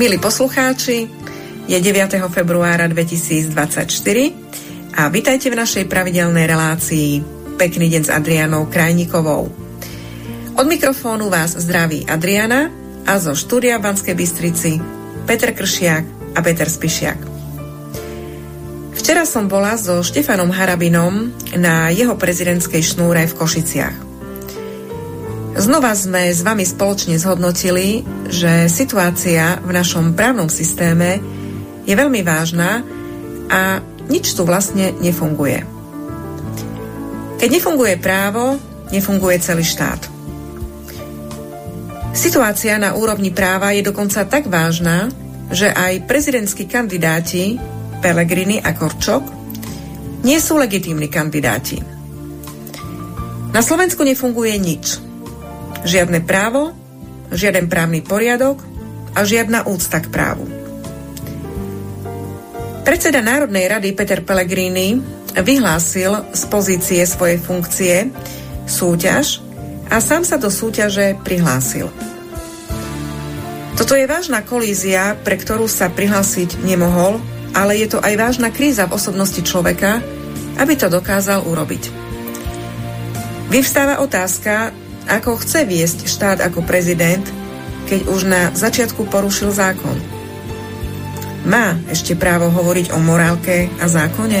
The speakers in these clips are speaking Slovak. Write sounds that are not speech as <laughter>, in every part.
Milí poslucháči, je 9. februára 2024 a vitajte v našej pravidelnej relácii Pekný deň s Adrianou Krajníkovou. Od mikrofónu vás zdraví Adriana a zo štúdia v Banskej Bystrici Peter Kršiak a Peter Spišiak. Včera som bola so Štefanom Harabinom na jeho prezidentskej šnúre v Košiciach. Znova sme s vami spoločne zhodnotili, že situácia v našom právnom systéme je veľmi vážna a nič tu vlastne nefunguje. Keď nefunguje právo, nefunguje celý štát. Situácia na úrovni práva je dokonca tak vážna, že aj prezidentskí kandidáti Pelegrini a Korčok nie sú legitímni kandidáti. Na Slovensku nefunguje nič. Žiadne právo, žiaden právny poriadok a žiadna úcta k právu. Predseda Národnej rady Peter Pellegrini vyhlásil z pozície svojej funkcie súťaž a sám sa do súťaže prihlásil. Toto je vážna kolízia, pre ktorú sa prihlásiť nemohol, ale je to aj vážna kríza v osobnosti človeka, aby to dokázal urobiť. Vyvstáva otázka, ako chce viesť štát ako prezident, keď už na začiatku porušil zákon? Má ešte právo hovoriť o morálke a zákone?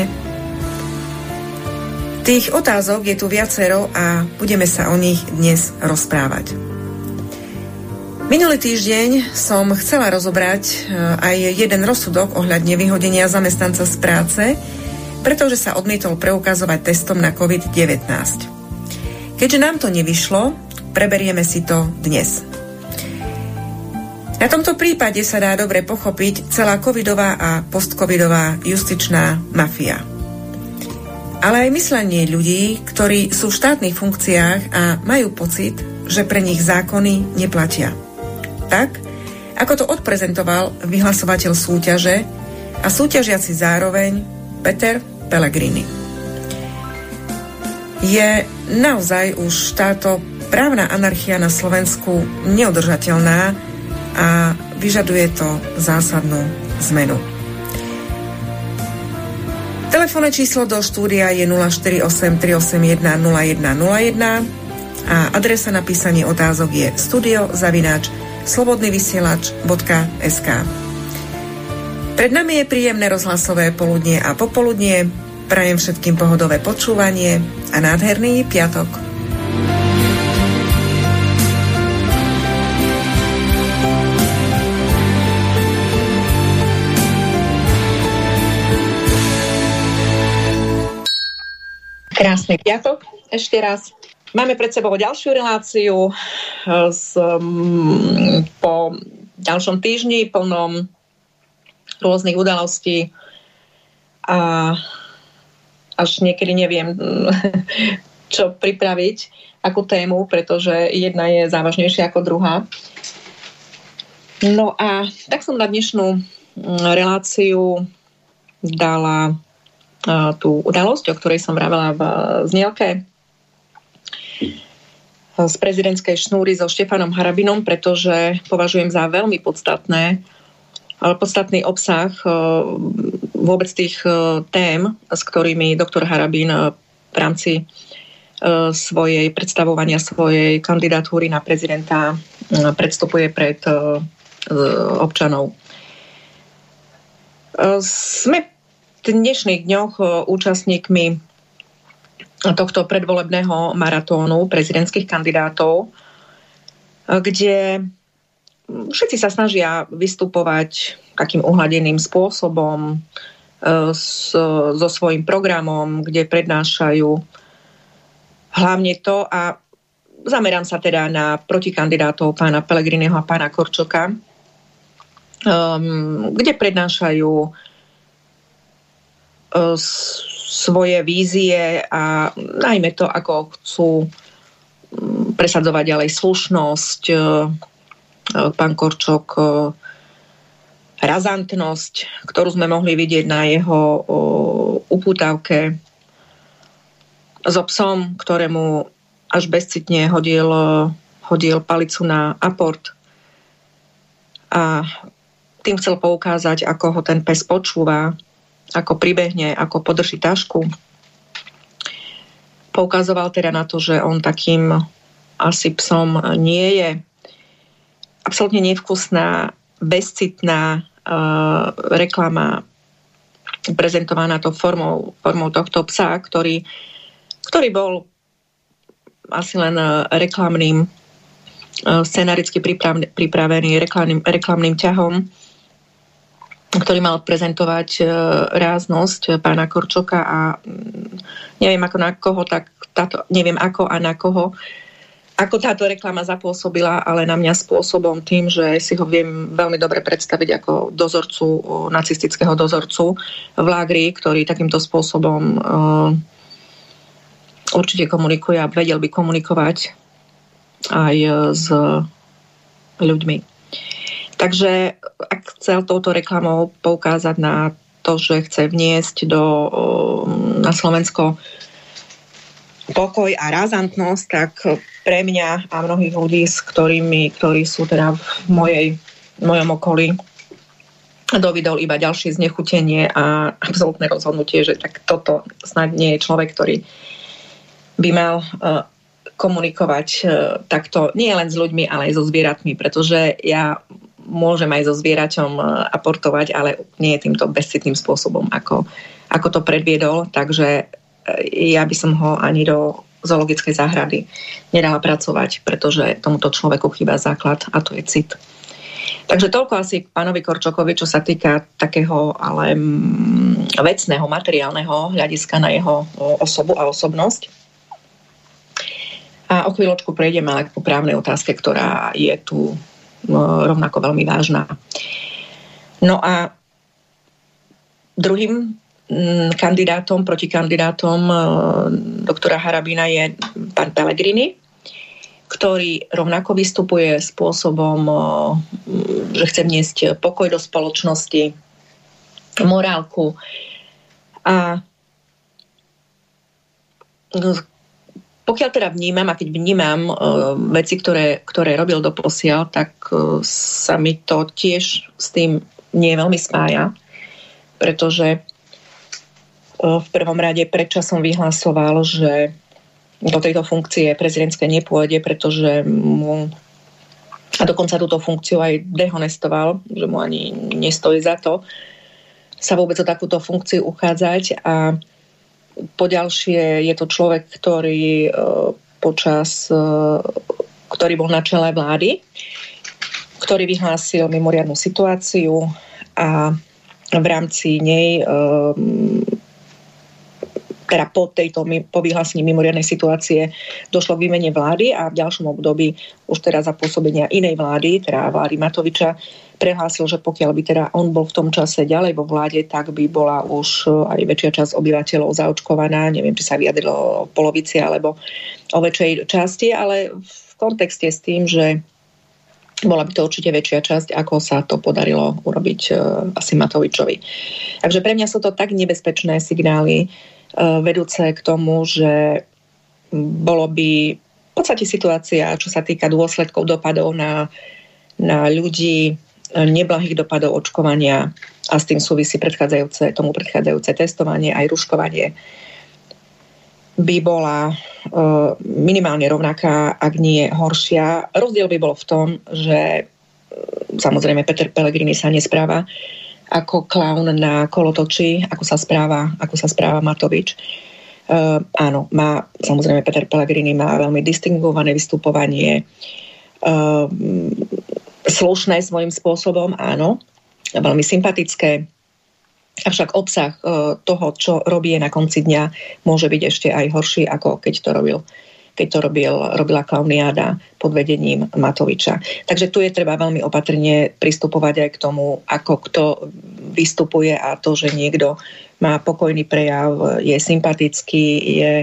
Tých otázok je tu viacero a budeme sa o nich dnes rozprávať. Minulý týždeň som chcela rozobrať e, aj jeden rozsudok ohľadne vyhodenia zamestnanca z práce, pretože sa odmietol preukazovať testom na COVID-19. Keďže nám to nevyšlo, preberieme si to dnes. Na tomto prípade sa dá dobre pochopiť celá covidová a postcovidová justičná mafia. Ale aj myslenie ľudí, ktorí sú v štátnych funkciách a majú pocit, že pre nich zákony neplatia. Tak, ako to odprezentoval vyhlasovateľ súťaže a súťažiaci zároveň Peter Pellegrini je naozaj už táto právna anarchia na Slovensku neudržateľná a vyžaduje to zásadnú zmenu. Telefónne číslo do štúdia je 048 381 0101 a adresa na písanie otázok je studiozavináč slobodnyvysielač.sk Pred nami je príjemné rozhlasové poludnie a popoludnie. Prajem všetkým pohodové počúvanie a nádherný piatok. Krásny piatok ešte raz. Máme pred sebou ďalšiu reláciu eh, um, po ďalšom týždni plnom rôznych udalostí a až niekedy neviem, <laughs> čo pripraviť, akú tému, pretože jedna je závažnejšia ako druhá. No a tak som na dnešnú mm, reláciu dala tú udalosť, o ktorej som vravela v znielke z prezidentskej šnúry so Štefanom Harabinom, pretože považujem za veľmi podstatné, podstatný obsah e, vôbec tých e, tém, s ktorými doktor Harabín e, v rámci svojej predstavovania svojej kandidatúry na prezidenta predstupuje pred občanov. Sme v dnešných dňoch účastníkmi tohto predvolebného maratónu prezidentských kandidátov, kde všetci sa snažia vystupovať takým uhladeným spôsobom e, s, so svojím programom, kde prednášajú hlavne to a zamerám sa teda na protikandidátov pána Pelegriniho a pána Korčoka, um, kde prednášajú uh, svoje vízie a najmä to, ako chcú presadzovať ďalej slušnosť, Eh, pán Korčok eh, razantnosť, ktorú sme mohli vidieť na jeho eh, upútavke so psom, ktorému až bezcitne hodil, hodil palicu na aport. A tým chcel poukázať, ako ho ten pes počúva, ako pribehne, ako podrží tašku. Poukazoval teda na to, že on takým asi psom nie je. Absolutne nevkusná, bezcitná uh, reklama prezentovaná to formou, formou tohto psa, ktorý, ktorý bol asi len reklamným scenaricky pripravený reklamným, reklamným ťahom ktorý mal prezentovať ráznosť pána Korčoka a mm, neviem ako na koho, tak táto, neviem ako a na koho, ako táto reklama zapôsobila, ale na mňa spôsobom tým, že si ho viem veľmi dobre predstaviť ako dozorcu, nacistického dozorcu v lágri, ktorý takýmto spôsobom určite komunikuje a vedel by komunikovať aj s ľuďmi. Takže ak chcel touto reklamou poukázať na to, že chce vniesť do, na Slovensko pokoj a razantnosť, tak pre mňa a mnohých ľudí, s ktorými, ktorí sú teda v mojej, v mojom okolí, dovidol iba ďalšie znechutenie a absolútne rozhodnutie, že tak toto snad nie je človek, ktorý by mal uh, komunikovať uh, takto nie len s ľuďmi, ale aj so zvieratmi, pretože ja môžem aj so zvieraťom e, aportovať, ale nie je týmto bezcitným spôsobom, ako, ako to predviedol. Takže ja by som ho ani do zoologickej záhrady nedala pracovať, pretože tomuto človeku chýba základ a to je cit. Takže toľko asi k pánovi Korčokovi, čo sa týka takého ale mm, vecného, materiálneho hľadiska na jeho osobu a osobnosť. A o chvíľočku prejdeme ale k právnej otázke, ktorá je tu No, rovnako veľmi vážna. No a druhým kandidátom, protikandidátom e, doktora Harabina je pán Pellegrini, ktorý rovnako vystupuje spôsobom, e, že chce vniesť pokoj do spoločnosti, morálku. A pokiaľ teda vnímam, a keď vnímam uh, veci, ktoré, ktoré robil do posiaľ, tak sa mi to tiež s tým nie veľmi spája, pretože v prvom rade predčasom vyhlasoval, že do tejto funkcie prezidentské nepôjde, pretože mu a dokonca túto funkciu aj dehonestoval, že mu ani nestojí za to sa vôbec o takúto funkciu uchádzať. A Poďalšie je to človek, ktorý e, počas, e, ktorý bol na čele vlády, ktorý vyhlásil mimoriadnú situáciu a v rámci nej e, teda po, tejto, po vyhlásení mimoriadnej situácie došlo k výmene vlády a v ďalšom období už teda za pôsobenia inej vlády, teda vlády Matoviča, prehlásil, že pokiaľ by teda on bol v tom čase ďalej vo vláde, tak by bola už aj väčšia časť obyvateľov zaočkovaná. Neviem, či sa vyjadrilo o polovici alebo o väčšej časti, ale v kontexte s tým, že bola by to určite väčšia časť, ako sa to podarilo urobiť uh, asi Matovičovi. Takže pre mňa sú to tak nebezpečné signály, vedúce k tomu, že bolo by v podstate situácia, čo sa týka dôsledkov dopadov na, na ľudí, neblahých dopadov očkovania a s tým súvisí predchádzajúce, tomu predchádzajúce testovanie aj ruškovanie by bola uh, minimálne rovnaká, ak nie horšia. Rozdiel by bol v tom, že samozrejme Peter Pellegrini sa nespráva ako klaun na kolotoči, ako sa správa, ako sa správa Matovič. Uh, áno, má, samozrejme Peter Pellegrini má veľmi distingované vystupovanie. Uh, slušné svojím spôsobom, áno, veľmi sympatické, avšak obsah e, toho, čo robí na konci dňa, môže byť ešte aj horší, ako keď to robil keď to robil, robila Klauniáda pod vedením Matoviča. Takže tu je treba veľmi opatrne pristupovať aj k tomu, ako kto vystupuje a to, že niekto má pokojný prejav, je sympatický, je,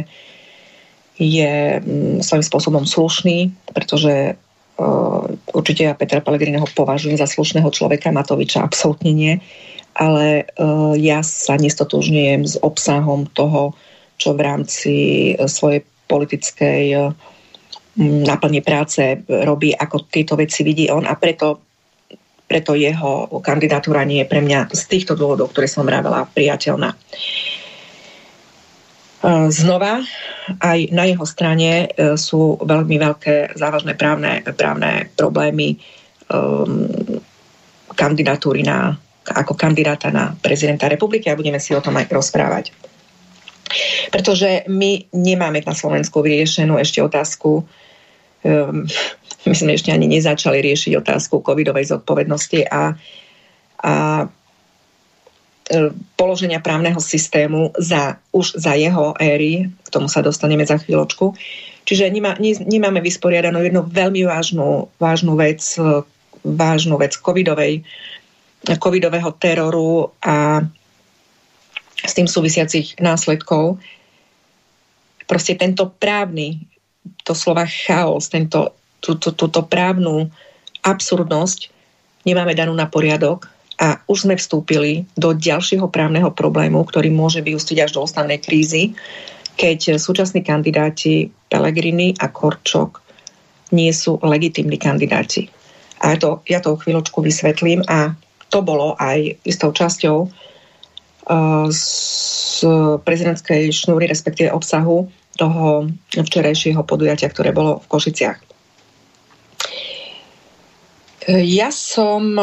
je mm, svojím spôsobom slušný, pretože určite ja Petra Pellegriniho považujem za slušného človeka, Matoviča absolútne nie, ale ja sa nestotožňujem s obsahom toho, čo v rámci svojej politickej náplne práce robí, ako tieto veci vidí on a preto preto jeho kandidatúra nie je pre mňa z týchto dôvodov, ktoré som vravela, priateľná. E, znova, aj na jeho strane e, sú veľmi veľké závažné právne, právne problémy um, kandidatúry na, ako kandidáta na prezidenta republiky a budeme si o tom aj rozprávať. Pretože my nemáme na Slovensku vyriešenú ešte otázku, um, my sme ešte ani nezačali riešiť otázku covidovej zodpovednosti a, a e, položenia právneho systému za, už za jeho éry, k tomu sa dostaneme za chvíľočku. Čiže nemá, nemáme vysporiadanú jednu veľmi vážnu, vážnu vec, vážnu vec covidovej, covidového teroru a s tým súvisiacich následkov. Proste tento právny, to slova chaos, tento, túto, túto právnu absurdnosť nemáme danú na poriadok a už sme vstúpili do ďalšieho právneho problému, ktorý môže vyústiť až do ústavnej krízy, keď súčasní kandidáti Pelegrini a Korčok nie sú legitimní kandidáti. A to, ja to chvíľočku vysvetlím a to bolo aj istou časťou z prezidentskej šnúry, respektíve obsahu toho včerajšieho podujatia, ktoré bolo v Košiciach. Ja som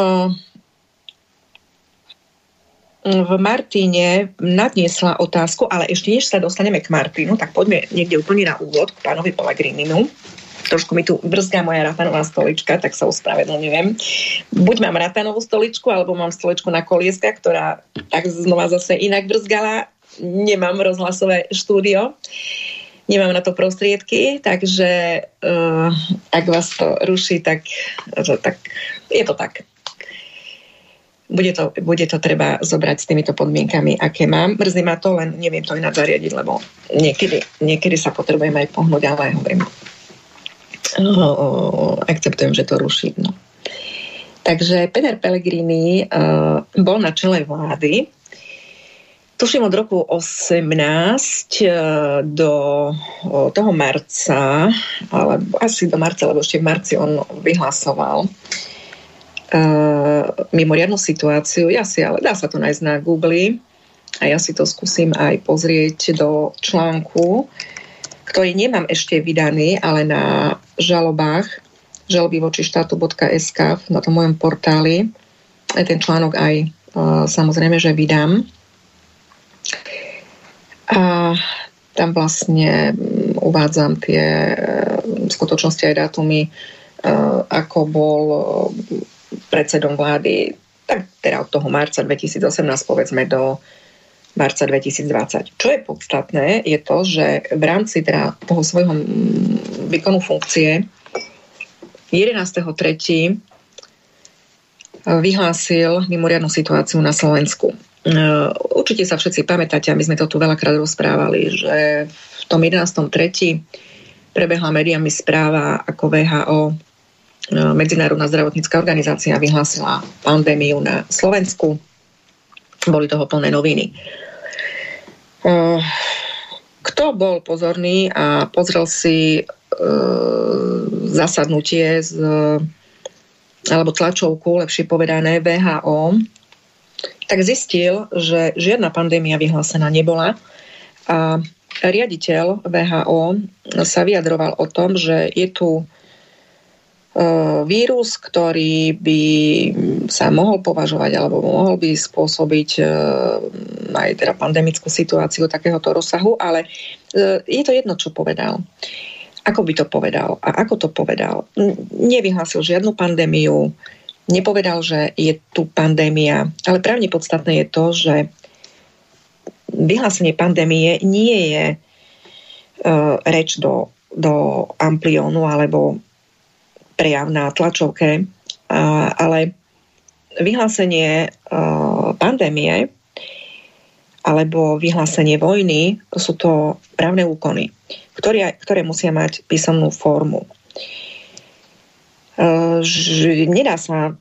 v Martine nadniesla otázku, ale ešte než sa dostaneme k Martinu, tak poďme niekde úplne na úvod k pánovi Pellegrininu trošku mi tu brzgá moja ratanová stolička, tak sa ospravedlňujem. Buď mám ratanovú stoličku, alebo mám stoličku na kolieska, ktorá tak znova zase inak brzgala. Nemám rozhlasové štúdio. Nemám na to prostriedky, takže uh, ak vás to ruší, tak, tak je to tak. Bude to, bude to treba zobrať s týmito podmienkami, aké mám. Mrzí ma to, len neviem to ináč zariadiť, lebo niekedy, niekedy sa potrebujem aj pohnúť, ale hovorím, uh, akceptujem, že to ruší. No. Takže Peter Pellegrini uh, bol na čele vlády tuším od roku 18 uh, do uh, toho marca, alebo asi do marca, lebo ešte v marci on vyhlasoval uh, mimoriadnu situáciu. Ja si, ale dá sa to nájsť na Google a ja si to skúsim aj pozrieť do článku, ktorý nemám ešte vydaný, ale na žalobách žaloby voči štátu.sk na tom mojom portáli. Aj ten článok aj e, samozrejme, že vydám. A tam vlastne mm, uvádzam tie e, skutočnosti aj dátumy, e, ako bol predsedom vlády, tak teda od toho marca 2018 povedzme do marca 2020. Čo je podstatné, je to, že v rámci teda toho svojho výkonu funkcie 11.3. vyhlásil mimoriadnu situáciu na Slovensku. E, určite sa všetci pamätáte, a my sme to tu veľakrát rozprávali, že v tom 11.3. prebehla médiami správa, ako VHO, e, Medzinárodná zdravotnícká organizácia, vyhlásila pandémiu na Slovensku. Boli toho plné noviny. Eh, kto bol pozorný a pozrel si eh, zasadnutie z, alebo tlačovku, lepšie povedané, VHO, tak zistil, že žiadna pandémia vyhlásená nebola a riaditeľ VHO sa vyjadroval o tom, že je tu vírus, ktorý by sa mohol považovať alebo mohol by spôsobiť eh, aj teda pandemickú situáciu takéhoto rozsahu, ale eh, je to jedno, čo povedal. Ako by to povedal a ako to povedal? Nevyhlásil žiadnu pandémiu, nepovedal, že je tu pandémia, ale právne podstatné je to, že vyhlásenie pandémie nie je reč do, do ampliónu alebo prejav na tlačovke, ale vyhlásenie pandémie alebo vyhlásenie vojny sú to právne úkony, ktoré, ktoré musia mať písomnú formu. Nedá sa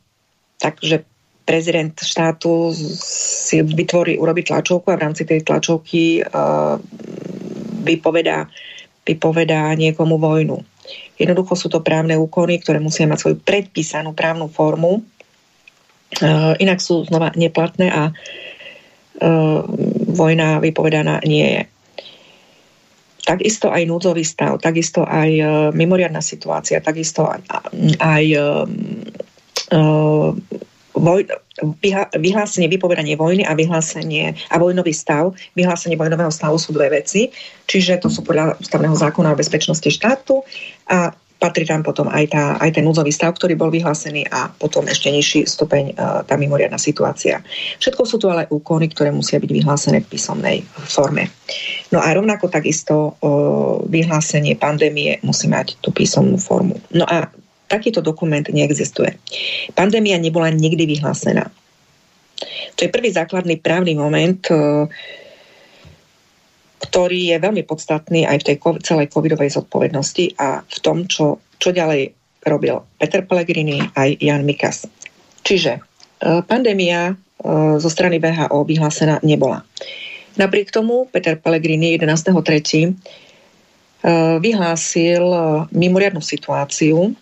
tak, že prezident štátu si vytvorí, urobí tlačovku a v rámci tej tlačovky vypovedá, vypovedá niekomu vojnu. Jednoducho sú to právne úkony, ktoré musia mať svoju predpísanú právnu formu inak sú znova neplatné a vojna vypovedaná nie je. Takisto aj núdzový stav, takisto aj mimoriadná situácia, takisto aj, aj voj, vyhlásenie, vypovedanie vojny a vyhlásenie a vojnový stav, vyhlásenie vojnového stavu sú dve veci, čiže to sú podľa ústavného zákona o bezpečnosti štátu a patrí tam potom aj, tá, aj ten núdzový stav, ktorý bol vyhlásený a potom ešte nižší stupeň e, tá mimoriadná situácia. Všetko sú tu ale úkony, ktoré musia byť vyhlásené v písomnej forme. No a rovnako takisto vyhlásenie pandémie musí mať tú písomnú formu. No a takýto dokument neexistuje. Pandémia nebola nikdy vyhlásená. To je prvý základný právny moment, e, ktorý je veľmi podstatný aj v tej celej covidovej zodpovednosti a v tom, čo, čo ďalej robil Peter Pellegrini aj Jan Mikas. Čiže e, pandémia e, zo strany VHO vyhlásená nebola. Napriek tomu Peter Pellegrini 11.3. vyhlásil mimoriadnu situáciu,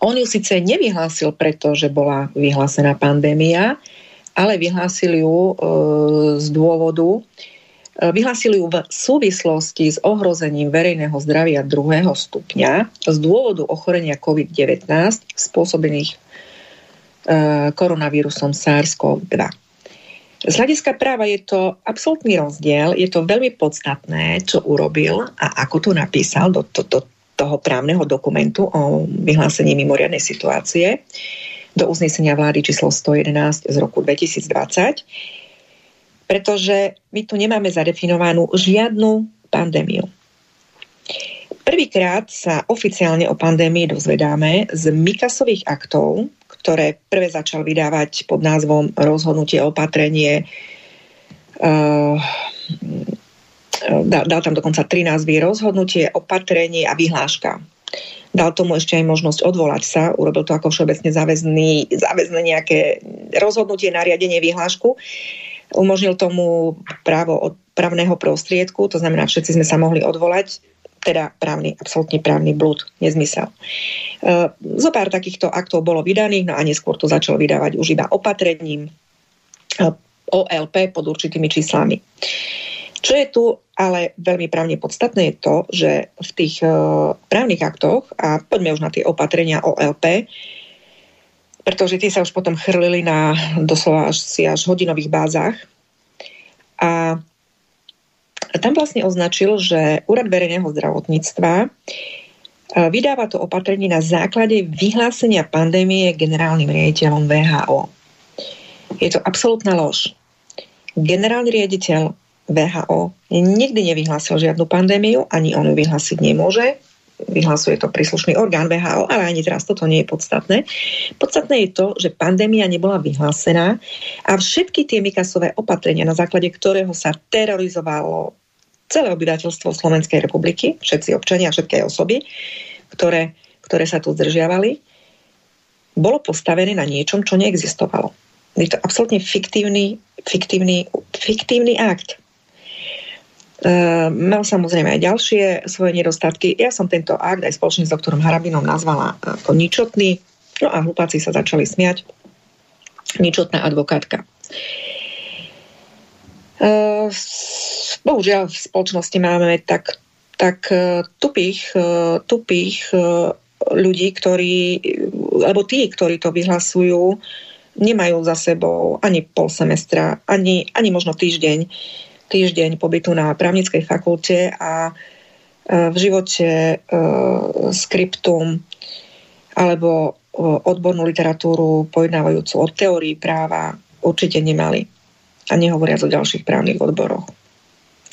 on ju síce nevyhlásil preto, že bola vyhlásená pandémia, ale vyhlásil ju e, z dôvodu, e, vyhlásil ju v súvislosti s ohrozením verejného zdravia druhého stupňa z dôvodu ochorenia COVID-19 spôsobených e, koronavírusom SARS-CoV-2. Z hľadiska práva je to absolútny rozdiel, je to veľmi podstatné, čo urobil a ako to napísal do, do, do toho právneho dokumentu o vyhlásení mimoriadnej situácie do uznesenia vlády číslo 111 z roku 2020, pretože my tu nemáme zadefinovanú žiadnu pandémiu. Prvýkrát sa oficiálne o pandémii dozvedáme z Mikasových aktov, ktoré prvé začal vydávať pod názvom rozhodnutie opatrenie uh, dal, dal tam dokonca tri názvy, rozhodnutie, opatrenie a vyhláška. Dal tomu ešte aj možnosť odvolať sa, urobil to ako všeobecne záväzný, záväzné nejaké rozhodnutie, nariadenie, vyhlášku. Umožnil tomu právo od právneho prostriedku, to znamená, všetci sme sa mohli odvolať, teda právny, absolútne právny blúd, nezmysel. E, zo pár takýchto aktov bolo vydaných, no a neskôr to začalo vydávať už iba opatrením e, OLP pod určitými číslami. Čo je tu ale veľmi právne podstatné je to, že v tých uh, právnych aktoch, a poďme už na tie opatrenia OLP, pretože tie sa už potom chrlili na doslova až, si až hodinových bázach. A tam vlastne označil, že Úrad verejného zdravotníctva vydáva to opatrenie na základe vyhlásenia pandémie generálnym riaditeľom VHO. Je to absolútna lož. Generálny riaditeľ VHO nikdy nevyhlásil žiadnu pandémiu, ani on ju vyhlásiť nemôže. Vyhlasuje to príslušný orgán VHO, ale ani teraz toto nie je podstatné. Podstatné je to, že pandémia nebola vyhlásená a všetky tie Mikasové opatrenia, na základe ktorého sa terorizovalo celé obyvateľstvo Slovenskej republiky, všetci občania, všetky osoby, ktoré, ktoré sa tu zdržiavali, bolo postavené na niečom, čo neexistovalo. Je to absolútne fiktívny, fiktívny, fiktívny akt. Uh, mal samozrejme aj ďalšie svoje nedostatky. Ja som tento akt aj spoločne s doktorom Harabinom nazvala ako ničotný. No a hlupáci sa začali smiať. Ničotná advokátka. Uh, bohužiaľ v spoločnosti máme tak, tak uh, tupých, uh, tupých ľudí, ktorí, alebo tí, ktorí to vyhlasujú, nemajú za sebou ani pol semestra, ani, ani možno týždeň týždeň pobytu na právnickej fakulte a e, v živote e, skriptum alebo e, odbornú literatúru pojednávajúcu od teórií práva určite nemali. A nehovoriac o ďalších právnych odboroch.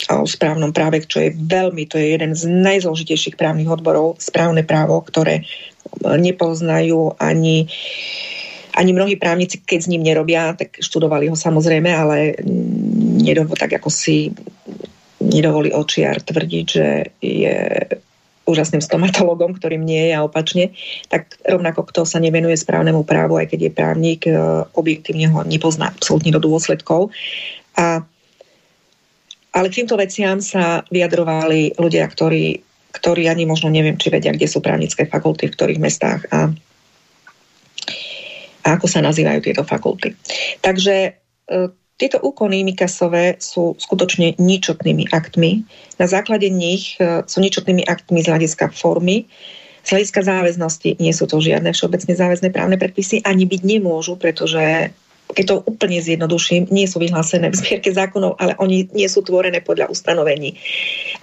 A o správnom práve, čo je veľmi, to je jeden z najzložitejších právnych odborov, správne právo, ktoré nepoznajú ani ani mnohí právnici, keď s ním nerobia, tak študovali ho samozrejme, ale nedovol, tak ako si nedovolí očiar tvrdiť, že je úžasným stomatologom, ktorým nie je a opačne, tak rovnako kto sa nevenuje správnemu právu, aj keď je právnik, e, objektívne ho nepozná absolútne do dôsledkov. A, ale k týmto veciam sa vyjadrovali ľudia, ktorí, ktorí ani možno neviem, či vedia, kde sú právnické fakulty, v ktorých mestách a a ako sa nazývajú tieto fakulty. Takže e, tieto úkony Mikasové sú skutočne ničotnými aktmi. Na základe nich e, sú ničotnými aktmi z hľadiska formy, z hľadiska záväznosti nie sú to žiadne všeobecne záväzné právne predpisy, ani byť nemôžu, pretože keď to úplne zjednoduším, nie sú vyhlásené v zbierke zákonov, ale oni nie sú tvorené podľa ustanovení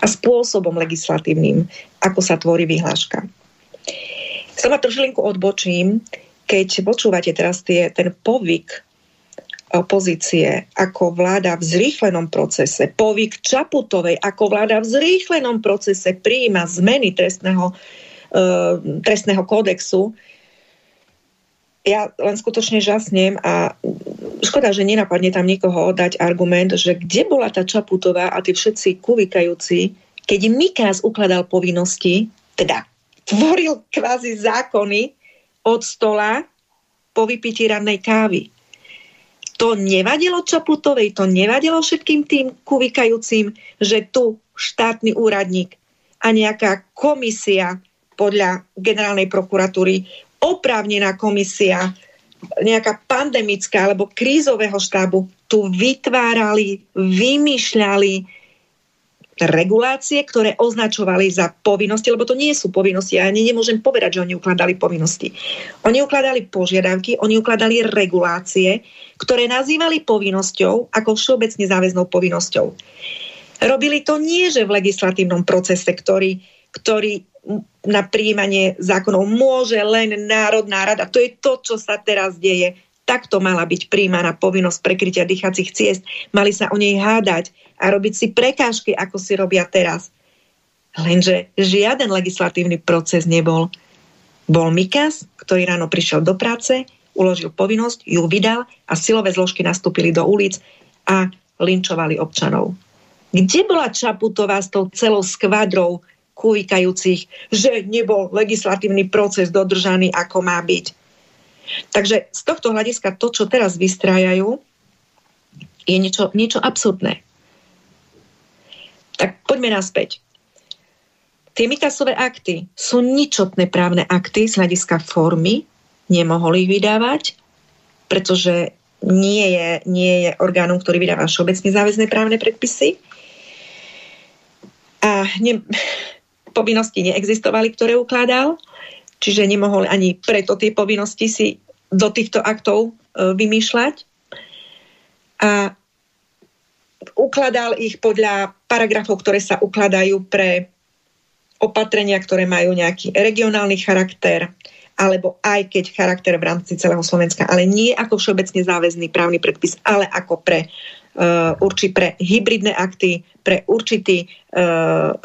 a spôsobom legislatívnym, ako sa tvorí vyhláška. Sama trošilinku odbočím, keď počúvate teraz tie, ten povyk opozície, ako vláda v zrýchlenom procese, povyk Čaputovej, ako vláda v zrýchlenom procese prijíma zmeny trestného, e, trestného kódexu, ja len skutočne žasnem a škoda, že nenapadne tam nikoho dať argument, že kde bola tá Čaputová a tí všetci kuvykajúci, keď Mikás ukladal povinnosti, teda tvoril kvázi zákony od stola po vypití rannej kávy. To nevadilo Čaputovej, to nevadilo všetkým tým kuvykajúcim, že tu štátny úradník a nejaká komisia podľa generálnej prokuratúry oprávnená komisia, nejaká pandemická alebo krízového štábu tu vytvárali, vymýšľali regulácie, ktoré označovali za povinnosti, lebo to nie sú povinnosti. Ja ani nemôžem povedať, že oni ukladali povinnosti. Oni ukladali požiadavky, oni ukladali regulácie, ktoré nazývali povinnosťou ako všeobecne záväznou povinnosťou. Robili to nie, že v legislatívnom procese, ktorý, ktorý na príjmanie zákonov môže len Národná rada. To je to, čo sa teraz deje. Takto mala byť príjmaná povinnosť prekrytia dýchacích ciest. Mali sa o nej hádať a robiť si prekážky, ako si robia teraz. Lenže žiaden legislatívny proces nebol. Bol Mikas, ktorý ráno prišiel do práce, uložil povinnosť, ju vydal a silové zložky nastúpili do ulic a linčovali občanov. Kde bola Čaputová s tou celou skvadrou kúvikajúcich, že nebol legislatívny proces dodržaný, ako má byť. Takže z tohto hľadiska to, čo teraz vystrájajú, je niečo, niečo absurdné. Tak poďme naspäť. Tie Mikasové akty sú ničotné právne akty z hľadiska formy, nemohol ich vydávať, pretože nie je, nie je orgánom, ktorý vydáva všeobecne záväzné právne predpisy. A ne, <laughs> povinnosti neexistovali, ktoré ukladal, čiže nemohol ani preto tie povinnosti si do týchto aktov e, vymýšľať. A ukladal ich podľa paragrafov, ktoré sa ukladajú pre opatrenia, ktoré majú nejaký regionálny charakter, alebo aj keď charakter v rámci celého Slovenska, ale nie ako všeobecne záväzný právny predpis, ale ako pre, uh, urči, pre hybridné akty, pre určitý uh,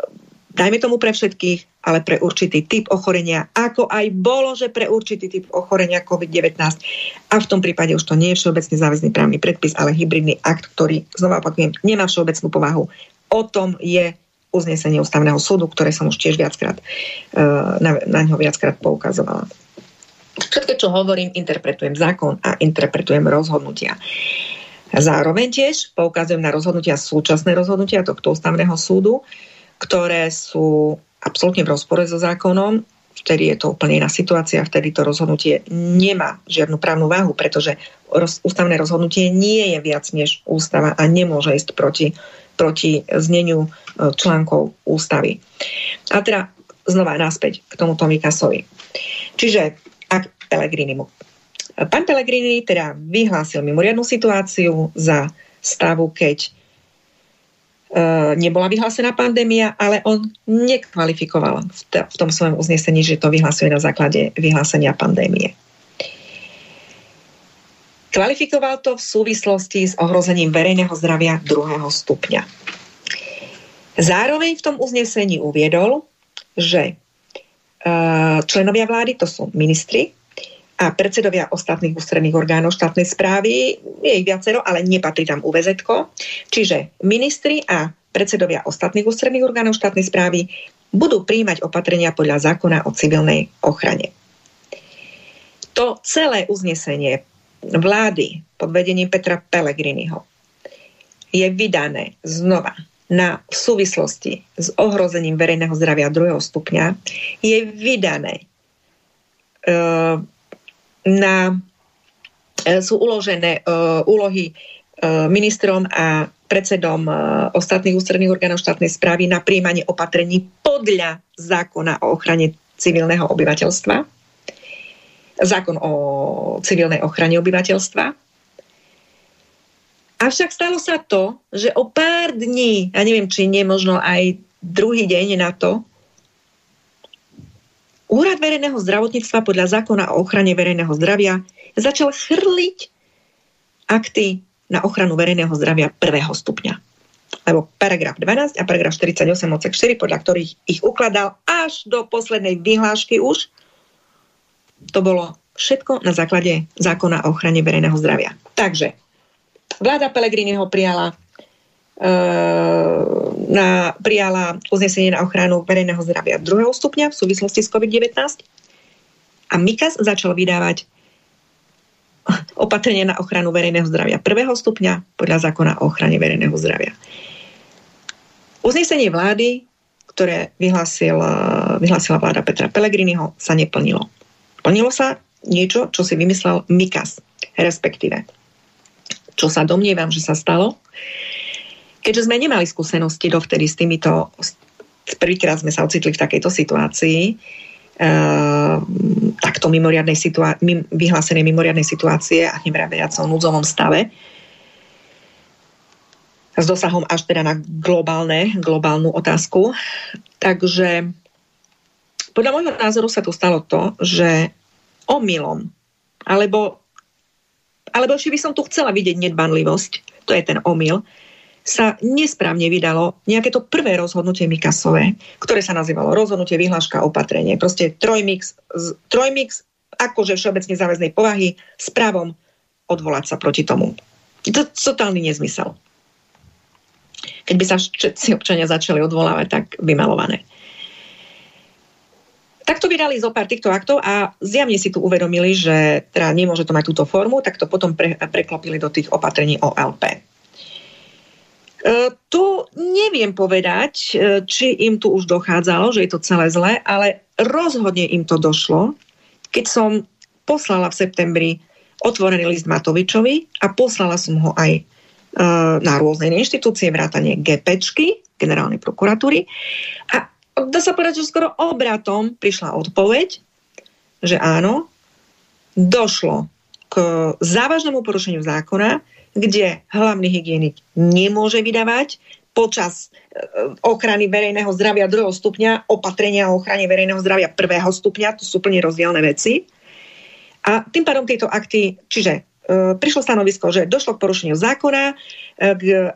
dajme tomu pre všetkých, ale pre určitý typ ochorenia, ako aj bolo, že pre určitý typ ochorenia COVID-19. A v tom prípade už to nie je všeobecne záväzný právny predpis, ale hybridný akt, ktorý, znova opakujem, nemá všeobecnú povahu. O tom je uznesenie ústavného súdu, ktoré som už tiež viackrát e, na, na ňo viackrát poukazovala. Všetko, čo hovorím, interpretujem zákon a interpretujem rozhodnutia. Zároveň tiež poukazujem na rozhodnutia, súčasné rozhodnutia tohto ústavného súdu, ktoré sú absolútne v rozpore so zákonom, vtedy je to úplne iná situácia, vtedy to rozhodnutie nemá žiadnu právnu váhu, pretože roz, ústavné rozhodnutie nie je viac než ústava a nemôže ísť proti, proti zneniu e, článkov ústavy. A teda znova naspäť k tomuto Mikasovi. Čiže ak Pelegrinimu. Pán Pelegrini teda vyhlásil mimoriadnú situáciu za stavu, keď nebola vyhlásená pandémia, ale on nekvalifikoval v, t- v tom svojom uznesení, že to vyhlasuje na základe vyhlásenia pandémie. Kvalifikoval to v súvislosti s ohrozením verejného zdravia druhého stupňa. Zároveň v tom uznesení uviedol, že e, členovia vlády, to sú ministri, a predsedovia ostatných ústredných orgánov štátnej správy, je ich viacero, ale nepatrí tam UVZ. Čiže ministri a predsedovia ostatných ústredných orgánov štátnej správy budú príjmať opatrenia podľa zákona o civilnej ochrane. To celé uznesenie vlády pod vedením Petra Pellegriniho je vydané znova na v súvislosti s ohrozením verejného zdravia druhého stupňa je vydané e, na sú uložené úlohy ministrom a predsedom ostatných ústredných orgánov štátnej správy na príjmanie opatrení podľa zákona o ochrane civilného obyvateľstva. Zákon o civilnej ochrane obyvateľstva. Avšak stalo sa to, že o pár dní, a neviem, či nie možno aj druhý deň na to, Úrad verejného zdravotníctva podľa zákona o ochrane verejného zdravia začal chrliť akty na ochranu verejného zdravia prvého stupňa. Lebo paragraf 12 a paragraf 48 odsek 4, podľa ktorých ich ukladal až do poslednej vyhlášky už, to bolo všetko na základe zákona o ochrane verejného zdravia. Takže vláda Pelegriniho prijala na, prijala uznesenie na ochranu verejného zdravia druhého stupňa v súvislosti s COVID-19 a MIKAS začal vydávať opatrenie na ochranu verejného zdravia prvého stupňa podľa zákona o ochrane verejného zdravia. Uznesenie vlády, ktoré vyhlásil, vyhlásila vláda Petra Pellegriniho, sa neplnilo. Plnilo sa niečo, čo si vymyslel MIKAS, respektíve. Čo sa domnievam, že sa stalo, keďže sme nemali skúsenosti dovtedy s týmito, prvýkrát sme sa ocitli v takejto situácii, Uh, takto mimoriadnej situá- mim- vyhlásenej mimoriadnej situácie a nevraviac o núdzovom stave s dosahom až teda na globálne, globálnu otázku. Takže podľa môjho názoru sa tu stalo to, že omylom, alebo, alebo ešte by som tu chcela vidieť nedbanlivosť, to je ten omyl, sa nesprávne vydalo nejaké to prvé rozhodnutie Mikasové, ktoré sa nazývalo rozhodnutie vyhláška opatrenie. Proste trojmix, trojmix akože všeobecne záväznej povahy s právom odvolať sa proti tomu. To je totálny nezmysel. Keď by sa všetci občania začali odvolávať, tak vymalované. Tak to vydali zo pár týchto aktov a zjavne si tu uvedomili, že teda nemôže to mať túto formu, tak to potom pre, preklopili do tých opatrení OLP. E, tu neviem povedať, e, či im tu už dochádzalo, že je to celé zlé, ale rozhodne im to došlo, keď som poslala v septembri otvorený list Matovičovi a poslala som ho aj e, na rôzne inštitúcie, vrátanie GPčky, generálnej prokuratúry. A dá sa povedať, že skoro obratom prišla odpoveď, že áno, došlo k závažnému porušeniu zákona, kde hlavný hygienik nemôže vydávať počas e, ochrany verejného zdravia druhého stupňa, opatrenia o ochrane verejného zdravia prvého stupňa, to sú plne rozdielne veci. A tým pádom tieto akty, čiže e, prišlo stanovisko, že došlo k porušeniu zákona e,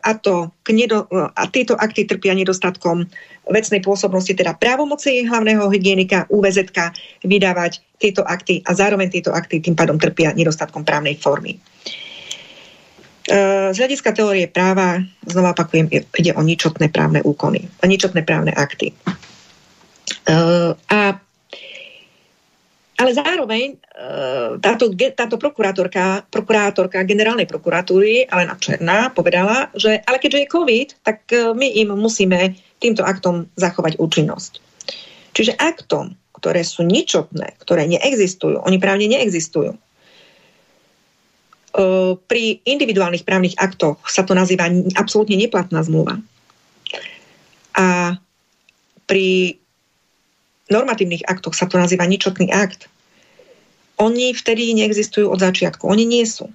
a, to k nedo, a tieto akty trpia nedostatkom vecnej pôsobnosti, teda právomoci hlavného hygienika UVZ vydávať tieto akty a zároveň tieto akty tým pádom trpia nedostatkom právnej formy. Z hľadiska teórie práva, znova opakujem, ide o ničotné právne úkony, o ničotné právne akty. A, ale zároveň táto, táto prokurátorka, prokurátorka generálnej prokuratúry, Alena Černá, povedala, že ale keďže je COVID, tak my im musíme týmto aktom zachovať účinnosť. Čiže aktom, ktoré sú ničotné, ktoré neexistujú, oni právne neexistujú, pri individuálnych právnych aktoch sa to nazýva absolútne neplatná zmluva. A pri normatívnych aktoch sa to nazýva ničotný akt. Oni vtedy neexistujú od začiatku. Oni nie sú.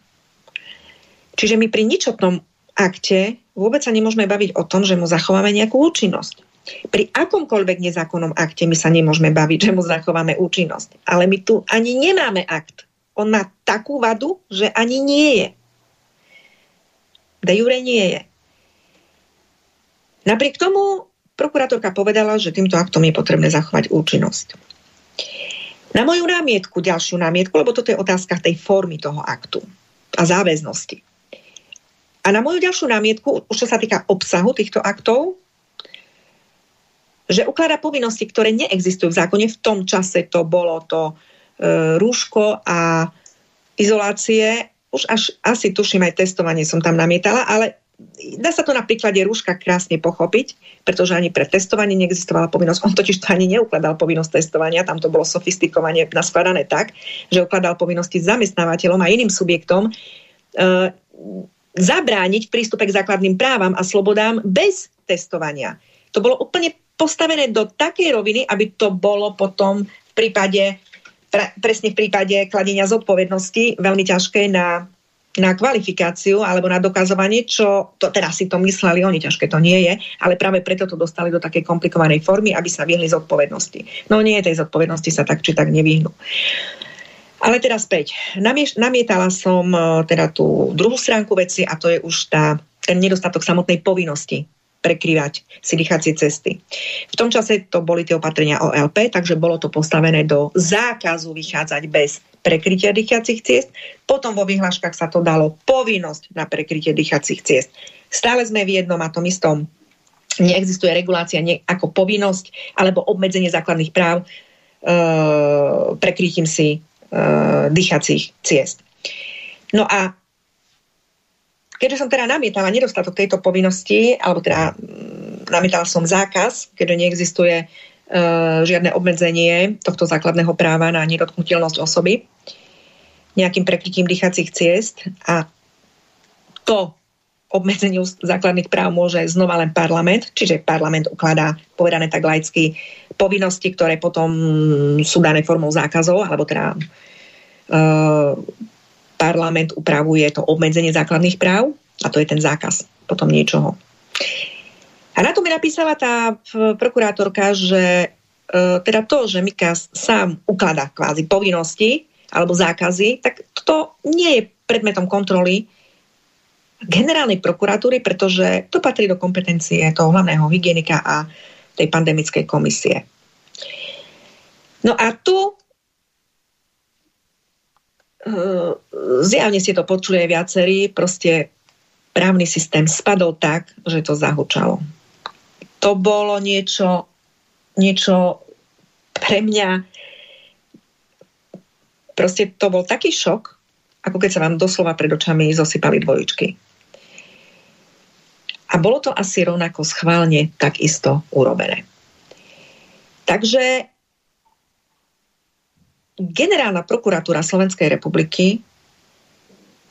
Čiže my pri ničotnom akte vôbec sa nemôžeme baviť o tom, že mu zachováme nejakú účinnosť. Pri akomkoľvek nezákonnom akte my sa nemôžeme baviť, že mu zachováme účinnosť. Ale my tu ani nemáme akt on má takú vadu, že ani nie je. De jure nie je. Napriek tomu prokurátorka povedala, že týmto aktom je potrebné zachovať účinnosť. Na moju námietku, ďalšiu námietku, lebo toto je otázka tej formy toho aktu a záväznosti. A na moju ďalšiu námietku, už čo sa týka obsahu týchto aktov, že ukladá povinnosti, ktoré neexistujú v zákone. V tom čase to bolo to rúško a izolácie, už až asi tuším aj testovanie som tam namietala, ale dá sa to na príklade rúška krásne pochopiť, pretože ani pre testovanie neexistovala povinnosť. On totiž to ani neukladal povinnosť testovania, tam to bolo sofistikovane naskladané tak, že ukladal povinnosti zamestnávateľom a iným subjektom e, zabrániť prístupe k základným právam a slobodám bez testovania. To bolo úplne postavené do takej roviny, aby to bolo potom v prípade, pre, presne v prípade kladenia zodpovednosti veľmi ťažké na na kvalifikáciu alebo na dokazovanie, čo to teraz si to mysleli oni, ťažké to nie je, ale práve preto to dostali do takej komplikovanej formy, aby sa vyhli zodpovednosti. No nie, tej zodpovednosti sa tak či tak nevyhnú. Ale teraz späť. Namietala som e, teda tú druhú stránku veci a to je už tá, ten nedostatok samotnej povinnosti prekrývať si dýchacie cesty. V tom čase to boli tie opatrenia OLP, takže bolo to postavené do zákazu vychádzať bez prekrytia dýchacích ciest. Potom vo vyhláškach sa to dalo povinnosť na prekrytie dýchacích ciest. Stále sme v jednom a tom istom. Neexistuje regulácia nie, ako povinnosť alebo obmedzenie základných práv e, prekrytím si e, dýchacích ciest. No a keďže som teda namietala nedostatok tejto povinnosti, alebo teda mm, namietala som zákaz, keďže neexistuje uh, žiadne obmedzenie tohto základného práva na nedotknutelnosť osoby nejakým prekrytím dýchacích ciest a to obmedzeniu základných práv môže znova len parlament, čiže parlament ukladá, povedané tak laicky, povinnosti, ktoré potom sú dané formou zákazov, alebo teda uh, parlament upravuje to obmedzenie základných práv a to je ten zákaz potom niečoho. A na to mi napísala tá prokurátorka, že e, teda to, že Mikas sám ukladá kvázi povinnosti alebo zákazy, tak to nie je predmetom kontroly generálnej prokuratúry, pretože to patrí do kompetencie toho hlavného hygienika a tej pandemickej komisie. No a tu zjavne ste to počuli aj viacerí, proste právny systém spadol tak, že to zahučalo. To bolo niečo, niečo pre mňa, proste to bol taký šok, ako keď sa vám doslova pred očami zosypali dvojičky. A bolo to asi rovnako schválne takisto urobené. Takže generálna prokuratúra Slovenskej republiky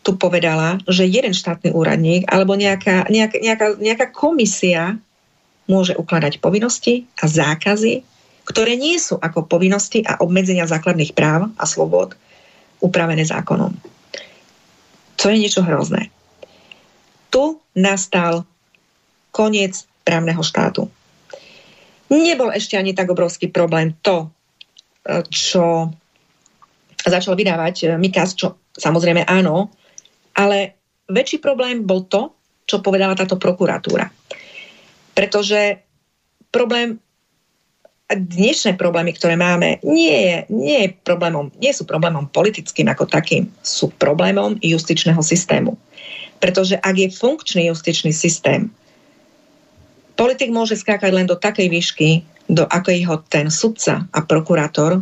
tu povedala, že jeden štátny úradník alebo nejaká, nejaká, nejaká, nejaká komisia môže ukladať povinnosti a zákazy, ktoré nie sú ako povinnosti a obmedzenia základných práv a slobod upravené zákonom. To je niečo hrozné. Tu nastal koniec právneho štátu. Nebol ešte ani tak obrovský problém to, čo začal vydávať e, Mikas, čo samozrejme áno, ale väčší problém bol to, čo povedala táto prokuratúra. Pretože problém, dnešné problémy, ktoré máme, nie, je, nie, je problémom, nie sú problémom politickým ako takým, sú problémom justičného systému. Pretože ak je funkčný justičný systém, politik môže skákať len do takej výšky, do akej ten sudca a prokurátor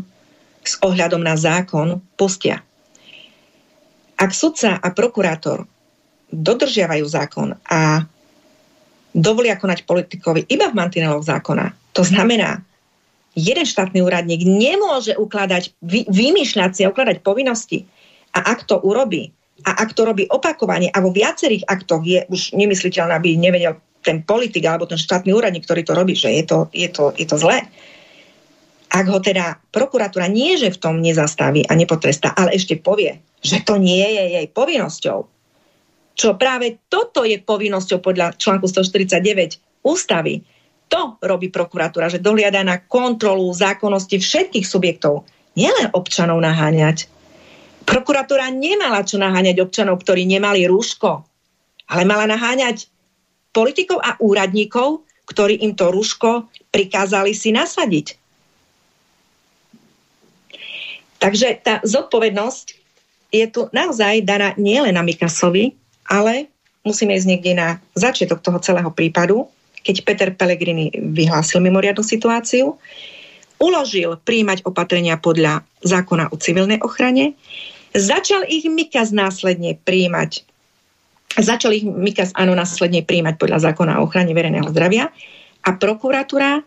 s ohľadom na zákon pustia. Ak sudca a prokurátor dodržiavajú zákon a dovolia konať politikovi iba v mantineloch zákona, to znamená, jeden štátny úradník nemôže ukladať, vy, vymýšľať si a ukladať povinnosti. A ak to urobí, a ak to robí opakovane a vo viacerých aktoch je už nemysliteľné, aby nevedel ten politik alebo ten štátny úradník, ktorý to robí, že je to, je to, je to zlé, ak ho teda prokuratúra nie, že v tom nezastaví a nepotrestá, ale ešte povie, že to nie je jej povinnosťou, čo práve toto je povinnosťou podľa článku 149 ústavy, to robí prokuratúra, že dohliada na kontrolu zákonnosti všetkých subjektov, nielen občanov naháňať. Prokuratúra nemala čo naháňať občanov, ktorí nemali rúško, ale mala naháňať politikov a úradníkov, ktorí im to rúško prikázali si nasadiť. Takže tá zodpovednosť je tu naozaj daná nielen na Mikasovi, ale musíme ísť niekde na začiatok toho celého prípadu, keď Peter Pellegrini vyhlásil mimoriadnu situáciu, uložil príjmať opatrenia podľa zákona o civilnej ochrane, začal ich Mikas následne príjmať Začali ich Mikas áno následne príjmať podľa zákona o ochrane verejného zdravia a prokuratúra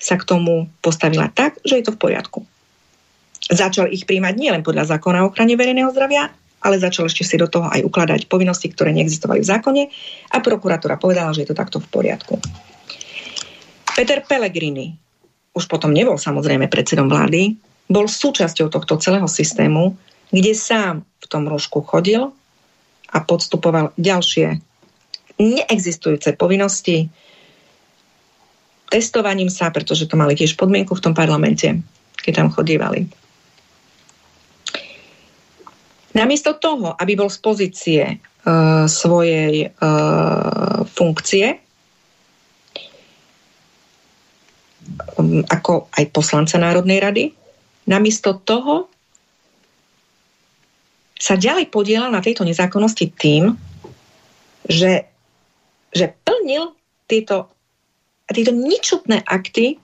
sa k tomu postavila tak, že je to v poriadku. Začal ich príjmať nielen podľa zákona o ochrane verejného zdravia, ale začal ešte si do toho aj ukladať povinnosti, ktoré neexistovali v zákone a prokuratúra povedala, že je to takto v poriadku. Peter Pellegrini, už potom nebol samozrejme predsedom vlády, bol súčasťou tohto celého systému, kde sám v tom rožku chodil a podstupoval ďalšie neexistujúce povinnosti testovaním sa, pretože to mali tiež podmienku v tom parlamente, keď tam chodívali. Namiesto toho, aby bol z pozície uh, svojej uh, funkcie, ako aj poslanca Národnej rady, namiesto toho sa ďalej podielal na tejto nezákonnosti tým, že, že plnil tieto, tieto ničotné akty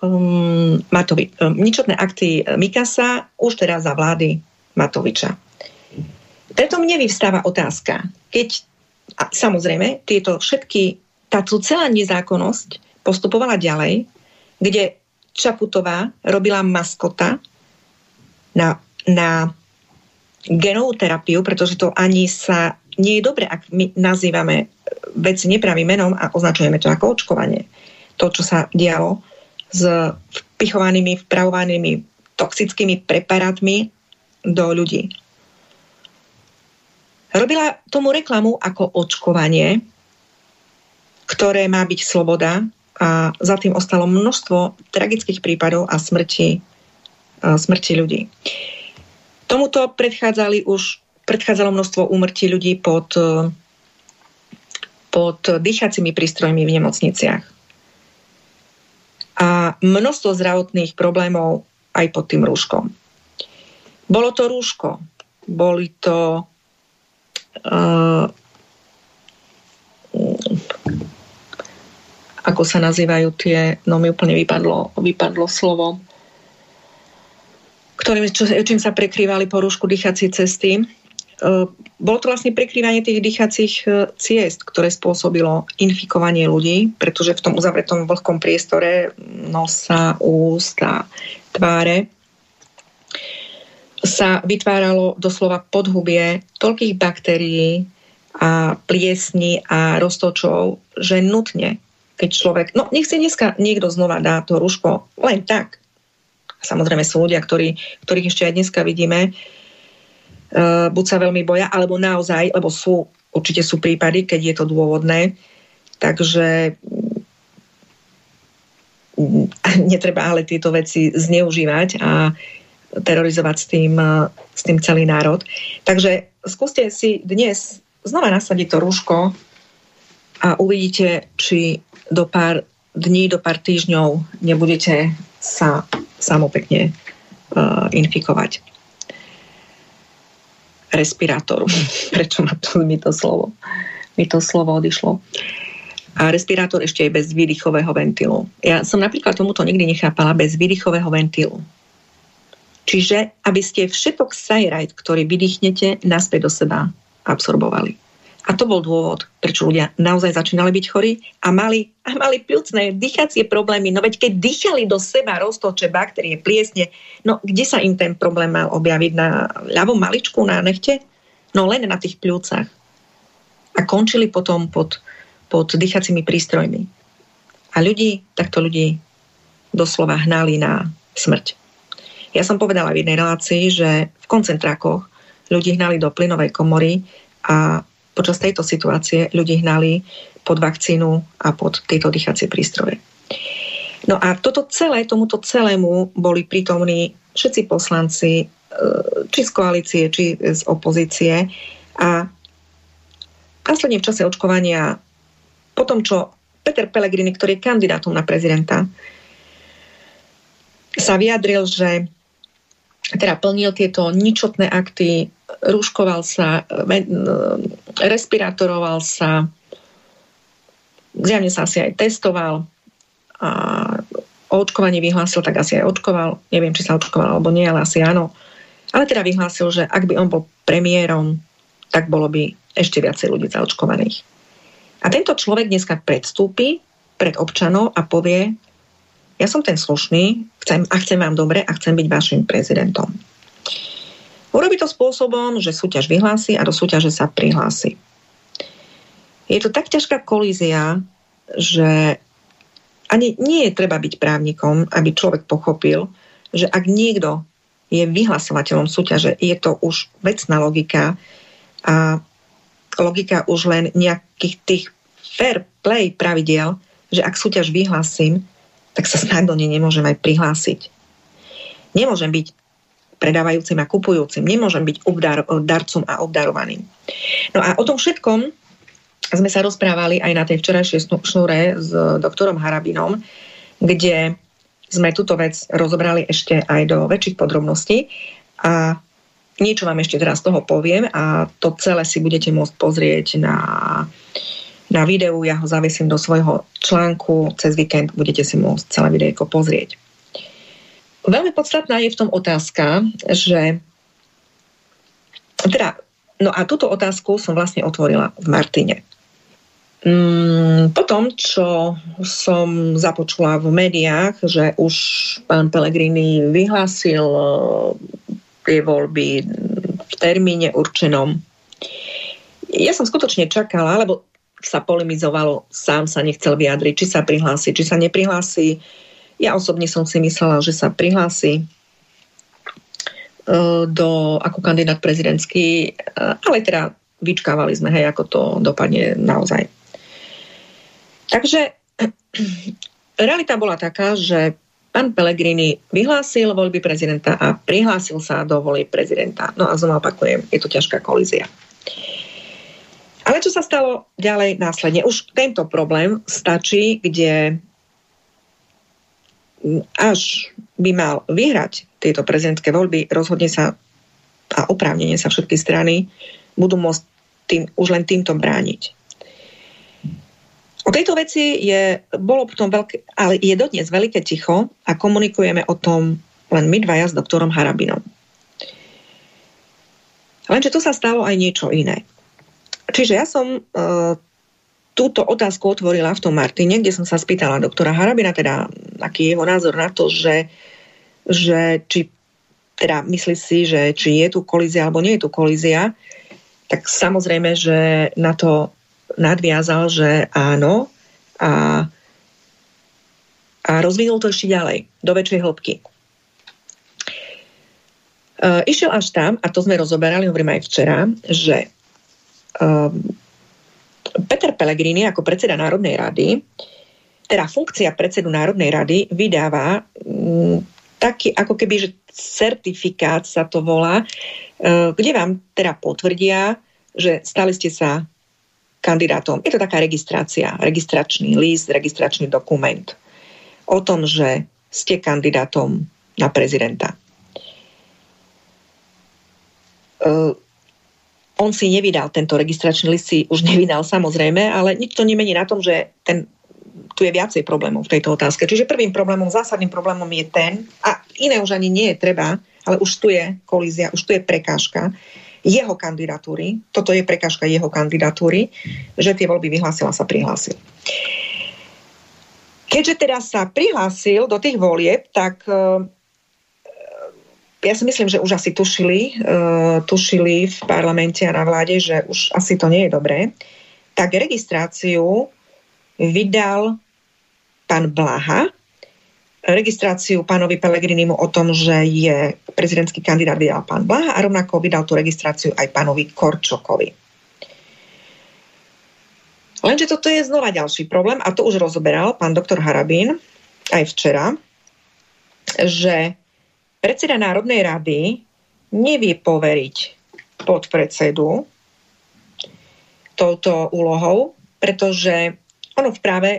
um, Matovi, um, ničotné akty Mikasa už teraz za vlády Matoviča. Preto mne vyvstáva otázka, keď a samozrejme tieto všetky, táto celá nezákonnosť postupovala ďalej, kde Čaputová robila maskota na, na genovú terapiu, pretože to ani sa nie je dobre, ak my nazývame veci nepravým menom a označujeme to ako očkovanie. To, čo sa dialo s vpichovanými, vpravovanými toxickými preparátmi do ľudí. Robila tomu reklamu ako očkovanie, ktoré má byť sloboda a za tým ostalo množstvo tragických prípadov a smrti, smrti ľudí. Tomuto predchádzali už predchádzalo množstvo úmrtí ľudí pod, pod dýchacími prístrojmi v nemocniciach. A množstvo zdravotných problémov aj pod tým rúškom. Bolo to rúško, boli to uh, ako sa nazývajú tie, no mi úplne vypadlo, vypadlo slovo, ktorým, čo, čím sa prekrývali porušku dýchacie cesty. E, bolo to vlastne prekrývanie tých dýchacích e, ciest, ktoré spôsobilo infikovanie ľudí, pretože v tom uzavretom vlhkom priestore nosa, ústa, tváre sa vytváralo doslova podhubie toľkých baktérií a pliesní a roztočov, že nutne, keď človek, no nech si dneska niekto znova dá to rúško len tak, Samozrejme sú ľudia, ktorí, ktorých ešte aj dneska vidíme, uh, buď sa veľmi boja, alebo naozaj, lebo sú, určite sú prípady, keď je to dôvodné, takže mm, <laughs> netreba ale tieto veci zneužívať a terorizovať s tým, s tým celý národ. Takže skúste si dnes znova nasadiť to rúško a uvidíte, či do pár dní, do pár týždňov nebudete sa samo pekne uh, infikovať respirátoru. <laughs> Prečo ma to, mi to slovo? Mi to slovo odišlo. A respirátor ešte je bez výdychového ventilu. Ja som napríklad tomuto nikdy nechápala bez výdychového ventilu. Čiže, aby ste všetok sajrajt, ktorý vydýchnete, naspäť do seba absorbovali. A to bol dôvod, prečo ľudia naozaj začínali byť chorí a mali, a mali pľúcne, dýchacie problémy. No veď keď dýchali do seba roztoče, baktérie, pliesne, no kde sa im ten problém mal objaviť? Na ľavom maličku, na nechte? No len na tých pľúcach. A končili potom pod, pod dýchacími prístrojmi. A ľudí, takto ľudí doslova hnali na smrť. Ja som povedala v jednej relácii, že v koncentrákoch ľudí hnali do plynovej komory a počas tejto situácie ľudí hnali pod vakcínu a pod tieto dýchacie prístroje. No a toto celé, tomuto celému boli prítomní všetci poslanci, e, či z koalície, či z opozície. A následne v čase očkovania, po tom, čo Peter Pellegrini, ktorý je kandidátom na prezidenta, sa vyjadril, že teda plnil tieto ničotné akty rúškoval sa, respirátoroval sa, zjavne sa asi aj testoval a o očkovaní vyhlásil, tak asi aj očkoval. Neviem, či sa očkoval alebo nie, ale asi áno. Ale teda vyhlásil, že ak by on bol premiérom, tak bolo by ešte viacej ľudí zaočkovaných. A tento človek dneska predstúpi pred občanov a povie, ja som ten slušný chcem, a chcem vám dobre a chcem byť vašim prezidentom. Urobí to spôsobom, že súťaž vyhlási a do súťaže sa prihlási. Je to tak ťažká kolízia, že ani nie je treba byť právnikom, aby človek pochopil, že ak niekto je vyhlasovateľom súťaže, je to už vecná logika a logika už len nejakých tých fair play pravidel, že ak súťaž vyhlásim, tak sa snad do nemôžem aj prihlásiť. Nemôžem byť predávajúcim a kupujúcim, nemôžem byť obdar, darcom a obdarovaným. No a o tom všetkom sme sa rozprávali aj na tej včerajšej šnúre s doktorom Harabinom, kde sme túto vec rozobrali ešte aj do väčších podrobností a niečo vám ešte teraz z toho poviem a to celé si budete môcť pozrieť na, na videu, ja ho zavesím do svojho článku, cez víkend budete si môcť celé videjko pozrieť. Veľmi podstatná je v tom otázka, že teda, no a túto otázku som vlastne otvorila v Martine. Mm, potom, čo som započula v médiách, že už pán Pellegrini vyhlásil eh, tie voľby v termíne určenom, ja som skutočne čakala, lebo sa polemizovalo, sám sa nechcel vyjadriť, či sa prihlási, či sa neprihlási. Ja osobne som si myslela, že sa prihlási eh, do, ako kandidát prezidentský, eh, ale teda vyčkávali sme, hej, ako to dopadne naozaj. Takže <clears throat> realita bola taká, že pán Pellegrini vyhlásil voľby prezidenta a prihlásil sa do voľby prezidenta. No a znova opakujem, je to ťažká kolízia. Ale čo sa stalo ďalej následne? Už tento problém stačí, kde až by mal vyhrať tieto prezidentské voľby, rozhodne sa a oprávnenie sa všetky strany budú môcť tým, už len týmto brániť. O tejto veci je, bolo potom veľké, ale je dodnes veľké ticho a komunikujeme o tom len my dvaja s doktorom Harabinom. Lenže tu sa stalo aj niečo iné. Čiže ja som e, túto otázku otvorila v tom Martine, kde som sa spýtala doktora Harabina, teda aký je jeho názor na to, že, že či teda myslí si, že či je tu kolízia alebo nie je tu kolízia, tak samozrejme, že na to nadviazal, že áno a, a rozvinul to ešte ďalej, do väčšej hĺbky. Uh, išiel až tam, a to sme rozoberali, hovorím aj včera, že Peter Pellegrini ako predseda Národnej rady, teda funkcia predsedu Národnej rady vydáva um, taký ako keby, že certifikát sa to volá, uh, kde vám teda potvrdia, že stali ste sa kandidátom. Je to taká registrácia, registračný list, registračný dokument o tom, že ste kandidátom na prezidenta. On si nevydal tento registračný list, si už nevydal samozrejme, ale nič to nemení na tom, že ten, tu je viacej problémov v tejto otázke. Čiže prvým problémom, zásadným problémom je ten, a iné už ani nie je treba, ale už tu je kolízia, už tu je prekážka, jeho kandidatúry, toto je prekážka jeho kandidatúry, že tie voľby vyhlásila sa prihlásil. Keďže teda sa prihlásil do tých volieb, tak ja si myslím, že už asi tušili, e, tušili v parlamente a na vláde, že už asi to nie je dobré, tak registráciu vydal pán Blaha, registráciu pánovi Pelegrinimu o tom, že je prezidentský kandidát vydal pán Blaha a rovnako vydal tú registráciu aj pánovi Korčokovi. Lenže toto je znova ďalší problém a to už rozoberal pán doktor Harabín aj včera, že predseda Národnej rady nevie poveriť podpredsedu touto úlohou, pretože ono v práve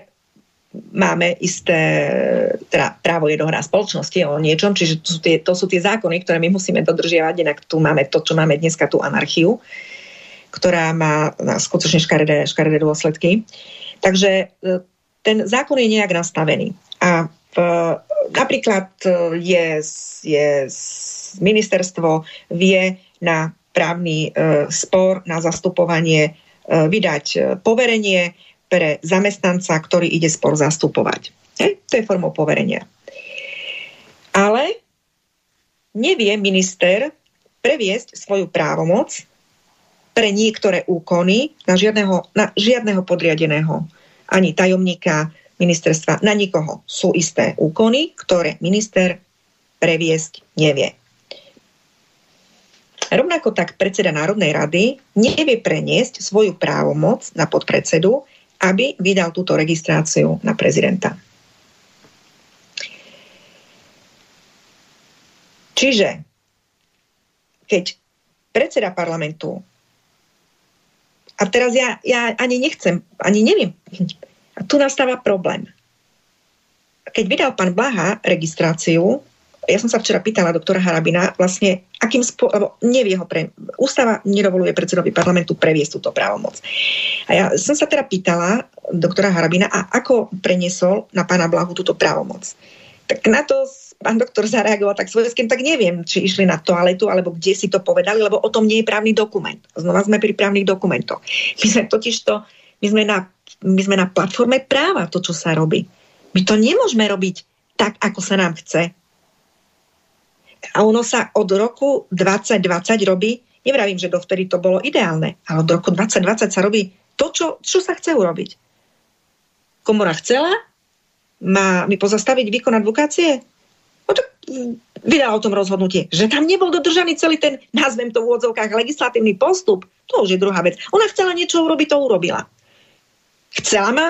máme isté, teda právo je dohra spoločnosti o niečom, čiže to sú, tie, to sú tie zákony, ktoré my musíme dodržiavať, inak tu máme to, čo máme dneska, tú anarchiu, ktorá má skutočne škaredé, škaredé dôsledky. Takže e, ten zákon je nejak nastavený. A v, napríklad e, je, je ministerstvo vie na právny e, spor na zastupovanie, e, vydať poverenie pre zamestnanca, ktorý ide spor zastupovať. Hej? To je formou poverenia. Ale nevie minister previesť svoju právomoc pre niektoré úkony na žiadneho, na žiadneho podriadeného, ani tajomníka ministerstva, na nikoho. Sú isté úkony, ktoré minister previesť nevie. Rovnako tak predseda Národnej rady nevie preniesť svoju právomoc na podpredsedu, aby vydal túto registráciu na prezidenta. Čiže, keď predseda parlamentu a teraz ja, ja ani nechcem, ani neviem, a tu nastáva problém. Keď vydal pán Blaha registráciu, ja som sa včera pýtala doktora Harabina, vlastne akým spo- nevie ho pre... Ústava nedovoluje predsedovi parlamentu previesť túto právomoc. A ja som sa teda pýtala doktora Harabina, a ako preniesol na pána Blahu túto právomoc. Tak na to pán doktor zareagoval tak svojským, tak neviem, či išli na toaletu, alebo kde si to povedali, lebo o tom nie je právny dokument. Znova sme pri právnych dokumentoch. My sme totiž to, my sme na, my sme na platforme práva, to, čo sa robí. My to nemôžeme robiť tak, ako sa nám chce a ono sa od roku 2020 robí, nevravím, že dovtedy to bolo ideálne, ale od roku 2020 sa robí to, čo, čo sa chce urobiť. Komora chcela má mi pozastaviť výkon advokácie? No tak mm, vydala o tom rozhodnutie, že tam nebol dodržaný celý ten, nazvem to v úvodzovkách, legislatívny postup. To už je druhá vec. Ona chcela niečo urobiť, to urobila. Chcela ma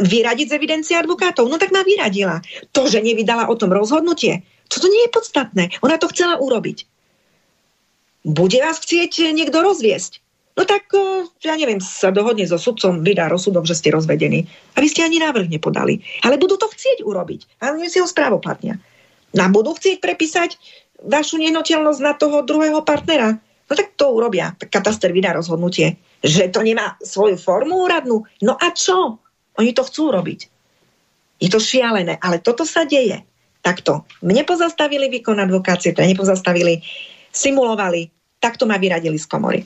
vyradiť z evidencie advokátov? No tak ma vyradila. To, že nevydala o tom rozhodnutie, toto nie je podstatné. Ona to chcela urobiť. Bude vás chcieť niekto rozviesť? No tak, ja neviem, sa dohodne so sudcom, vydá rozsudok, že ste rozvedení. A vy ste ani návrh nepodali. Ale budú to chcieť urobiť. A oni si ho správoplatnia. No a budú chcieť prepísať vašu nehnuteľnosť na toho druhého partnera. No tak to urobia. Kataster vydá rozhodnutie, že to nemá svoju formu úradnú. No a čo? Oni to chcú robiť. Je to šialené, ale toto sa deje takto. Mne pozastavili výkon advokácie, to nepozastavili, simulovali, takto ma vyradili z komory.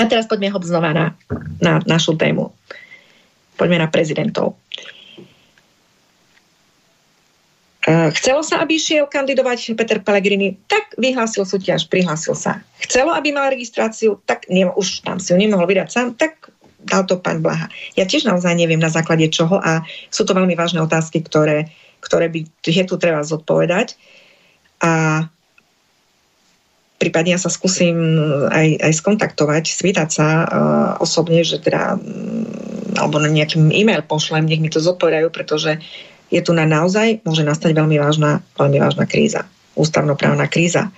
A teraz poďme ho znova na, na našu tému. Poďme na prezidentov. E, chcelo sa, aby šiel kandidovať Peter Pellegrini, tak vyhlásil súťaž, prihlásil sa. Chcelo, aby mal registráciu, tak ne, už tam si ho nemohol vydať sám, tak dal to pán Blaha. Ja tiež naozaj neviem na základe čoho a sú to veľmi vážne otázky, ktoré ktoré by je tu treba zodpovedať. A prípadne ja sa skúsim aj, aj skontaktovať, svítať sa uh, osobne, že teda um, alebo na nejaký e-mail pošlem, nech mi to zodpovedajú, pretože je tu na naozaj, môže nastať veľmi vážna, veľmi vážna kríza, ústavnoprávna kríza.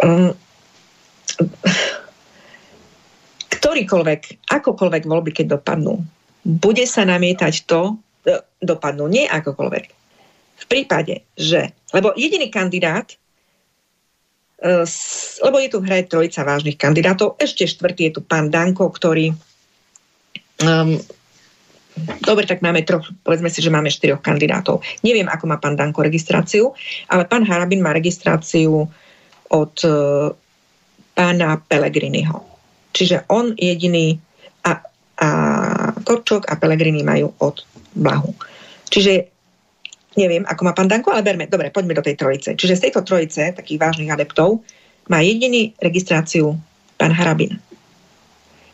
Um, ktorýkoľvek, akokoľvek voľby, keď dopadnú, bude sa namietať to, e, dopadnú nie akokoľvek. V prípade, že, lebo jediný kandidát, e, lebo je tu v hre trojica vážnych kandidátov, ešte štvrtý je tu pán Danko, ktorý um, Dobre, tak máme troch, povedzme si, že máme štyroch kandidátov. Neviem, ako má pán Danko registráciu, ale pán Harabin má registráciu od uh, pána Pelegriniho. Čiže on jediný a, a Korčok a Pelegrini majú od Blahu. Čiže neviem, ako má pán Danko, ale berme, dobre, poďme do tej trojice. Čiže z tejto trojice, takých vážnych adeptov, má jediný registráciu pán Harabin.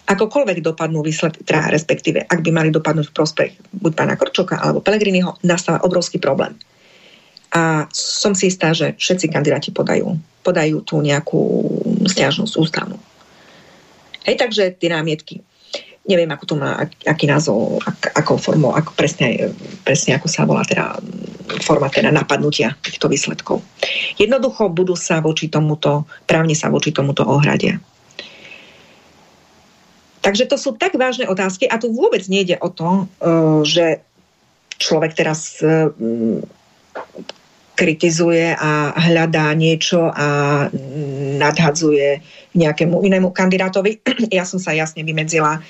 Akokoľvek dopadnú výsledky, teda respektíve, ak by mali dopadnúť v prospech buď pána Korčoka alebo Pelegriniho, nastáva obrovský problém. A som si istá, že všetci kandidáti podajú, podajú tú nejakú stiažnosť ústavnú. Hej, takže tie námietky neviem, ako to má, ak, aký názov, ak, ako formou, ako presne, presne ako sa volá teda forma teda napadnutia týchto výsledkov. Jednoducho budú sa voči tomuto, právne sa voči tomuto ohradia. Takže to sú tak vážne otázky a tu vôbec nejde o to, e, že človek teraz e, kritizuje a hľadá niečo a nadhadzuje nejakému inému kandidátovi. <clears throat> Ja som sa jasne vymedzila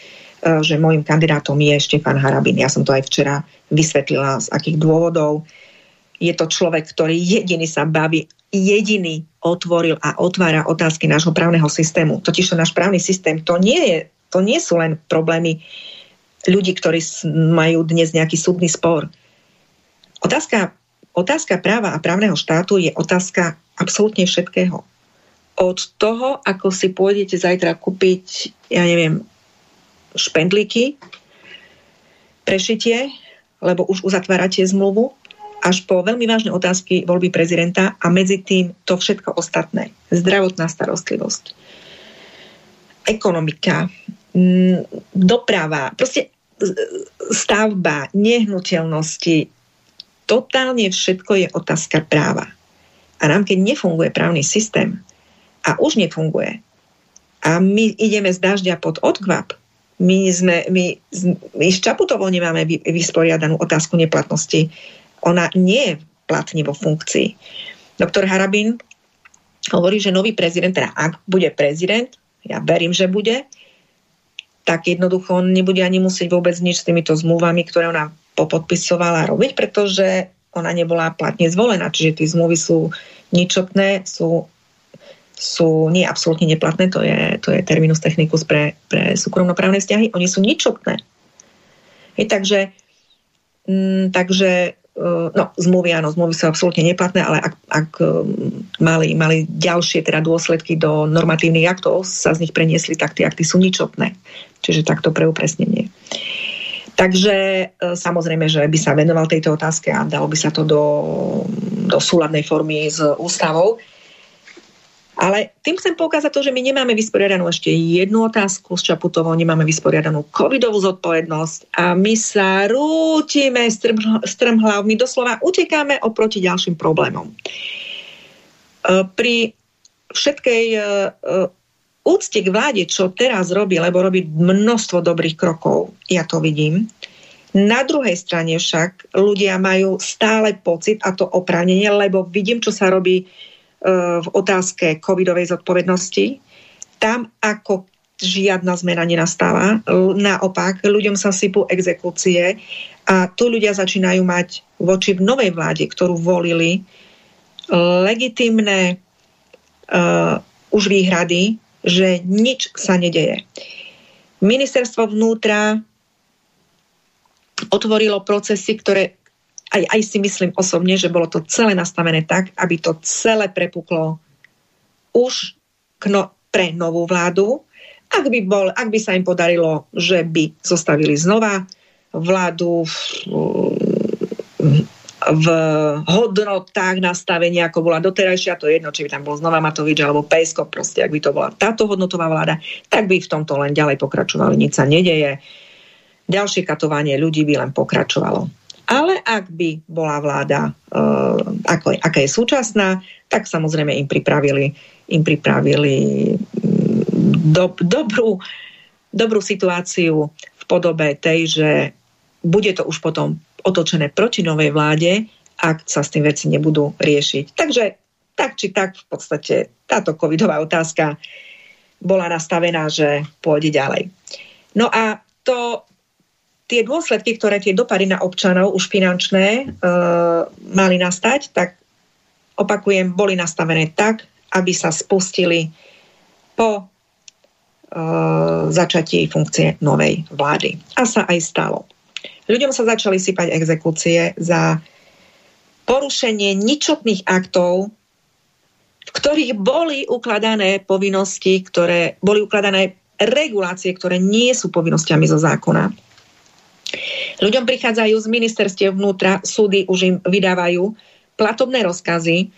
E, že môjim kandidátom je Štefan Harabin. Ja som to aj včera vysvetlila, z akých dôvodov. je to človek, ktorý jediný sa baví, jediný otvoril a otvára otázky nášho právneho systému. Totiž to náš právny systém, to nie, je, to nie sú len problémy ľudí, ktorí majú dnes nejaký súdny spor. Otázka, otázka práva a právneho štátu je otázka absolútne všetkého. Od toho, ako si pôjdete zajtra kúpiť, ja neviem, špendlíky, prešitie, lebo už uzatvárate zmluvu, až po veľmi vážne otázky voľby prezidenta a medzi tým to všetko ostatné. Zdravotná starostlivosť, ekonomika, mm, doprava, proste stavba, nehnuteľnosti, totálne všetko je otázka práva. A nám, keď nefunguje právny systém, a už nefunguje, a my ideme z dažďa pod odkvap, my, sme, my, my s Čaputovou nemáme vysporiadanú otázku neplatnosti ona nie je platne vo funkcii. Doktor Harabin hovorí, že nový prezident, teda ak bude prezident, ja verím, že bude, tak jednoducho on nebude ani musieť vôbec nič s týmito zmluvami, ktoré ona popodpisovala robiť, pretože ona nebola platne zvolená. Čiže tie zmluvy sú ničotné, sú, sú nie absolútne neplatné, to je, to je terminus technicus pre, pre súkromnoprávne vzťahy, oni sú ničotné. Hej, takže, mm, takže no zmluvy áno, zmluvy sú absolútne neplatné, ale ak, ak eh, mali, mali ďalšie teda dôsledky do normatívnych aktov, sa z nich preniesli, tak tie akty sú ničotné. Čiže takto pre upresnenie. Takže eh, samozrejme, že by sa venoval tejto otázke a dalo by sa to do, do súladnej formy s ústavou. Ale tým chcem poukázať to, že my nemáme vysporiadanú ešte jednu otázku s Čaputovou, nemáme vysporiadanú covidovú zodpovednosť a my sa rútime strmhlav, my doslova utekáme oproti ďalším problémom. E, pri všetkej e, e, úcte k vláde, čo teraz robí, lebo robí množstvo dobrých krokov, ja to vidím, na druhej strane však ľudia majú stále pocit, a to oprávnenie, lebo vidím, čo sa robí E, v otázke covidovej zodpovednosti. Tam ako žiadna zmena nenastáva. Naopak, ľuďom sa sypú exekúcie a tu ľudia začínajú mať voči v novej vláde, ktorú volili, legitimné uh, už výhrady, že nič sa nedeje. Ministerstvo vnútra otvorilo procesy, ktoré aj, aj si myslím osobne, že bolo to celé nastavené tak, aby to celé prepuklo už kno, pre novú vládu. Ak by, bol, ak by sa im podarilo, že by zostavili znova vládu v, v hodnotách nastavenia, ako bola doterajšia, to je jedno, či by tam bol znova Matovič alebo Pesko, proste, ak by to bola táto hodnotová vláda, tak by v tomto len ďalej pokračovali, nič sa nedeje. Ďalšie katovanie ľudí by len pokračovalo. Ale ak by bola vláda, uh, ako, aká je súčasná, tak samozrejme im pripravili, im pripravili mm, do, dobrú, dobrú situáciu v podobe tej, že bude to už potom otočené proti novej vláde, ak sa s tým veci nebudú riešiť. Takže tak či tak v podstate táto covidová otázka bola nastavená, že pôjde ďalej. No a to tie dôsledky, ktoré tie dopady na občanov už finančné e, mali nastať, tak opakujem, boli nastavené tak, aby sa spustili po e, začatí funkcie novej vlády. A sa aj stalo. Ľuďom sa začali sypať exekúcie za porušenie ničotných aktov, v ktorých boli ukladané povinnosti, ktoré boli ukladané regulácie, ktoré nie sú povinnosťami zo zákona Ľuďom prichádzajú z ministerstiev vnútra, súdy už im vydávajú platobné rozkazy.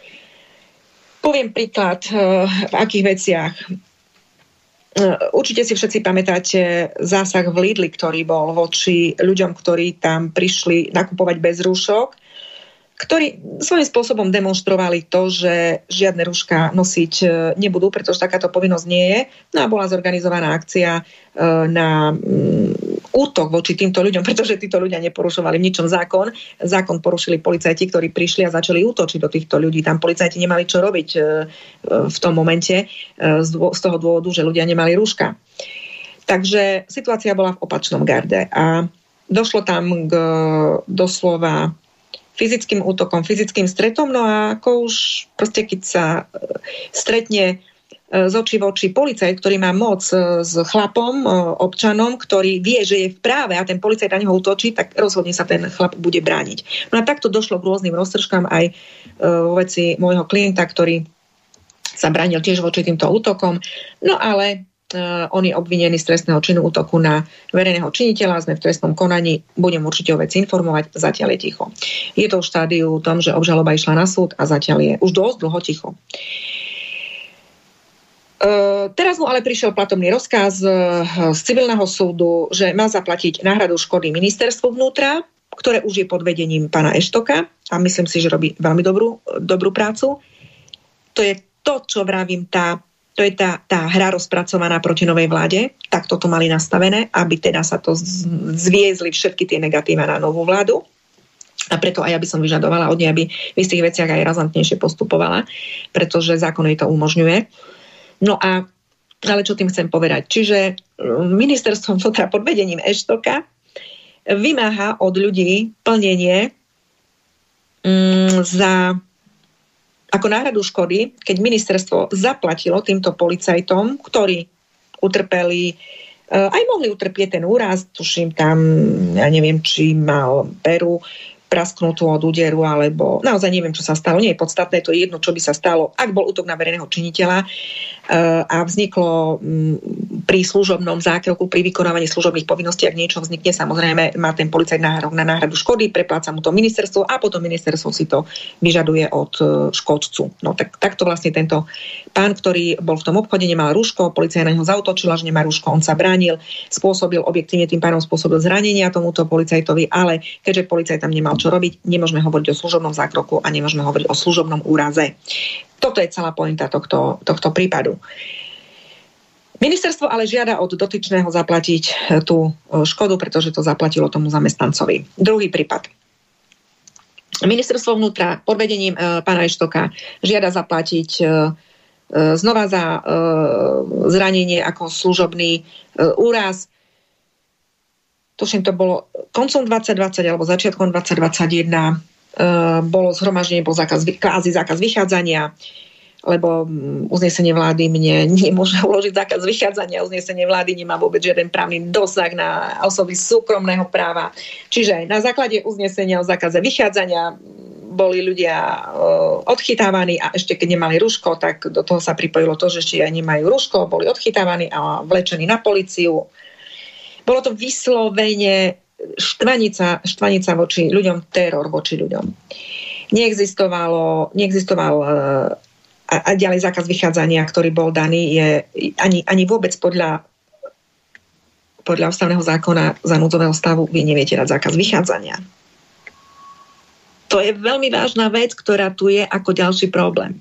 Poviem príklad, eh, v akých veciach. Eh, určite si všetci pamätáte zásah v Lidli, ktorý bol voči ľuďom, ktorí tam prišli nakupovať bez rúšok ktorí svojím spôsobom demonstrovali to, že žiadne ruška nosiť e, nebudú, pretože takáto povinnosť nie je. No a bola zorganizovaná akcia na mm, útok voči týmto ľuďom, <laughs> pretože títo ľudia neporušovali v ničom zákon. Zákon porušili policajti, ktorí prišli a začali útočiť do týchto ľudí. Tam policajti nemali čo robiť e, v tom momente z toho dôvodu, že ľudia nemali rúška. Takže situácia bola v opačnom garde a došlo tam k doslova fyzickým útokom, fyzickým stretom, no a ako už proste keď sa stretne z očí v oči policajt, ktorý má moc s chlapom, občanom, ktorý vie, že je v práve a ten policajt na neho útočí, tak rozhodne sa ten chlap bude brániť. No a takto došlo k rôznym roztržkám aj vo veci môjho klienta, ktorý sa bránil tiež voči týmto útokom. No ale on je obvinený z trestného činu útoku na verejného činiteľa, sme v trestnom konaní, budem určite o veci informovať, zatiaľ je ticho. Je to v štádiu tom, že obžaloba išla na súd a zatiaľ je už dosť dlho ticho. Uh, teraz mu ale prišiel platomný rozkaz uh, z civilného súdu, že má zaplatiť náhradu škody ministerstvu vnútra, ktoré už je pod vedením pána Eštoka a myslím si, že robí veľmi dobrú, dobrú prácu. To je to, čo vravím, tá, to je tá, tá hra rozpracovaná proti novej vláde, tak toto mali nastavené, aby teda sa to zviezli všetky tie negatíva na novú vládu. A preto aj ja by som vyžadovala od nej, aby v istých veciach aj razantnejšie postupovala, pretože zákon jej to umožňuje. No a ale čo tým chcem povedať? Čiže mm, ministerstvo vnútra pod vedením Eštoka vymáha od ľudí plnenie mm, za ako náhradu škody, keď ministerstvo zaplatilo týmto policajtom, ktorí utrpeli eh, aj mohli utrpieť ten úraz, tuším tam, ja neviem, či mal Peru, prasknutú od úderu, alebo naozaj neviem, čo sa stalo. Nie je podstatné, to je jedno, čo by sa stalo, ak bol útok na verejného činiteľa uh, a vzniklo um, pri služobnom zákroku, pri vykonávaní služobných povinností, ak niečo vznikne, samozrejme má ten policajt nárok na náhradu škody, prepláca mu to ministerstvo a potom ministerstvo si to vyžaduje od uh, škodcu. No tak, takto vlastne tento pán, ktorý bol v tom obchode, nemal rúško, policia na neho zautočila, že nemá rúško, on sa bránil, spôsobil objektívne tým pánom spôsobil zranenia tomuto policajtovi, ale keďže policajt tam nemal čo robiť, nemôžeme hovoriť o služobnom zákroku a nemôžeme hovoriť o služobnom úraze. Toto je celá pointa tohto, tohto prípadu. Ministerstvo ale žiada od dotyčného zaplatiť e, tú e, škodu, pretože to zaplatilo tomu zamestnancovi. Druhý prípad. Ministerstvo vnútra pod vedením e, pána Eštoka žiada zaplatiť e znova za e, zranenie ako služobný e, úraz tuším to bolo koncom 2020 alebo začiatkom 2021, uh, e, bolo zhromaždenie, bol zákaz, kvázi zákaz vychádzania, lebo uznesenie vlády mne <laughs> nemôže uložiť zákaz vychádzania, uznesenie vlády nemá vôbec žiaden právny dosah na osoby súkromného práva. Čiže na základe uznesenia o zákaze vychádzania boli ľudia uh, odchytávaní a ešte keď nemali rúško, tak do toho sa pripojilo to, že ešte aj nemajú rúško, boli odchytávaní a vlečení na policiu bolo to vyslovene štvanica, štvanica voči ľuďom, teror voči ľuďom. Neexistovalo, neexistoval e, a, a ďalej zákaz vychádzania, ktorý bol daný, je ani, ani vôbec podľa podľa ústavného zákona za núdzového stavu vy neviete dať zákaz vychádzania. To je veľmi vážna vec, ktorá tu je ako ďalší problém.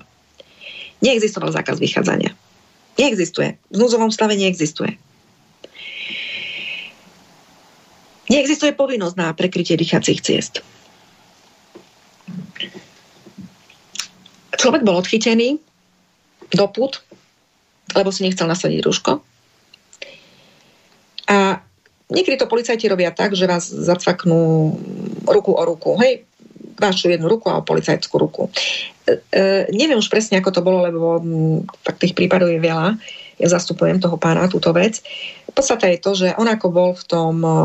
Neexistoval zákaz vychádzania. Neexistuje. V núdzovom stave neexistuje. Neexistuje povinnosť na prekrytie dýchacích ciest. Človek bol odchytený do put, lebo si nechcel nasadiť rúško. A niekedy to policajti robia tak, že vás zacvaknú ruku o ruku. Hej, vašu jednu ruku a o policajtskú ruku. E, e, neviem už presne, ako to bolo, lebo m, tak tých prípadov je veľa. Ja zastupujem toho pána, túto vec. Podstata je to, že on ako bol v tom, e,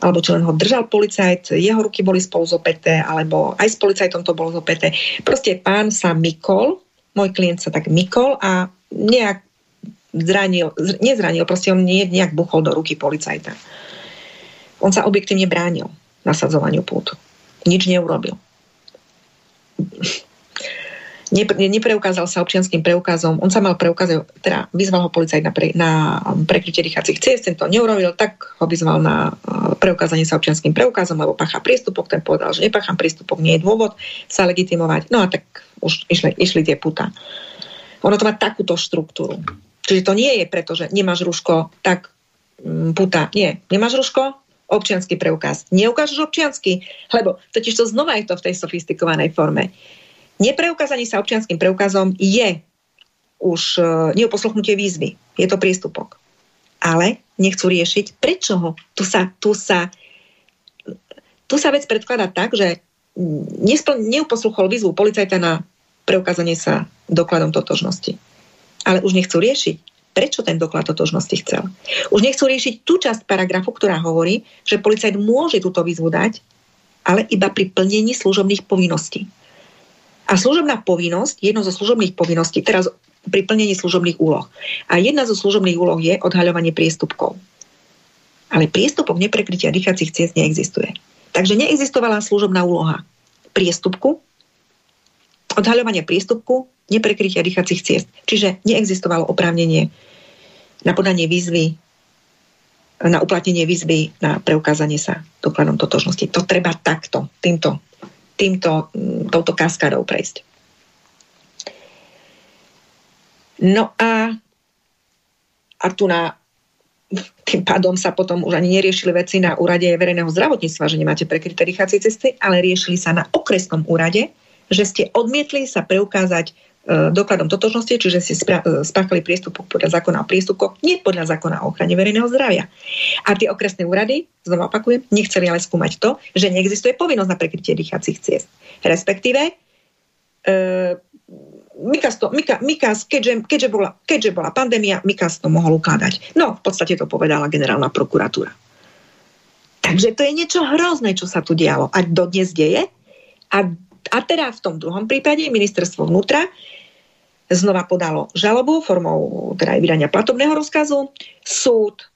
alebo či len ho držal policajt, jeho ruky boli spolu zopeté, alebo aj s policajtom to bolo zopeté. Proste pán sa mykol, môj klient sa tak mykol a nejak zranil, nezranil, proste on nejak buchol do ruky policajta. On sa objektívne bránil nasadzovaniu pútu. Nič neurobil nepreukázal sa občianským preukazom. On sa mal preukázať, teda vyzval ho policajt na, pre, na prekrytie dýchacích ciest, ten to neurobil, tak ho vyzval na uh, preukázanie sa občianským preukazom, lebo pacha prístupok, ten povedal, že nepachám prístupok, nie je dôvod sa legitimovať. No a tak už išli, išli tie puta. Ono to má takúto štruktúru. Čiže to nie je preto, že nemáš ruško, tak um, puta. Nie, nemáš ruško, občianský preukaz. Neukážeš občiansky, lebo totiž to znova je to v tej sofistikovanej forme. Nepreukázanie sa občianským preukazom je už e, neoposluchnutie výzvy. Je to prístupok. Ale nechcú riešiť, prečo ho. Tu sa, tu sa, tu sa vec predkladá tak, že nespl- neuposluchol výzvu policajta na preukázanie sa dokladom totožnosti. Ale už nechcú riešiť, prečo ten doklad totožnosti chcel. Už nechcú riešiť tú časť paragrafu, ktorá hovorí, že policajt môže túto výzvu dať, ale iba pri plnení služobných povinností. A služobná povinnosť, jedno zo služobných povinností, teraz pri plnení služobných úloh. A jedna zo služobných úloh je odhaľovanie priestupkov. Ale priestupok neprekrytia dýchacích ciest neexistuje. Takže neexistovala služobná úloha priestupku, odhaľovanie priestupku, neprekrytia dýchacích ciest. Čiže neexistovalo oprávnenie na podanie výzvy, na uplatnenie výzvy na preukázanie sa dokladom totožnosti. To treba takto, týmto, týmto, mm, touto kaskádou prejsť. No a, a tu na tým pádom sa potom už ani neriešili veci na úrade verejného zdravotníctva, že nemáte prekryté dýchacie cesty, ale riešili sa na okresnom úrade, že ste odmietli sa preukázať e, dokladom totožnosti, čiže ste e, spáchali priestupok podľa zákona o priestupkoch, nie podľa zákona o ochrane verejného zdravia. A tie okresné úrady, znova opakujem, nechceli ale skúmať to, že neexistuje povinnosť na prekrytie dýchacích ciest. Respektíve e, Mikas, to, Mika, Mikas keďže, keďže, bola, keďže bola pandémia, Mikas to mohol ukladať. No, v podstate to povedala generálna prokuratúra. Takže to je niečo hrozné, čo sa tu dialo. A dodnes deje. A, a teda v tom druhom prípade ministerstvo vnútra znova podalo žalobu formou teda vydania platobného rozkazu. Súd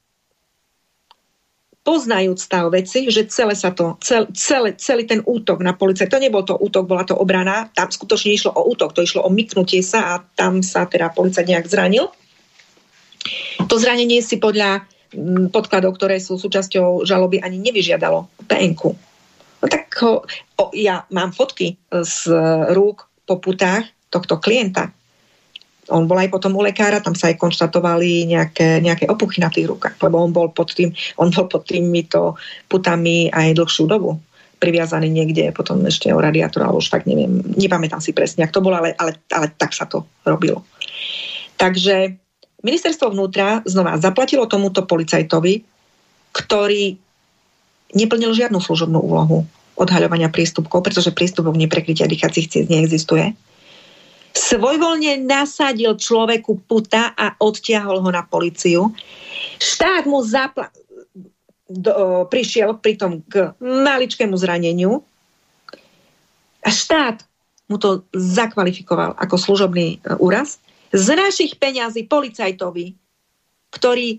poznajúc stav veci, že celé sa to, cel, celé, celý ten útok na policajt, to nebol to útok, bola to obrana, tam skutočne išlo o útok, to išlo o myknutie sa a tam sa teda policajt nejak zranil. To zranenie si podľa podkladov, ktoré sú súčasťou žaloby, ani nevyžiadalo PNK. No tak ho, o, ja mám fotky z rúk po putách tohto klienta. On bol aj potom u lekára, tam sa aj konštatovali nejaké, nejaké opuchy na tých rukách, lebo on bol pod, tým, on bol pod týmito putami aj dlhšiu dobu priviazaný niekde, potom ešte o radiátor, ale už fakt neviem, nepamätám si presne, ak to bolo, ale, ale, ale tak sa to robilo. Takže ministerstvo vnútra znova zaplatilo tomuto policajtovi, ktorý neplnil žiadnu služobnú úlohu odhaľovania prístupkov, pretože prístupok neprekrytia dýchacích ciest neexistuje svojvoľne nasadil človeku puta a odtiahol ho na policiu. Štát mu zapla- do, prišiel pritom k maličkému zraneniu a štát mu to zakvalifikoval ako služobný e, úraz. Z našich peňazí policajtovi, ktorý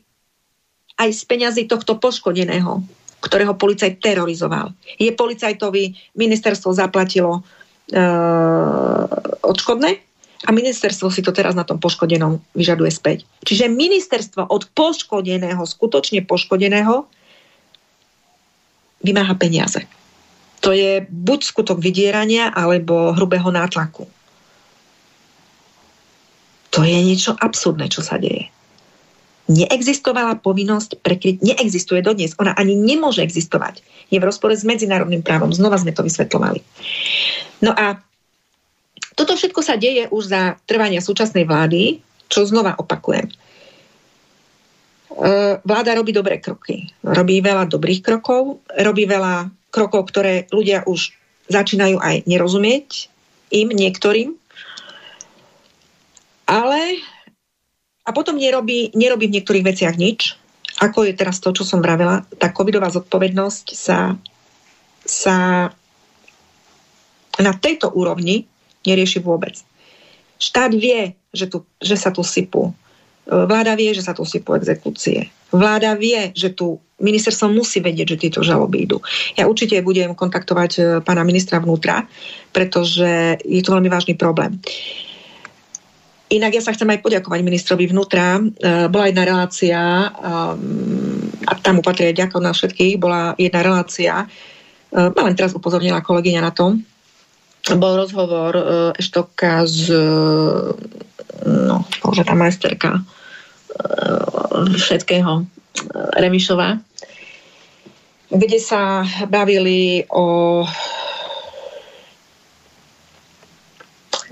aj z peňazí tohto poškodeného, ktorého policajt terorizoval. Je policajtovi, ministerstvo zaplatilo e, odškodné a ministerstvo si to teraz na tom poškodenom vyžaduje späť. Čiže ministerstvo od poškodeného, skutočne poškodeného, vymáha peniaze. To je buď skutok vydierania, alebo hrubého nátlaku. To je niečo absurdné, čo sa deje. Neexistovala povinnosť prekryť, neexistuje dodnes, ona ani nemôže existovať. Je v rozpore s medzinárodným právom, znova sme to vysvetlovali. No a toto všetko sa deje už za trvania súčasnej vlády, čo znova opakujem. E, vláda robí dobré kroky. Robí veľa dobrých krokov, robí veľa krokov, ktoré ľudia už začínajú aj nerozumieť im, niektorým. Ale a potom nerobí, nerobí v niektorých veciach nič. Ako je teraz to, čo som vravela, tá covidová zodpovednosť sa, sa na tejto úrovni nerieši vôbec. Štát vie, že, tu, že sa tu sypú. E, vláda vie, že sa tu sypú exekúcie. Vláda vie, že tu ministerstvo musí vedieť, že tieto žaloby idú. Ja určite budem kontaktovať e, pána ministra vnútra, pretože je to veľmi vážny problém. Inak ja sa chcem aj poďakovať ministrovi vnútra. E, bola jedna relácia, a tam upatrí ďakujem na všetkých, bola jedna relácia, ma len teraz upozornila kolegyňa na tom, bol rozhovor Eštoka z no, bože, tá majsterka všetkého Remišova, kde sa bavili o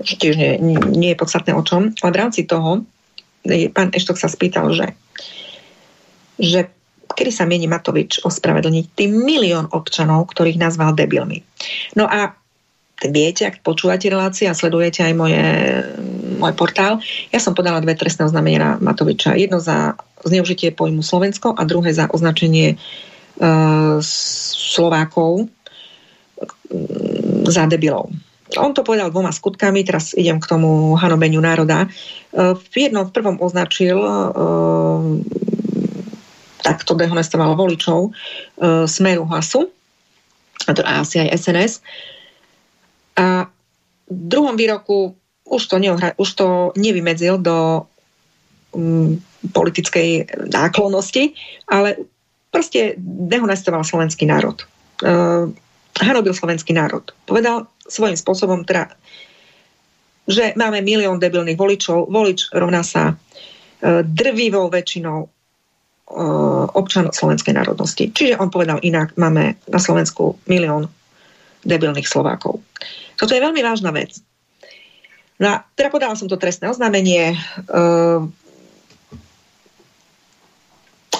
tiež nie, nie je podstatné o čom, ale v rámci toho pán Eštok sa spýtal, že, že kedy sa mieni Matovič ospravedlniť tým milión občanov, ktorých nazval debilmi. No a viete, ak počúvate relácie a sledujete aj moje, môj portál, ja som podala dve trestné oznámenia Matoviča. Jedno za zneužitie pojmu Slovensko a druhé za označenie uh, Slovákov uh, za debilov. On to povedal dvoma skutkami, teraz idem k tomu hanobeniu národa. V jednom, v prvom označil uh, takto dehonestoval voličov uh, Smeru hlasu, a to asi aj SNS, a v druhom výroku už to, neohra, už to nevymedzil do um, politickej náklonnosti, ale proste dehonestoval slovenský národ. Hanobil slovenský národ. Povedal svojím spôsobom, teda, že máme milión debilných voličov. Volič rovná sa uh, drvivou väčšinou uh, občanov slovenskej národnosti. Čiže on povedal inak, máme na Slovensku milión debilných Slovákov. Toto je veľmi vážna vec. No teda podala som to trestné oznámenie.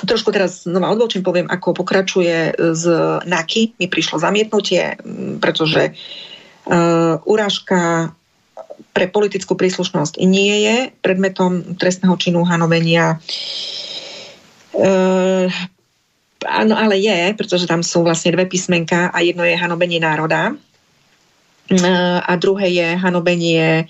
Trošku teraz znova odbočím, poviem, ako pokračuje z NAKY. Mi prišlo zamietnutie, pretože uh, urážka pre politickú príslušnosť nie je predmetom trestného činu hanovenia. Uh, áno, ale je, pretože tam sú vlastne dve písmenka a jedno je hanobenie národa a druhé je hanobenie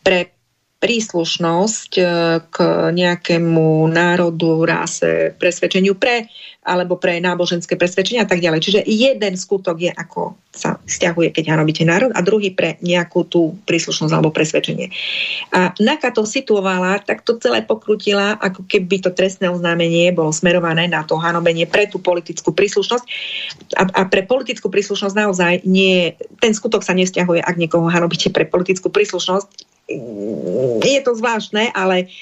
pre príslušnosť e, k nejakému národu, ráse, presvedčeniu pre alebo pre náboženské presvedčenia a tak ďalej. Čiže jeden skutok je, ako sa stiahuje, keď hanobíte národ a druhý pre nejakú tú príslušnosť alebo presvedčenie. A Naka to situovala, tak to celé pokrutila, ako keby to trestné oznámenie bolo smerované na to hanobenie pre tú politickú príslušnosť. A, a pre politickú príslušnosť naozaj nie, ten skutok sa nestiahuje, ak niekoho hanobíte pre politickú príslušnosť je to zvláštne, ale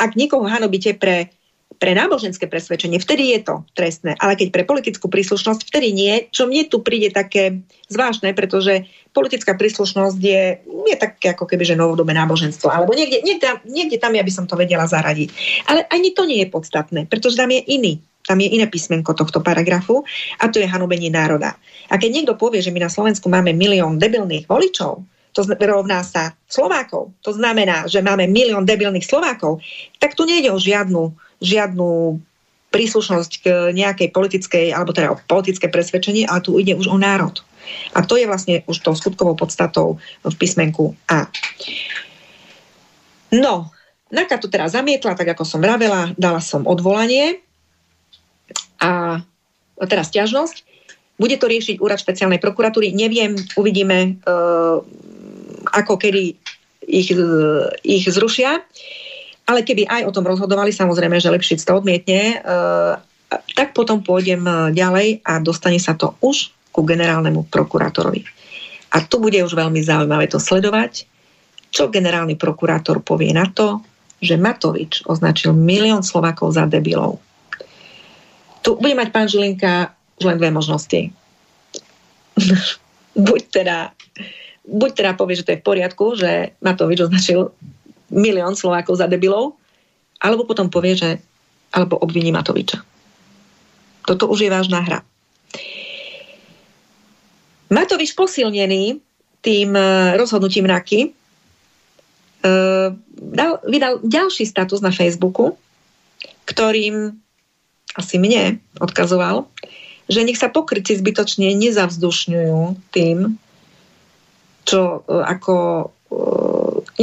ak niekoho hanobíte pre, pre náboženské presvedčenie, vtedy je to trestné. Ale keď pre politickú príslušnosť, vtedy nie. Čo mne tu príde také zvláštne, pretože politická príslušnosť je, je také ako keby, že novodobé náboženstvo. Alebo niekde, niekde, niekde tam ja by som to vedela zaradiť. Ale ani to nie je podstatné, pretože tam je iný tam je iné písmenko tohto paragrafu a to je hanobenie národa. A keď niekto povie, že my na Slovensku máme milión debilných voličov, to rovná sa Slovákov, to znamená, že máme milión debilných Slovákov, tak tu nejde o žiadnu, žiadnu príslušnosť k nejakej politickej, alebo teda o politické presvedčenie, ale tu ide už o národ. A to je vlastne už tou skutkovou podstatou v písmenku A. No, Naka to teraz zamietla, tak ako som vravela, dala som odvolanie a teraz ťažnosť. Bude to riešiť úrad špeciálnej prokuratúry. Neviem, uvidíme, ako kedy ich, ich zrušia. Ale keby aj o tom rozhodovali, samozrejme, že lepšie to odmietne, eh, tak potom pôjdem eh, ďalej a dostane sa to už ku generálnemu prokurátorovi. A tu bude už veľmi zaujímavé to sledovať, čo generálny prokurátor povie na to, že Matovič označil milión Slovákov za debilov. Tu bude mať pán Žilinka už len dve možnosti. <laughs> Buď teda buď teda povie, že to je v poriadku, že Matovič označil milión Slovákov za debilov, alebo potom povie, že alebo obviní Matoviča. Toto už je vážna hra. Matovič posilnený tým e, rozhodnutím NAKY e, dal, vydal ďalší status na Facebooku, ktorým asi mne odkazoval, že nech sa pokryci zbytočne nezavzdušňujú tým, čo e, ako e,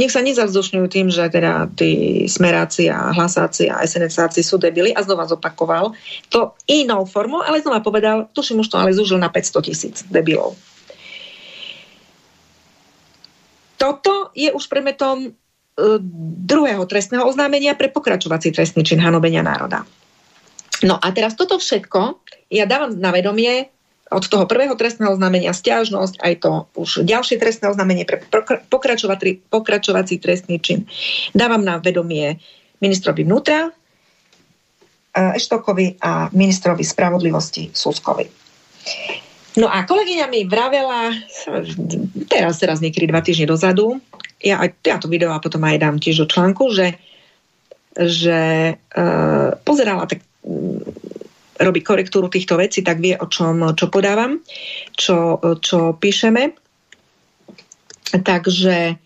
nech sa nezavzdušňujú tým, že teda tí smeráci a hlasáci a SNSáci sú debili a znova zopakoval to inou formou, ale znova povedal, tuším už to ale zúžil na 500 tisíc debilov. Toto je už predmetom e, druhého trestného oznámenia pre pokračovací trestný čin hanobenia národa. No a teraz toto všetko ja dávam na vedomie od toho prvého trestného znamenia stiažnosť, aj to už ďalšie trestné oznámenie pre pokračovací, trestný čin. Dávam na vedomie ministrovi vnútra, Eštokovi a ministrovi spravodlivosti Suskovi. No a kolegyňa mi vravela, teraz, teraz niekedy dva týždne dozadu, ja, ja to video a potom aj dám tiež do článku, že, že uh, pozerala tak robí korektúru týchto vecí, tak vie, o čom čo podávam, čo, čo píšeme. Takže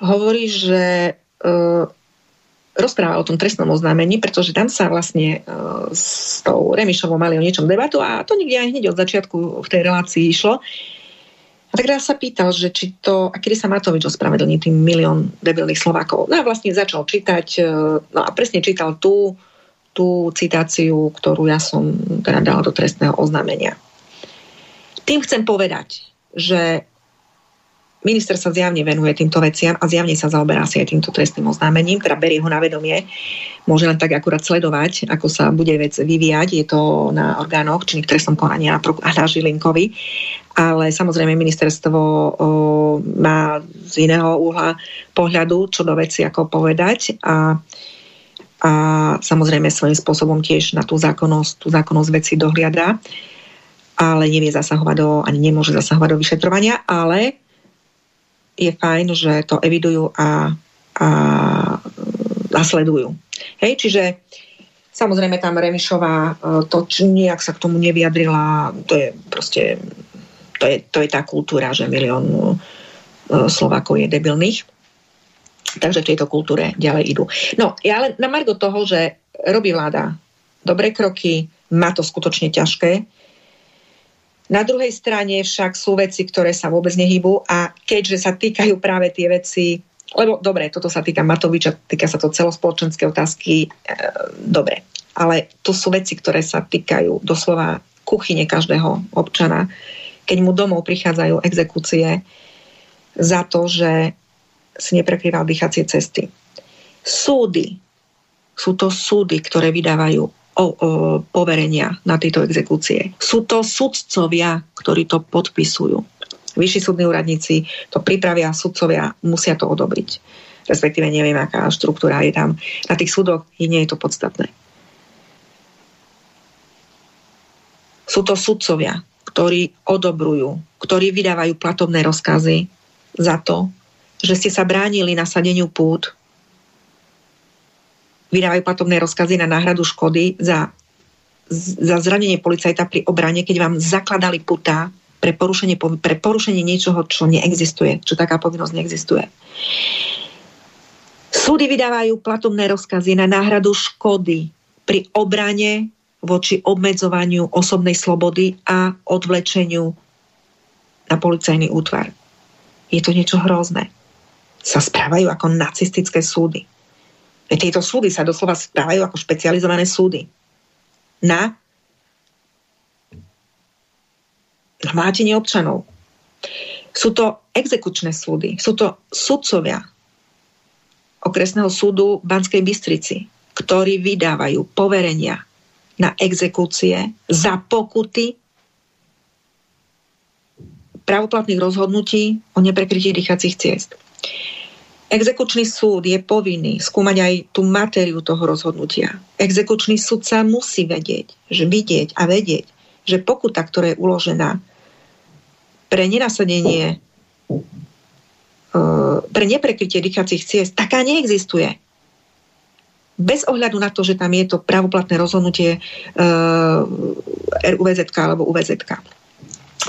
hovorí, že uh, rozpráva o tom trestnom oznámení, pretože tam sa vlastne uh, s tou Remišovou mali o niečom debatu a to nikde aj hneď od začiatku v tej relácii išlo. A tak ja sa pýtal, že či to, a kedy sa Matovič ospravedlní tým milión debilných Slovákov. No a vlastne začal čítať, uh, no a presne čítal tú, tú citáciu, ktorú ja som teda dala do trestného oznámenia. Tým chcem povedať, že Minister sa zjavne venuje týmto veciam a zjavne sa zaoberá si aj týmto trestným oznámením, teda berie ho na vedomie. Môže len tak akurát sledovať, ako sa bude vec vyvíjať. Je to na orgánoch činných trestnom konania a na Žilinkovi. Ale samozrejme ministerstvo o, má z iného uhla pohľadu, čo do veci ako povedať a a samozrejme svojím spôsobom tiež na tú zákonnosť, tú zákonnosť veci dohliada, ale nevie zasahovať do, ani nemôže zasahovať do vyšetrovania, ale je fajn, že to evidujú a, a nasledujú. Hej, čiže samozrejme tam Remišová e, to nejak sa k tomu nevyjadrila, to je proste to je, to je tá kultúra, že milión e, Slovákov je debilných. Takže v tejto kultúre ďalej idú. No, ja len na margo toho, že robí vláda dobré kroky, má to skutočne ťažké, na druhej strane však sú veci, ktoré sa vôbec nehybu a keďže sa týkajú práve tie veci, lebo dobre, toto sa týka Matoviča, týka sa to celospoločenské otázky, e, dobre, ale to sú veci, ktoré sa týkajú doslova kuchyne každého občana, keď mu domov prichádzajú exekúcie za to, že si neprekrýval dýchacie cesty. Súdy, sú to súdy, ktoré vydávajú o, o, poverenia na tieto exekúcie. Sú to sudcovia, ktorí to podpisujú. Vyšší súdni úradníci to pripravia, sudcovia musia to odobriť. Respektíve neviem, aká štruktúra je tam. Na tých súdoch nie je to podstatné. Sú to sudcovia, ktorí odobrujú, ktorí vydávajú platobné rozkazy za to, že ste sa bránili nasadeniu pút vydávajú platobné rozkazy na náhradu škody za, za zranenie policajta pri obrane, keď vám zakladali puta pre porušenie, pre porušenie niečoho, čo neexistuje, čo taká povinnosť neexistuje. Súdy vydávajú platobné rozkazy na náhradu škody pri obrane voči obmedzovaniu osobnej slobody a odvlečeniu na policajný útvar. Je to niečo hrozné. Sa správajú ako nacistické súdy. Tieto súdy sa doslova správajú ako špecializované súdy na hmátenie občanov. Sú to exekučné súdy, sú to sudcovia okresného súdu Banskej Bystrici, ktorí vydávajú poverenia na exekúcie za pokuty pravoplatných rozhodnutí o neprekrytí dýchacích ciest. Exekučný súd je povinný skúmať aj tú matériu toho rozhodnutia. Exekučný sa musí vedieť, že vidieť a vedieť, že pokuta, ktorá je uložená pre nenasadenie, e, pre neprekrytie dýchacích ciest, taká neexistuje. Bez ohľadu na to, že tam je to pravoplatné rozhodnutie e, RUVZ alebo UVZ.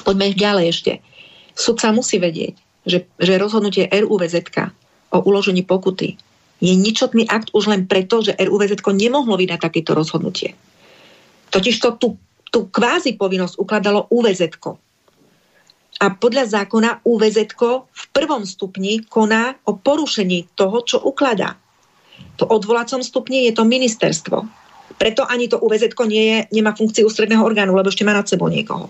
Poďme ďalej ešte. Sudca musí vedieť, že, že rozhodnutie RUVZ o uložení pokuty je ničotný akt už len preto, že RUVZ nemohlo vydať takéto rozhodnutie. Totiž to tú, tú kvázi povinnosť ukladalo UVZ. A podľa zákona UVZ v prvom stupni koná o porušení toho, čo ukladá. To odvolacom stupni je to ministerstvo. Preto ani to UVZ nie je, nemá funkciu ústredného orgánu, lebo ešte má nad sebou niekoho.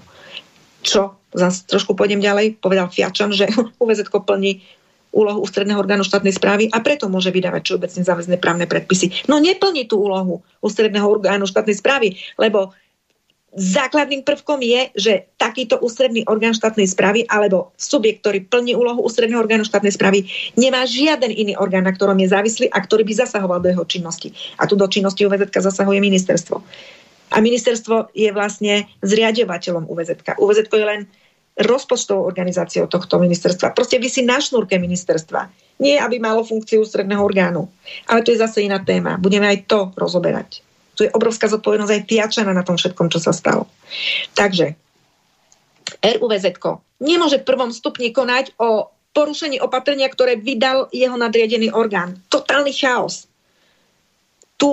Čo? Zas trošku pôjdem ďalej, povedal Fiačan, že <laughs> UVZ plní úlohu ústredného orgánu štátnej správy a preto môže vydávať všeobecne záväzné právne predpisy. No neplní tú úlohu ústredného orgánu štátnej správy, lebo základným prvkom je, že takýto ústredný orgán štátnej správy alebo subjekt, ktorý plní úlohu ústredného orgánu štátnej správy, nemá žiaden iný orgán, na ktorom je závislý a ktorý by zasahoval do jeho činnosti. A tu do činnosti UVZ zasahuje ministerstvo. A ministerstvo je vlastne zriadovateľom UVZ. UVZ je len rozpočtovou organizáciou tohto ministerstva. Proste vy si na šnúrke ministerstva. Nie, aby malo funkciu ústredného orgánu. Ale to je zase iná téma. Budeme aj to rozoberať. Tu je obrovská zodpovednosť aj Tiačana na tom všetkom, čo sa stalo. Takže RUVZ nemôže v prvom stupni konať o porušení opatrenia, ktoré vydal jeho nadriadený orgán. Totálny chaos. Tu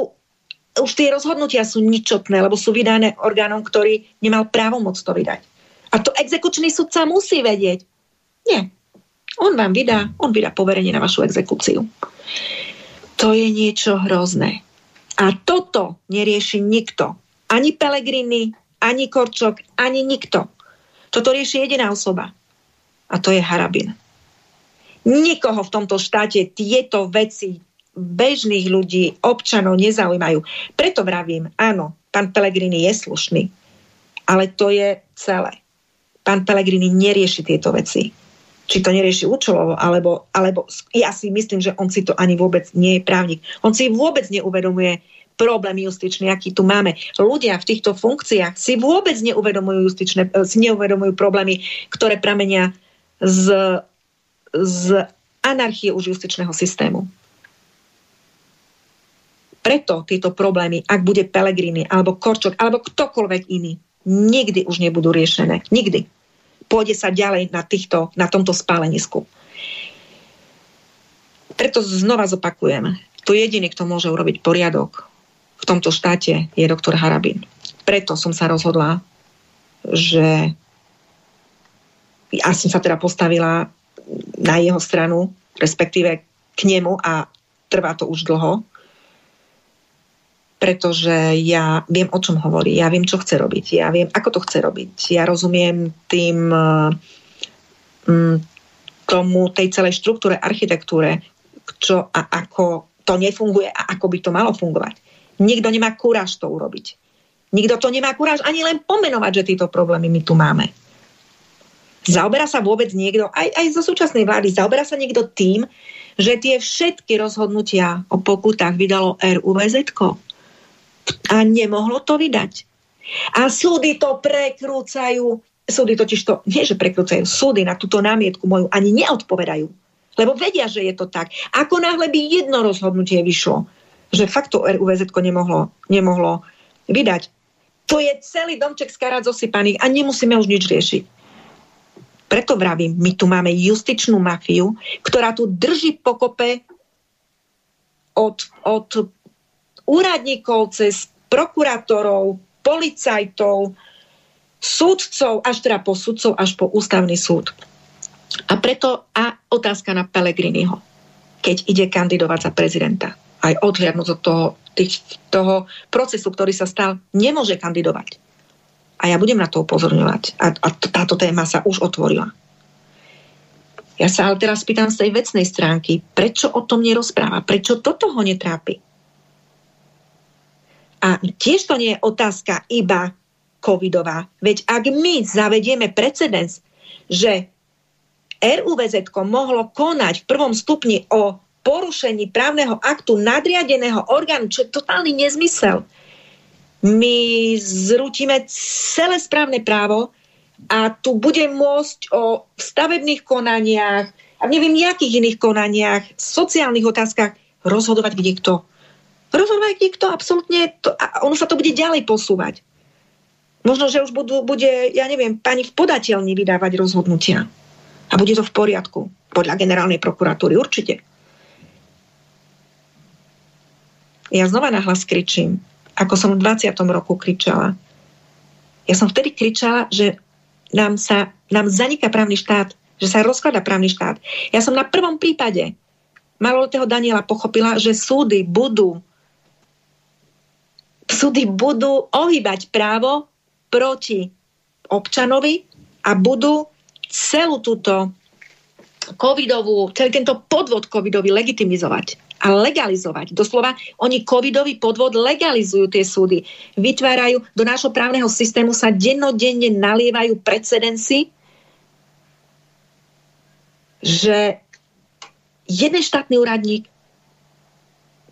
už tie rozhodnutia sú ničotné, lebo sú vydané orgánom, ktorý nemal právo moc to vydať. A to exekučný sudca musí vedieť. Nie. On vám vydá, on vydá poverenie na vašu exekúciu. To je niečo hrozné. A toto nerieši nikto. Ani Pelegrini, ani Korčok, ani nikto. Toto rieši jediná osoba. A to je Harabin. Nikoho v tomto štáte tieto veci bežných ľudí, občanov nezaujímajú. Preto vravím, áno, pán Pelegrini je slušný, ale to je celé. Pán Pelegrini nerieši tieto veci či to nerieši účelovo, alebo, alebo ja si myslím, že on si to ani vôbec nie je právnik. On si vôbec neuvedomuje problém justičný, aký tu máme. Ľudia v týchto funkciách si vôbec neuvedomujú, justičné, eh, si neuvedomujú problémy, ktoré pramenia z, z anarchie už justičného systému. Preto tieto problémy, ak bude Pelegrini, alebo Korčok, alebo ktokoľvek iný, nikdy už nebudú riešené. Nikdy pôjde sa ďalej na, týchto, na tomto spálenisku. Preto znova zopakujem, tu jediný, kto môže urobiť poriadok v tomto štáte, je doktor Harabin. Preto som sa rozhodla, že ja som sa teda postavila na jeho stranu, respektíve k nemu a trvá to už dlho, pretože ja viem, o čom hovorí, ja viem, čo chce robiť, ja viem, ako to chce robiť. Ja rozumiem tým um, tomu, tej celej štruktúre, architektúre, čo a ako to nefunguje a ako by to malo fungovať. Nikto nemá kúraž to urobiť. Nikto to nemá kúraž ani len pomenovať, že tieto problémy my tu máme. Zaoberá sa vôbec niekto, aj, aj zo súčasnej vlády, zaoberá sa niekto tým, že tie všetky rozhodnutia o pokutách vydalo RUVZ. A nemohlo to vydať. A súdy to prekrúcajú. Súdy totiž to, nie že prekrúcajú, súdy na túto námietku moju ani neodpovedajú. Lebo vedia, že je to tak. Ako náhle by jedno rozhodnutie vyšlo, že fakt to RUVZ nemohlo, nemohlo vydať, to je celý domček z karát zosypaných a nemusíme už nič riešiť. Preto vravím, my tu máme justičnú mafiu, ktorá tu drží pokope od, od úradníkov cez prokurátorov, policajtov, súdcov, až teda po súdcov, až po ústavný súd. A preto a otázka na Pelegriniho, keď ide kandidovať za prezidenta. Aj odhľadnúť od toho, tých, toho procesu, ktorý sa stal, nemôže kandidovať. A ja budem na to upozorňovať. A, a táto téma sa už otvorila. Ja sa ale teraz pýtam z tej vecnej stránky, prečo o tom nerozpráva? Prečo toto ho netrápi? A tiež to nie je otázka iba covidová. Veď ak my zavedieme precedens, že RUVZ mohlo konať v prvom stupni o porušení právneho aktu nadriadeného orgánu, čo je totálny nezmysel. My zrútime celé správne právo a tu bude môcť o stavebných konaniach a neviem, nejakých iných konaniach, sociálnych otázkach rozhodovať kde kto rozhodovať nikto absolútne, to, a ono sa to bude ďalej posúvať. Možno, že už budú, bude, ja neviem, pani v podateľni vydávať rozhodnutia. A bude to v poriadku. Podľa generálnej prokuratúry určite. Ja znova nahlas kričím, ako som v 20. roku kričala. Ja som vtedy kričala, že nám, sa, nám zaniká právny štát, že sa rozklada právny štát. Ja som na prvom prípade malolotého Daniela pochopila, že súdy budú súdy budú ohýbať právo proti občanovi a budú celú túto covidovú, celý tento podvod covidový legitimizovať a legalizovať. Doslova, oni covidový podvod legalizujú tie súdy. Vytvárajú, do nášho právneho systému sa dennodenne nalievajú precedensy, že jeden štátny úradník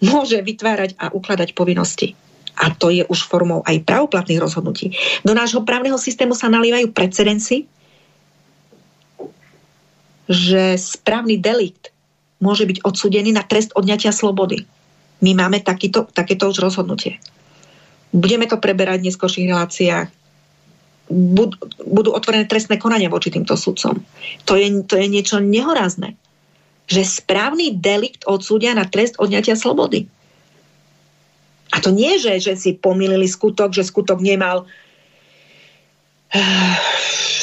môže vytvárať a ukladať povinnosti. A to je už formou aj pravoplatných rozhodnutí. Do nášho právneho systému sa nalievajú precedenci, že správny delikt môže byť odsudený na trest odňatia slobody. My máme takýto, takéto už rozhodnutie. Budeme to preberať v neskôrších reláciách. Budú otvorené trestné konania voči týmto sudcom. To je, to je niečo nehorázne. Že správny delikt odsúdia na trest odňatia slobody. A to nie, že, že si pomýlili skutok, že skutok nemal uh,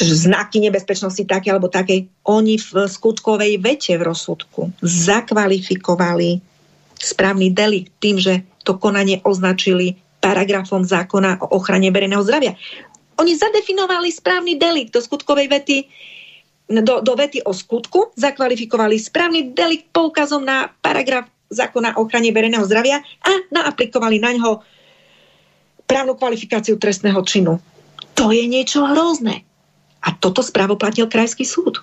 znaky nebezpečnosti také alebo takej. Oni v skutkovej vete v rozsudku zakvalifikovali správny delikt tým, že to konanie označili paragrafom zákona o ochrane verejného zdravia. Oni zadefinovali správny delikt do skutkovej vety, do, do vety o skutku, zakvalifikovali správny delikt poukazom na paragraf zákona o ochrane verejného zdravia a naaplikovali na ňo právnu kvalifikáciu trestného činu. To je niečo hrozné. A toto správoplatnil krajský súd.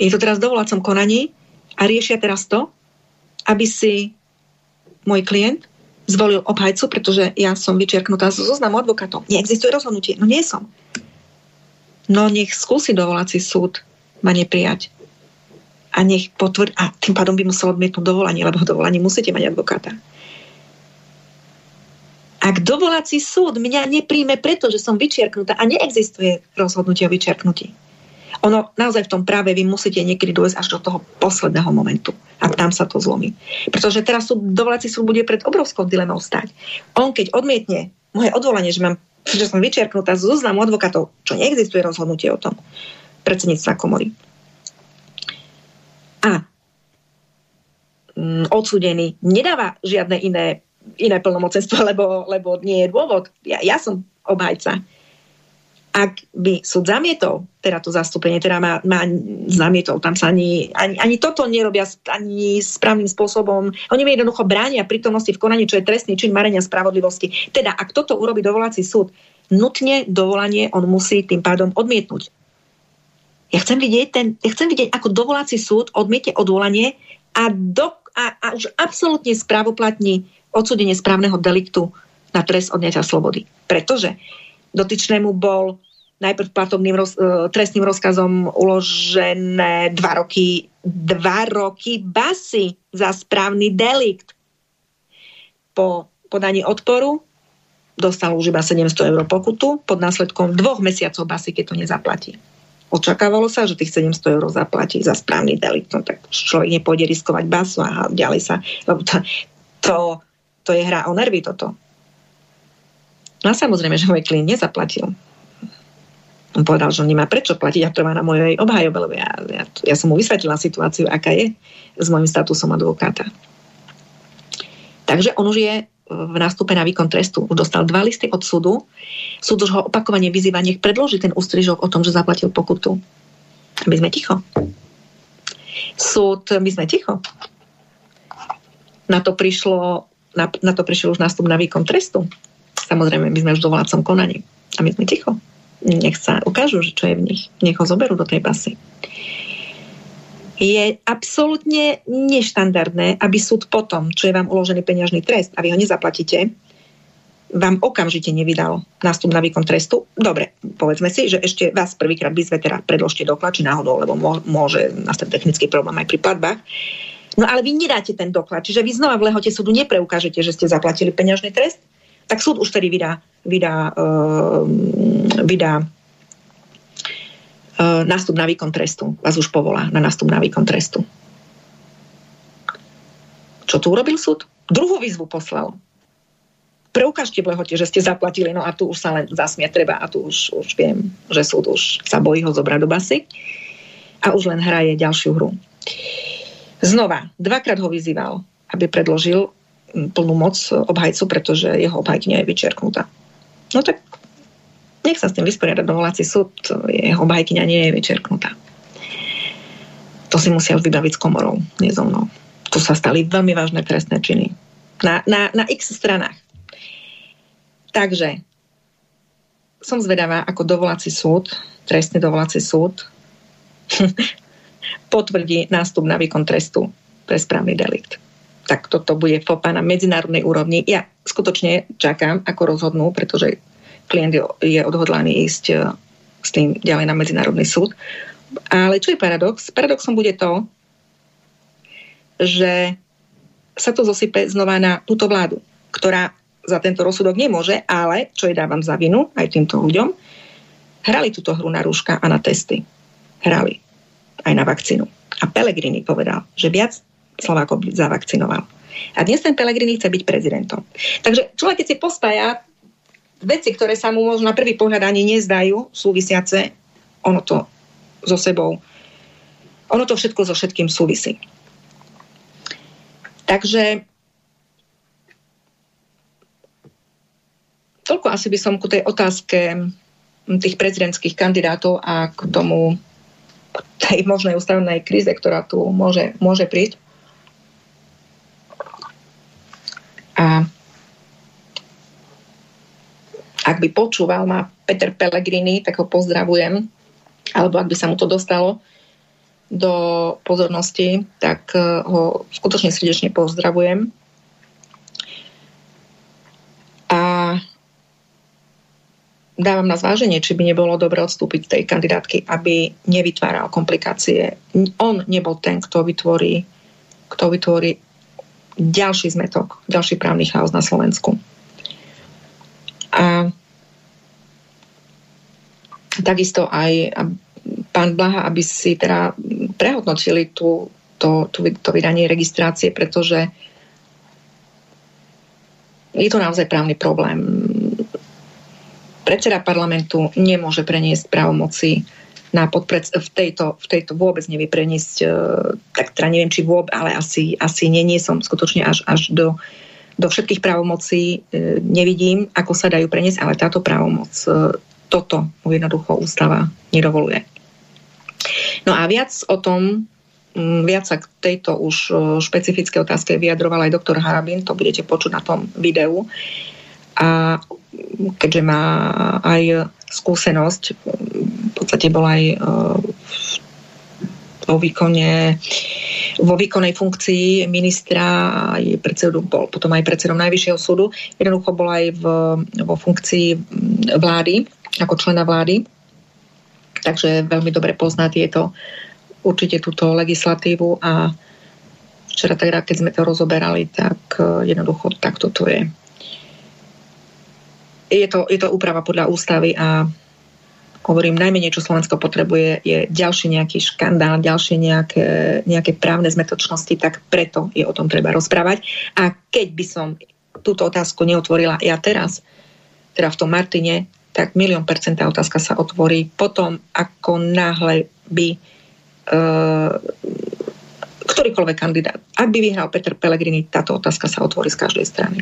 Je to teraz dovolacom konaní a riešia teraz to, aby si môj klient zvolil obhajcu, pretože ja som vyčerknutá zo zoznamu advokátov. Neexistuje rozhodnutie. No nie som. No nech skúsi dovolací súd ma neprijať. A nech potvrd... A tým pádom by musel odmietnúť dovolanie, lebo dovolanie musíte mať advokáta. Ak dovolací súd mňa nepríjme preto, že som vyčiarknutá a neexistuje rozhodnutie o vyčiarknutí, ono naozaj v tom práve vy musíte niekedy dôjsť až do toho posledného momentu. A tam sa to zlomí. Pretože teraz súd, dovolací súd bude pred obrovskou dilemou stať. On keď odmietne moje odvolanie, že, mám, že som vyčiarknutá z zoznamu advokátov, čo neexistuje rozhodnutie o tom, predsedníctva komory. A mm, odsúdený nedáva žiadne iné, iné plnomocenstvo, <laughs> lebo, lebo nie je dôvod. Ja, ja som obhajca ak by súd zamietol, teda to zastúpenie, teda má, má zamietol, tam sa ani, ani, ani toto nerobia ani správnym spôsobom. Oni mi jednoducho bránia prítomnosti v konaní, čo je trestný čin marenia spravodlivosti. Teda, ak toto urobí dovolací súd, nutne dovolanie on musí tým pádom odmietnúť. Ja chcem vidieť, ten, ja chcem vidieť ako dovolací súd odmiete odvolanie a, do, a, a už absolútne správoplatní odsúdenie správneho deliktu na trest odňatia slobody. Pretože dotyčnému bol najprv platobným roz, e, trestným rozkazom uložené dva roky, dva roky basy za správny delikt. Po podaní odporu dostal už iba 700 eur pokutu pod následkom dvoch mesiacov basy, keď to nezaplatí. Očakávalo sa, že tých 700 eur zaplatí za správny delikt, no tak človek nepôjde riskovať basu a ďalej sa, lebo to, to, to je hra o nervy toto. No a samozrejme, že môj klient nezaplatil. On povedal, že on nemá prečo platiť a trvá na mojej obhajobe, lebo ja, ja, ja som mu vysvetlila situáciu, aká je s môjim statusom advokáta. Takže on už je v nástupe na výkon trestu. Už dostal dva listy od súdu. Súd už ho opakovane vyzýva, nech predloží ten ústrižok o tom, že zaplatil pokutu. My sme ticho. Súd, my sme ticho. Na to prišlo, na, na to prišiel už nástup na výkon trestu. Samozrejme, my sme už v dovolacom konaní. A my sme ticho. Nech sa ukážu, že čo je v nich. Nech ho zoberú do tej basy. Je absolútne neštandardné, aby súd potom, čo je vám uložený peňažný trest a vy ho nezaplatíte, vám okamžite nevydal nástup na výkon trestu. Dobre, povedzme si, že ešte vás prvýkrát sme teda predložte doklad, či náhodou, lebo môže nastať technický problém aj pri platbách. No ale vy nedáte ten doklad, čiže vy znova v lehote súdu nepreukážete, že ste zaplatili peňažný trest, tak súd už tedy vydá, vydá, uh, vydá nástup na výkon trestu. Vás už povolá na nástup na výkon trestu. Čo tu urobil súd? Druhú výzvu poslal. Preukážte v lehote, že ste zaplatili, no a tu už sa len zasmie treba a tu už, už viem, že súd už sa bojí ho zobrať do basy a už len hraje ďalšiu hru. Znova, dvakrát ho vyzýval, aby predložil plnú moc obhajcu, pretože jeho obhajkňa je vyčerknutá. No tak nech sa s tým vysporiada dovolací súd, jeho obhajkňa nie je vyčerknutá. To si musia vybaviť s komorou, nie so mnou. Tu sa stali veľmi vážne trestné činy. Na, na, na x stranách. Takže som zvedavá, ako dovolací súd, trestný dovolací súd, <laughs> potvrdí nástup na výkon trestu pre správny delikt tak toto bude FOPA na medzinárodnej úrovni. Ja skutočne čakám, ako rozhodnú, pretože klient je odhodlaný ísť e, s tým ďalej na medzinárodný súd. Ale čo je paradox? Paradoxom bude to, že sa to zosype znova na túto vládu. ktorá za tento rozsudok nemôže, ale, čo je dávam za vinu aj týmto ľuďom, hrali túto hru na rúška a na testy. Hrali. Aj na vakcínu. A Pelegrini povedal, že viac Slovákov zavakcinoval. A dnes ten Pelegrini chce byť prezidentom. Takže človek, keď si pospája veci, ktoré sa mu možno na prvý pohľad ani nezdajú, súvisiace, ono to so sebou, ono to všetko so všetkým súvisí. Takže toľko asi by som ku tej otázke tých prezidentských kandidátov a k tomu tej možnej ústavnej kríze, ktorá tu môže, môže prísť. A ak by počúval ma Peter Pellegrini, tak ho pozdravujem. Alebo ak by sa mu to dostalo, do pozornosti, tak eh, ho skutočne srdečne pozdravujem. A dávam na zváženie, či by nebolo dobre odstúpiť tej kandidátky, aby nevytváral komplikácie. On nebol ten, kto vytvorí, kto vytvorí ďalší zmetok, ďalší právny chaos na Slovensku. A takisto aj pán Blaha, aby si teda prehodnotili tú, to, to, to vydanie registrácie, pretože je to naozaj právny problém. Predseda parlamentu nemôže preniesť právomoci na podpred, v, tejto, v tejto vôbec nevie preniesť, e, tak teda neviem, či vôbec, ale asi, asi nie, nie som skutočne až, až do, do všetkých právomocí e, nevidím, ako sa dajú preniesť, ale táto právomoc, e, toto mu jednoducho ústava nedovoluje. No a viac o tom, mm, viac sa k tejto už špecifické otázke vyjadroval aj doktor Harabin, to budete počuť na tom videu. A keďže má aj skúsenosť, v podstate bol aj vo výkone vo výkonnej funkcii ministra aj predsedu, bol potom aj predsedom Najvyššieho súdu. Jednoducho bol aj v, vo funkcii vlády, ako člena vlády takže veľmi dobre pozná tieto určite túto legislatívu a včera teda, keď sme to rozoberali, tak e, jednoducho takto to je. Je to, je to úprava podľa ústavy a hovorím, najmenej, čo Slovensko potrebuje, je ďalší nejaký škandál, ďalšie nejaké, nejaké právne zmetočnosti, tak preto je o tom treba rozprávať. A keď by som túto otázku neotvorila ja teraz, teda v tom Martine, tak milión percentá otázka sa otvorí potom, ako náhle by e, ktorýkoľvek kandidát, ak by vyhral Peter Pellegrini, táto otázka sa otvorí z každej strany.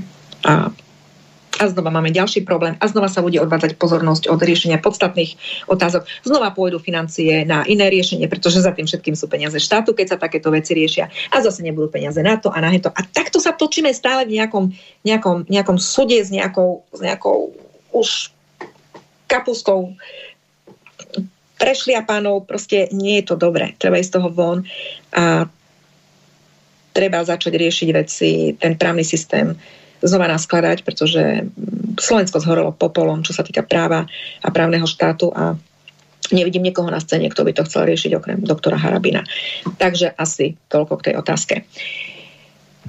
A, a znova máme ďalší problém a znova sa bude odvádzať pozornosť od riešenia podstatných otázok. Znova pôjdu financie na iné riešenie, pretože za tým všetkým sú peniaze štátu, keď sa takéto veci riešia a zase nebudú peniaze na to a na to. A takto sa točíme stále v nejakom, nejakom, nejakom sude s nejakou, s nejakou už kapustou prešliapanou, proste nie je to dobré. Treba ísť z toho von a treba začať riešiť veci, ten právny systém znova naskladať, pretože Slovensko zhorelo popolom, čo sa týka práva a právneho štátu a nevidím niekoho na scéne, kto by to chcel riešiť okrem doktora Harabina. Takže asi toľko k tej otázke.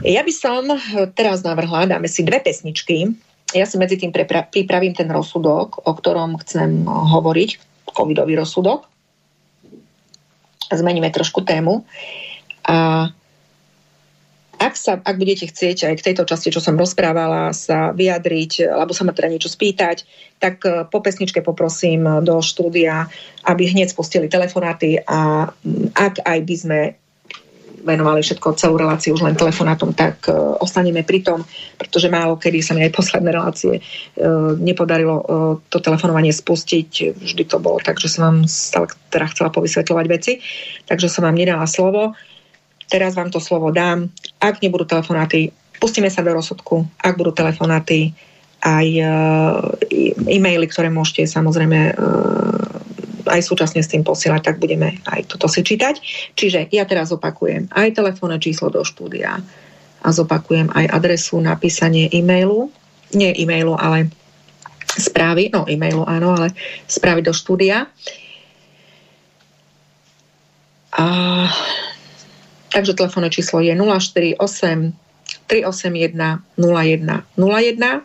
Ja by som teraz navrhla, dáme si dve pesničky, ja si medzi tým prepra- pripravím ten rozsudok, o ktorom chcem hovoriť, covidový rozsudok. Zmeníme trošku tému. A ak, sa, ak budete chcieť aj k tejto časti, čo som rozprávala, sa vyjadriť, alebo sa ma teda niečo spýtať, tak eh, po pesničke poprosím do štúdia, aby hneď spustili telefonáty a mm, ak aj by sme venovali všetko, celú reláciu už len telefonátom, tak uh, ostaneme pri tom, pretože málo kedy sa mi aj posledné relácie uh, nepodarilo uh, to telefonovanie spustiť. Vždy to bolo tak, že som vám stále teda chcela povysvetľovať veci, takže som vám nedala slovo. Teraz vám to slovo dám. Ak nebudú telefonáty, pustíme sa do rozsudku. Ak budú telefonáty, aj e-maily, ktoré môžete samozrejme aj súčasne s tým posielať, tak budeme aj toto si čítať. Čiže ja teraz opakujem aj telefónne číslo do štúdia a zopakujem aj adresu na písanie e-mailu. Nie e-mailu, ale správy, no e-mailu áno, ale správy do štúdia. A, takže telefónne číslo je 048 381 01 01.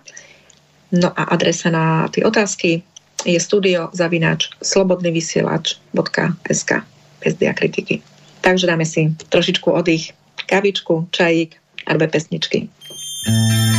No a adresa na tie otázky je studio zavináč slobodnyvysielač.sk bez diakritiky. Takže dáme si trošičku oddych, kavičku, čajík a dve pesničky. Mladá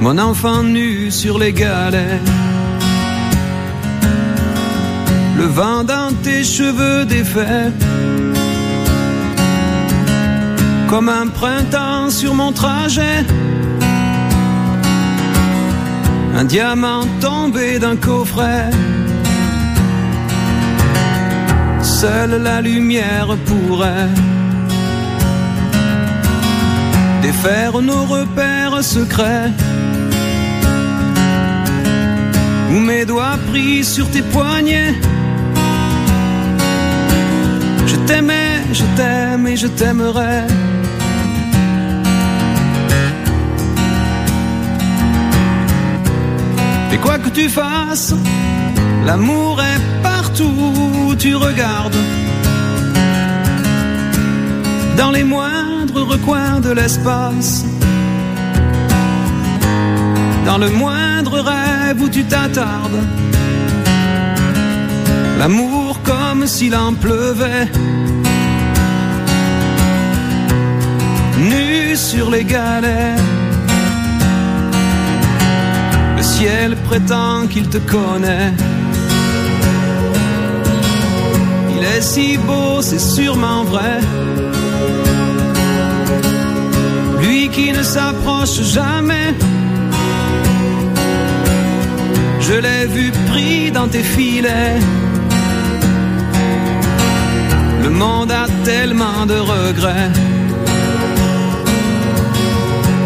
mon enfant nu sur les galets. Le vent dans tes cheveux défaits, comme un printemps sur mon trajet. Un diamant tombé d'un coffret. Seule la lumière pourrait défaire nos repères secrets. Ou mes doigts pris sur tes poignets. Je t'aimais, je t'aime et je t'aimerai. Et quoi que tu fasses, l'amour est partout où tu regardes. Dans les mois moindre recoin de l'espace, dans le moindre rêve où tu t'attardes. L'amour comme s'il en pleuvait, nu sur les galets. Le ciel prétend qu'il te connaît. Il est si beau, c'est sûrement vrai. Lui qui ne s'approche jamais. Je l'ai vu pris dans tes filets. Le monde a tellement de regrets.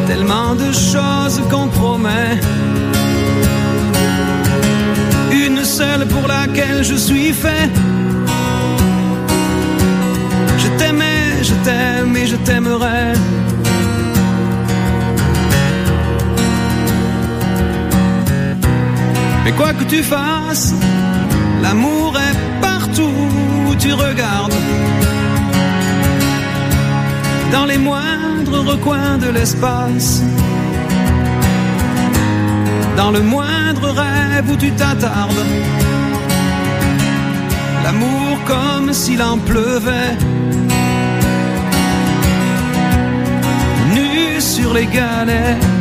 Tellement de choses qu'on promet. Seule pour laquelle je suis fait. Je t'aimais, je t'aime et je t'aimerai. Mais quoi que tu fasses, l'amour est partout où tu regardes. Dans les moindres recoins de l'espace. Dans le moindre rêve où tu t'attardes. L'amour comme s'il en pleuvait. Nu sur les galets.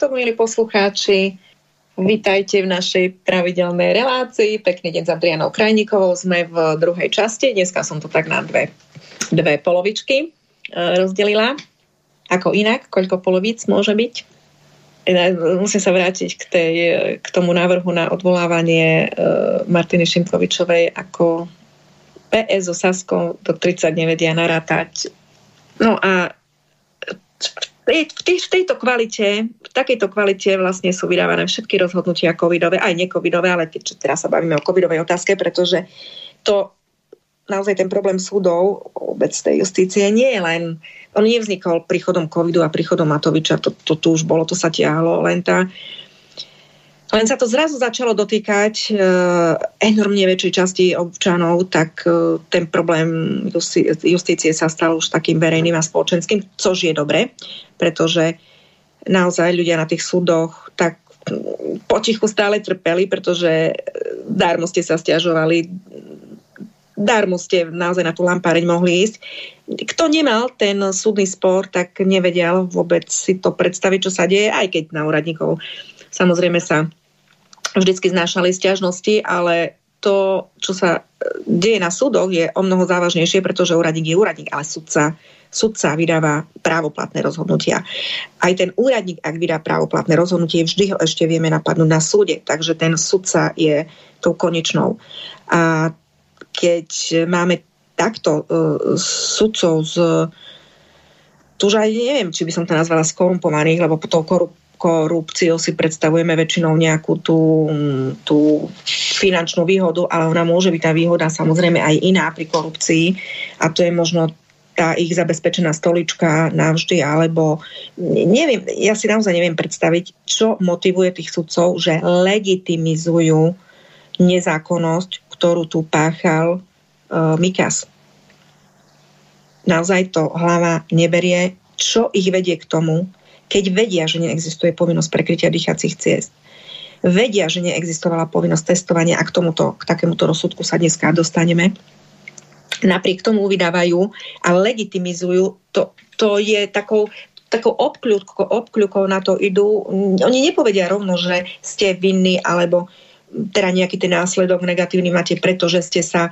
Piatok, milí poslucháči. Vítajte v našej pravidelnej relácii. Pekný deň s Adrianou Krajníkovou. Sme v druhej časti. Dneska som to tak na dve, dve polovičky e, rozdelila. Ako inak? Koľko polovíc môže byť? E, Musím sa vrátiť k, tej, k tomu návrhu na odvolávanie e, Martiny Šimkovičovej ako PS so Saskou do 30 nevedia narátať. No a v, tej, v tejto kvalite, v takejto kvalite vlastne sú vydávané všetky rozhodnutia covidové, aj necovidové, ale keď teraz sa bavíme o covidovej otázke, pretože to naozaj ten problém súdov, vôbec tej justície, nie je len, on nevznikol príchodom covidu a príchodom Matoviča, to, to tu už bolo, to sa tiahlo, len tá len sa to zrazu začalo dotýkať e, enormne väčšej časti občanov, tak e, ten problém justi- justície sa stal už takým verejným a spoločenským, což je dobre, pretože naozaj ľudia na tých súdoch tak potichu stále trpeli, pretože darmo ste sa stiažovali, darmo ste naozaj na tú lampáreň mohli ísť. Kto nemal ten súdny spor, tak nevedel vôbec si to predstaviť, čo sa deje, aj keď na úradníkov samozrejme sa vždycky znášali stiažnosti, ale to, čo sa deje na súdoch, je o mnoho závažnejšie, pretože úradník je úradník, ale sudca, sudca vydáva právoplatné rozhodnutia. Aj ten úradník, ak vydá právoplatné rozhodnutie, vždy ho ešte vieme napadnúť na súde, takže ten sudca je tou konečnou. A keď máme takto uh, sudcov z tu už aj neviem, či by som to nazvala skorumpovaných, lebo tou korup- korupciou si predstavujeme väčšinou nejakú tú, tú finančnú výhodu, ale ona môže byť tá výhoda samozrejme aj iná pri korupcii a to je možno tá ich zabezpečená stolička navždy, alebo neviem, ja si naozaj neviem predstaviť, čo motivuje tých sudcov, že legitimizujú nezákonnosť, ktorú tu páchal uh, Mikas. Naozaj to hlava neberie, čo ich vedie k tomu, keď vedia, že neexistuje povinnosť prekrytia dýchacích ciest. Vedia, že neexistovala povinnosť testovania a k, tomuto, k takémuto rozsudku sa dneska dostaneme. Napriek tomu vydávajú a legitimizujú, to, to je takou, takou obkľukou, obkľukou na to idú. Oni nepovedia rovno, že ste vinní alebo teda nejaký ten následok negatívny máte, pretože ste sa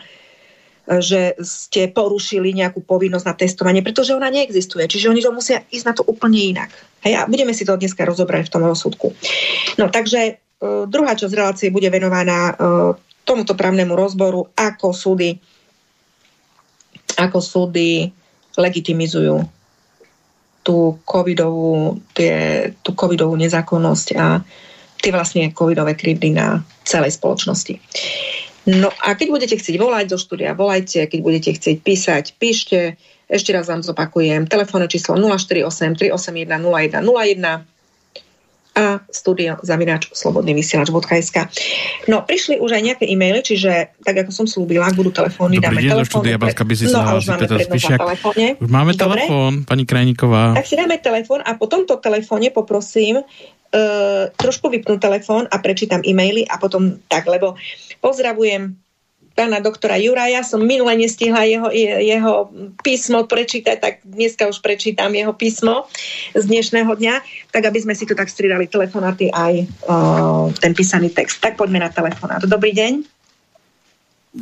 že ste porušili nejakú povinnosť na testovanie, pretože ona neexistuje. Čiže oni to musia ísť na to úplne inak. Hej, a budeme si to dneska rozobrať v tom rozsudku. No takže uh, druhá časť relácie bude venovaná uh, tomuto právnemu rozboru, ako súdy, ako súdy legitimizujú tú covidovú, tie, tú covidovú nezákonnosť a tie vlastne covidové krivdy na celej spoločnosti. No a keď budete chcieť volať do štúdia, volajte, keď budete chcieť písať, píšte. Ešte raz vám zopakujem. Telefónne číslo 048 381 0101 a studio zavináč slobodný vysielač.sk. No, prišli už aj nejaké e-maily, čiže tak ako som slúbila, budú telefóny, dáme telefón. Dobrý deň, do no, a už máme Peter Už máme telefón, pani Krajníková. Tak si dáme telefón a po tomto telefóne poprosím uh, trošku vypnúť telefón a prečítam e-maily a potom tak, lebo pozdravujem pána doktora Juraja, som minule nestihla jeho, jeho písmo prečítať, tak dneska už prečítam jeho písmo z dnešného dňa, tak aby sme si tu tak stridali telefonáty aj uh, ten písaný text. Tak poďme na telefonát. Dobrý deň.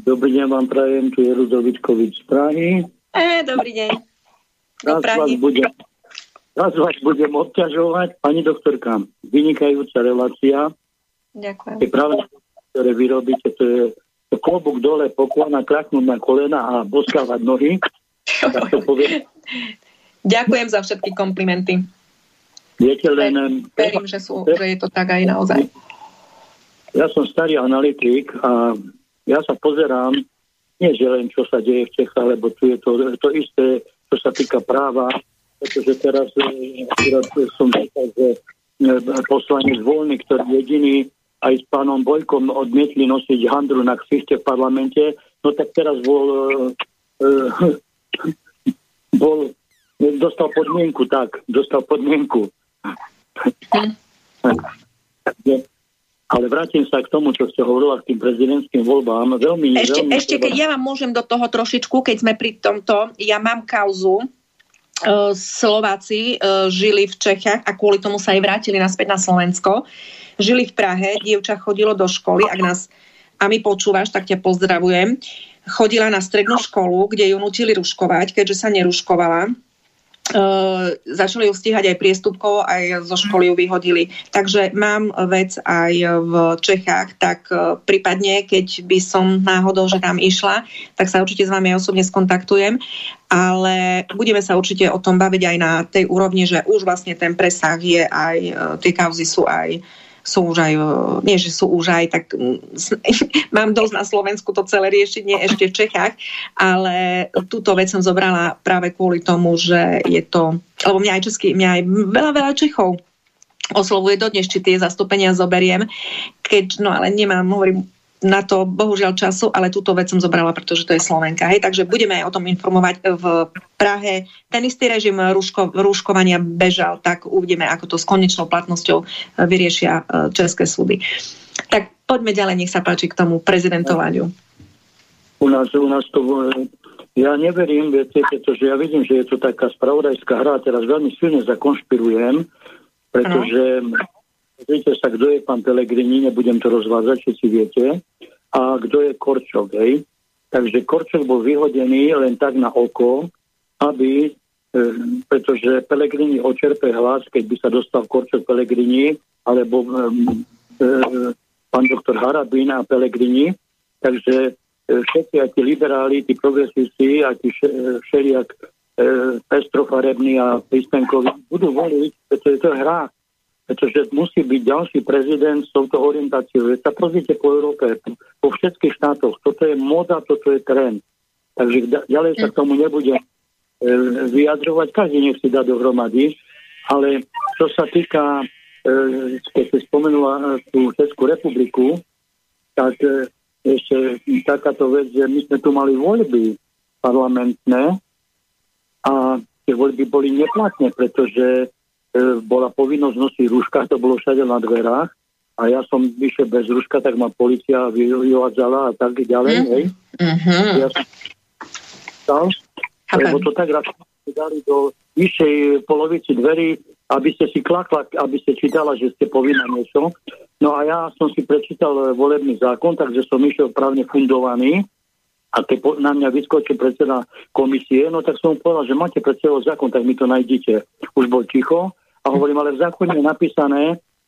Dobrý deň vám prajem, tu je Rudovitkovič z Prahy. E, dobrý deň. Do Prahy. Vás budem, Raz vás budem obťažovať. Pani doktorka, vynikajúca relácia. Ďakujem. Tie práve, ktoré vy robíte, to je klobúk dole, poklona, kraknúť na kolena a boskávať nohy. Tak to. Ďakujem za všetky komplimenty. Viete, len... Verím, že, sú, že je to tak aj naozaj. Ja som starý analytik a ja sa pozerám, nie že len čo sa deje v Čechách, lebo tu je to, to isté, čo sa týka práva, pretože teraz eh, som čítal, že eh, poslanec voľný, ktorý jediný aj s pánom Bojkom odmietli nosiť handru na ksichte v parlamente, no tak teraz bol, uh, <laughs> bol dostal podmienku, tak, dostal podmienku. <laughs> Ale vrátim sa k tomu, čo ste hovorila k tým prezidentským voľbám. Veľmi, ešte, veľmi ešte keď ja vám môžem do toho trošičku, keď sme pri tomto, ja mám kauzu, E, Slováci e, žili v Čechách a kvôli tomu sa aj vrátili naspäť na Slovensko. Žili v Prahe, dievča chodilo do školy, ak nás a my počúvaš, tak ťa pozdravujem. Chodila na strednú školu, kde ju nutili ruškovať, keďže sa neruškovala Uh, začali ju stíhať aj priestupkovo, aj zo školy ju vyhodili. Takže mám vec aj v Čechách, tak uh, prípadne, keď by som náhodou, že tam išla, tak sa určite s vami osobne skontaktujem, ale budeme sa určite o tom baviť aj na tej úrovni, že už vlastne ten presah je aj, uh, tie kauzy sú aj sú už aj, nie že sú už aj, tak <laughs> mám dosť na Slovensku to celé riešiť, nie ešte v Čechách, ale túto vec som zobrala práve kvôli tomu, že je to, lebo mňa aj český, mňa aj veľa, veľa Čechov oslovuje dodnes, či tie zastúpenia zoberiem, keď, no ale nemám, hovorím, na to bohužiaľ času, ale túto vec som zobrala, pretože to je Slovenka. Hej? Takže budeme aj o tom informovať v Prahe. Ten istý režim rúško, rúškovania bežal, tak uvidíme, ako to s konečnou platnosťou vyriešia e, české súdy. Tak poďme ďalej, nech sa páči k tomu prezidentovaniu. U nás, u nás to... Ja neverím, viete, pretože ja vidím, že je to taká spravodajská hra. Teraz veľmi silne zakonšpirujem, pretože ano Viete sa, kto je pán Pelegrini, nebudem to rozvádzať, všetci viete. A kto je Korčok, hej? Takže Korčok bol vyhodený len tak na oko, aby, e, pretože Pelegrini očerpe hlas, keď by sa dostal Korčok Pelegrini, alebo e, e, pán doktor Harabín a Pelegrini, takže všetci, aj tí liberáli, tí progresívci, aj tí všelijak e, pestrofarební a prístenkoví budú voliť, pretože to je hra. Pretože musí byť ďalší prezident s touto orientáciou. Sa pozrite po Európe, po všetkých štátoch. Toto je moda, toto je trend. Takže ďalej sa k tomu nebude e, vyjadrovať. Každý nech si dá dohromady. Ale čo sa týka, e, keď si spomenula tú Českú republiku, tak ešte takáto vec, že my sme tu mali voľby parlamentné a tie voľby boli neplatné, pretože e, bola povinnosť nosiť rúška, to bolo všade na dverách a ja som vyšiel bez rúška, tak ma policia vyvádzala a tak ďalej. Mm. Hej. Mm-hmm. Ja som stal, lebo to tak raz dali do vyššej polovici dverí, aby ste si klakla, aby ste čítala, že ste povinná niečo. No a ja som si prečítal eh, volebný zákon, takže som išiel právne fundovaný a keď na mňa vyskočil predseda komisie, no tak som mu povedal, že máte pred sebou zákon, tak mi to nájdete. Už bol ticho a hovorím, ale v zákone je napísané,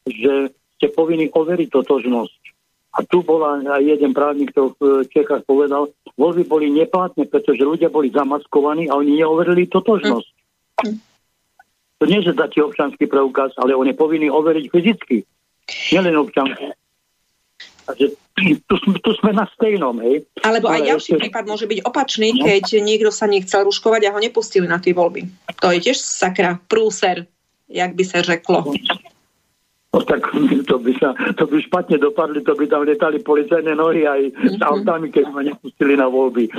že ste povinni overiť totožnosť. A tu bola aj jeden právnik, to v Čechách povedal, voľby boli neplatné, pretože ľudia boli zamaskovaní a oni neoverili totožnosť. To nie, že dáte občanský preukaz, ale on je povinný overiť fyzicky. Nielen občanku. Takže <clears throat> tu, tu sme na stejnom, hej. Alebo aj ďalší ešte... prípad môže byť opačný, no. keď niekto sa nechcel ruškovať a ho nepustili na tie voľby. To je tiež sakra, prúser, jak by sa řeklo. No tak to by, sa, to by špatne dopadli, to by tam letali policajné nohy aj s mhm. autami, keď ma nepustili na voľby.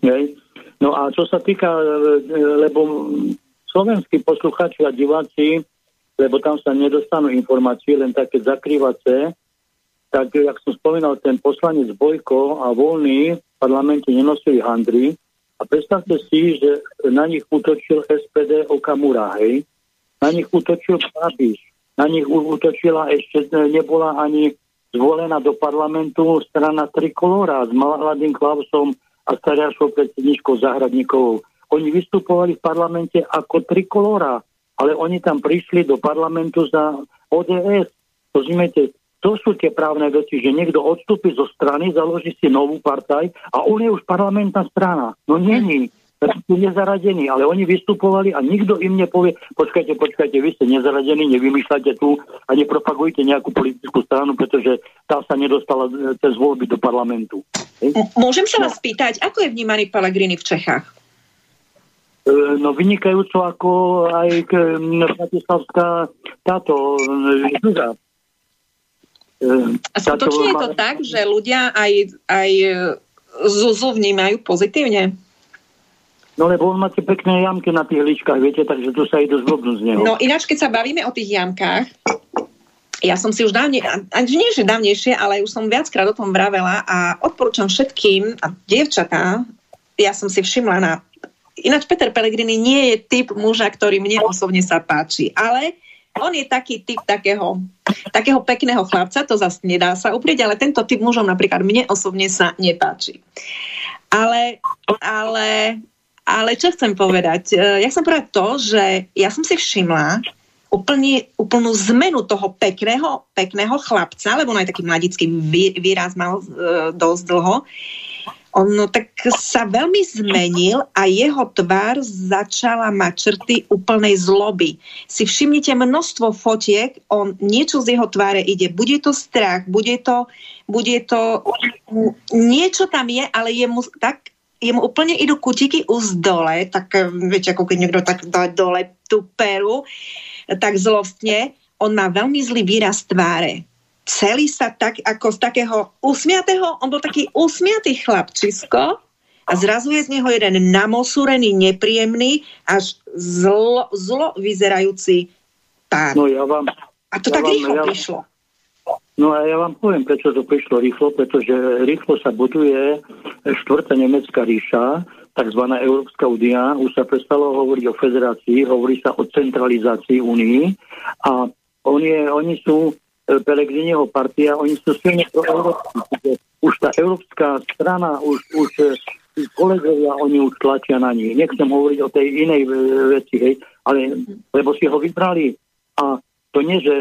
<laughs> no a čo sa týka, lebo slovenskí posluchači a diváci lebo tam sa nedostanú informácie, len také zakrývace. Tak, jak som spomínal, ten poslanec Bojko a voľný v parlamente nenosili handry a predstavte si, že na nich útočil SPD Okamura, hej. Na nich útočil Babiš, na nich útočila ešte, nebola ani zvolená do parlamentu strana Trikolora s mladým Klausom a staršou predsedničkou Zahradníkovou. Oni vystupovali v parlamente ako Trikolora ale oni tam prišli do parlamentu za ODS. Rozumiete, to sú tie právne veci, že niekto odstúpi zo strany, založí si novú partaj a on je už parlamentná strana. No není. Sú nezaradení, ale oni vystupovali a nikto im nepovie, počkajte, počkajte, vy ste nezaradení, nevymýšľate tu a nepropagujte nejakú politickú stranu, pretože tá sa nedostala e, cez voľby do parlamentu. Môžem sa vás spýtať, ako je vnímaný Pellegrini v Čechách? E, no vynikajúco ako aj Bratislavská táto žuga. E, A skutočne je to tak, že ľudia aj, aj Zuzu vnímajú pozitívne? No lebo on máte pekné jamky na tých ličkách, viete, takže tu sa idú zblbnúť z neho. No ináč, keď sa bavíme o tých jamkách, ja som si už dávne, ani nie že dávnejšie, ale už som viackrát o tom vravela a odporúčam všetkým a dievčatá, ja som si všimla na Ináč Peter Pellegrini nie je typ muža, ktorý mne osobne sa páči, ale on je taký typ takého, takého pekného chlapca, to zase nedá sa uprieť, ale tento typ mužom napríklad mne osobne sa nepáči. Ale, ale, ale čo chcem povedať? E, ja chcem povedať to, že ja som si všimla úplne, úplnú zmenu toho pekného, pekného chlapca, lebo on aj taký mladický výraz mal e, dosť dlho, on no, tak sa veľmi zmenil a jeho tvár začala mať črty úplnej zloby. Si všimnite množstvo fotiek, on niečo z jeho tváre ide. Bude to strach, bude to, bude to niečo tam je, ale je mu tak jemu úplne idú kutiky už dole, tak viete, ako keď niekto tak dá dole tú peru, tak zlostne. On má veľmi zlý výraz tváre celý sa tak, ako z takého usmiatého, on bol taký usmiatý chlapčisko a zrazu je z neho jeden namosúrený, nepríjemný, až zlo, zlo vyzerajúci pán. No ja vám, a to ja tak vám, rýchlo ja, prišlo. No a ja vám poviem, prečo to prišlo rýchlo, pretože rýchlo sa buduje štvrtá nemecká ríša, tzv. Európska únia, už sa prestalo hovoriť o federácii, hovorí sa o centralizácii únii a oni, oni sú Pelegriniho partia, oni sú silne proeurópsky. Už tá európska strana, už, už e, kolegovia, oni už tlačia na nich. Nechcem hovoriť o tej inej veci, hej, ale lebo si ho vybrali a to nie, že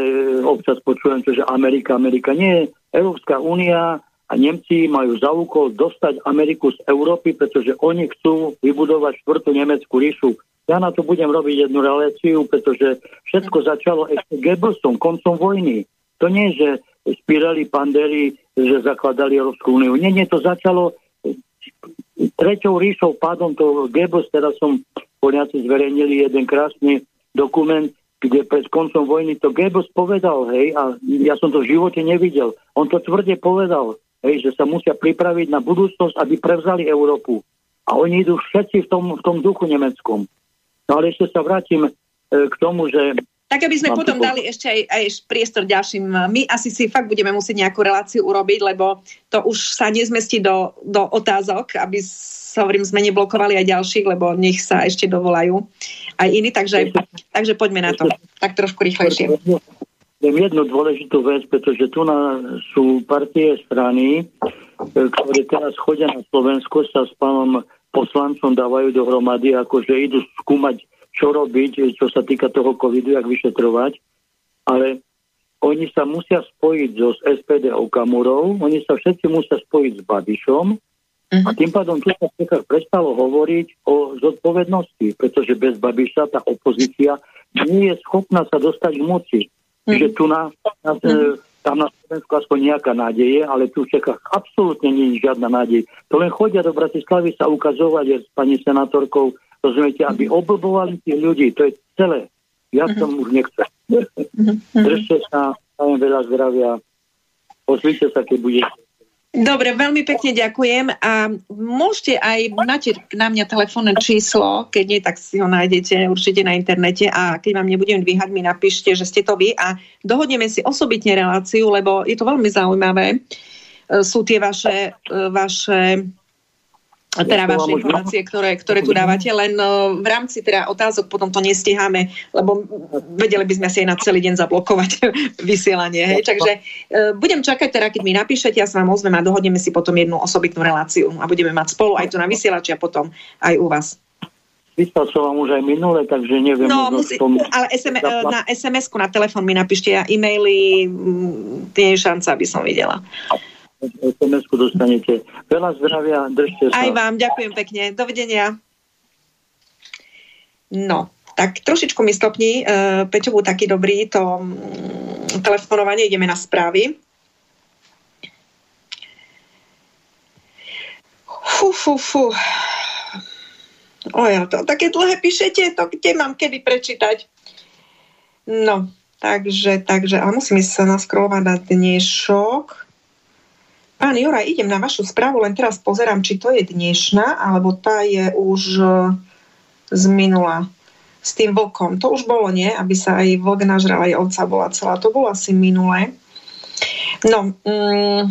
občas počujem, že Amerika, Amerika, nie, Európska únia a Nemci majú za úkol dostať Ameriku z Európy, pretože oni chcú vybudovať štvrtú nemeckú ríšu. Ja na to budem robiť jednu reláciu, pretože všetko začalo ešte Goebbelsom, koncom vojny. To nie že Spirelli, Pandeli, že zakladali Európsku úniu. Nie, nie, to začalo treťou ríšou pádom to Goebbels, teraz som Poliaci zverejnili jeden krásny dokument, kde pred koncom vojny to Goebbels povedal, hej, a ja som to v živote nevidel. On to tvrde povedal, hej, že sa musia pripraviť na budúcnosť, aby prevzali Európu. A oni idú všetci v tom, v tom duchu nemeckom. No ale ešte sa vrátim e, k tomu, že... Tak aby sme potom po... dali ešte aj, aj priestor ďalším. My asi si fakt budeme musieť nejakú reláciu urobiť, lebo to už sa nezmestí do, do otázok, aby hovorím, sme neblokovali aj ďalších, lebo nech sa ešte dovolajú aj iní, takže, takže poďme na to. Tak trošku rýchlejšie jednu dôležitú vec, pretože tu na, sú partie strany, e, ktoré teraz chodia na Slovensko, sa s pánom poslancom dávajú dohromady, akože idú skúmať, čo robiť, čo sa týka toho covidu, jak vyšetrovať, ale oni sa musia spojiť so SPD Okamurou, oni sa všetci musia spojiť s Babišom uh-huh. a tým pádom tu sa v prestalo hovoriť o zodpovednosti, pretože bez Babiša tá opozícia nie je schopná sa dostať k moci. Mm. Že tu na, na, mm. tam na Slovensku aspoň nejaká nádeje, ale tu v Čechách absolútne nie je žiadna nádej. To len chodia do Bratislavy sa ukazovať s pani senátorkou, rozumiete, aby mm. oblbovali tých ľudí. To je celé. Ja mm. som už nechcem. Mm. Držte sa, majem veľa zdravia. Pozrite sa, keď budete Dobre, veľmi pekne ďakujem a môžete aj, máte na mňa telefónne číslo, keď nie, tak si ho nájdete určite na internete a keď vám nebudem dvíhať, mi napíšte, že ste to vy a dohodneme si osobitne reláciu, lebo je to veľmi zaujímavé. E, sú tie vaše, e, vaše teda vaše informácie, ktoré, ktoré tu dávate, len uh, v rámci teda otázok potom to nestiháme, lebo vedeli by sme si aj na celý deň zablokovať <laughs> vysielanie. Hej? Takže uh, budem čakať teda, keď mi napíšete, ja sa vám ozvem a dohodneme si potom jednu osobitnú reláciu a budeme mať spolu aj tu na vysielači a potom aj u vás. Vyslal som vám už aj minule, takže neviem. No, musí, tom... ale SM, na SMS-ku, na telefón mi napíšte a e-maily, nie je šanca, aby som videla sms dostanete. Veľa zdravia, držte sa. Aj vám, ďakujem pekne. Dovidenia. No, tak trošičku mi stopni, uh, Peťo, bol taký dobrý, to um, telefonovanie, ideme na správy. Fú, fú, fú. O ja, to také dlhé píšete, to kde mám kedy prečítať? No, takže, takže, ale musím sa naskrovať na dnešok. Pán Juraj, idem na vašu správu, len teraz pozerám, či to je dnešná, alebo tá je už e, z minula s tým vlkom. To už bolo, nie? Aby sa aj vlk nažral, aj ovca bola celá. To bolo asi minulé. No, mm,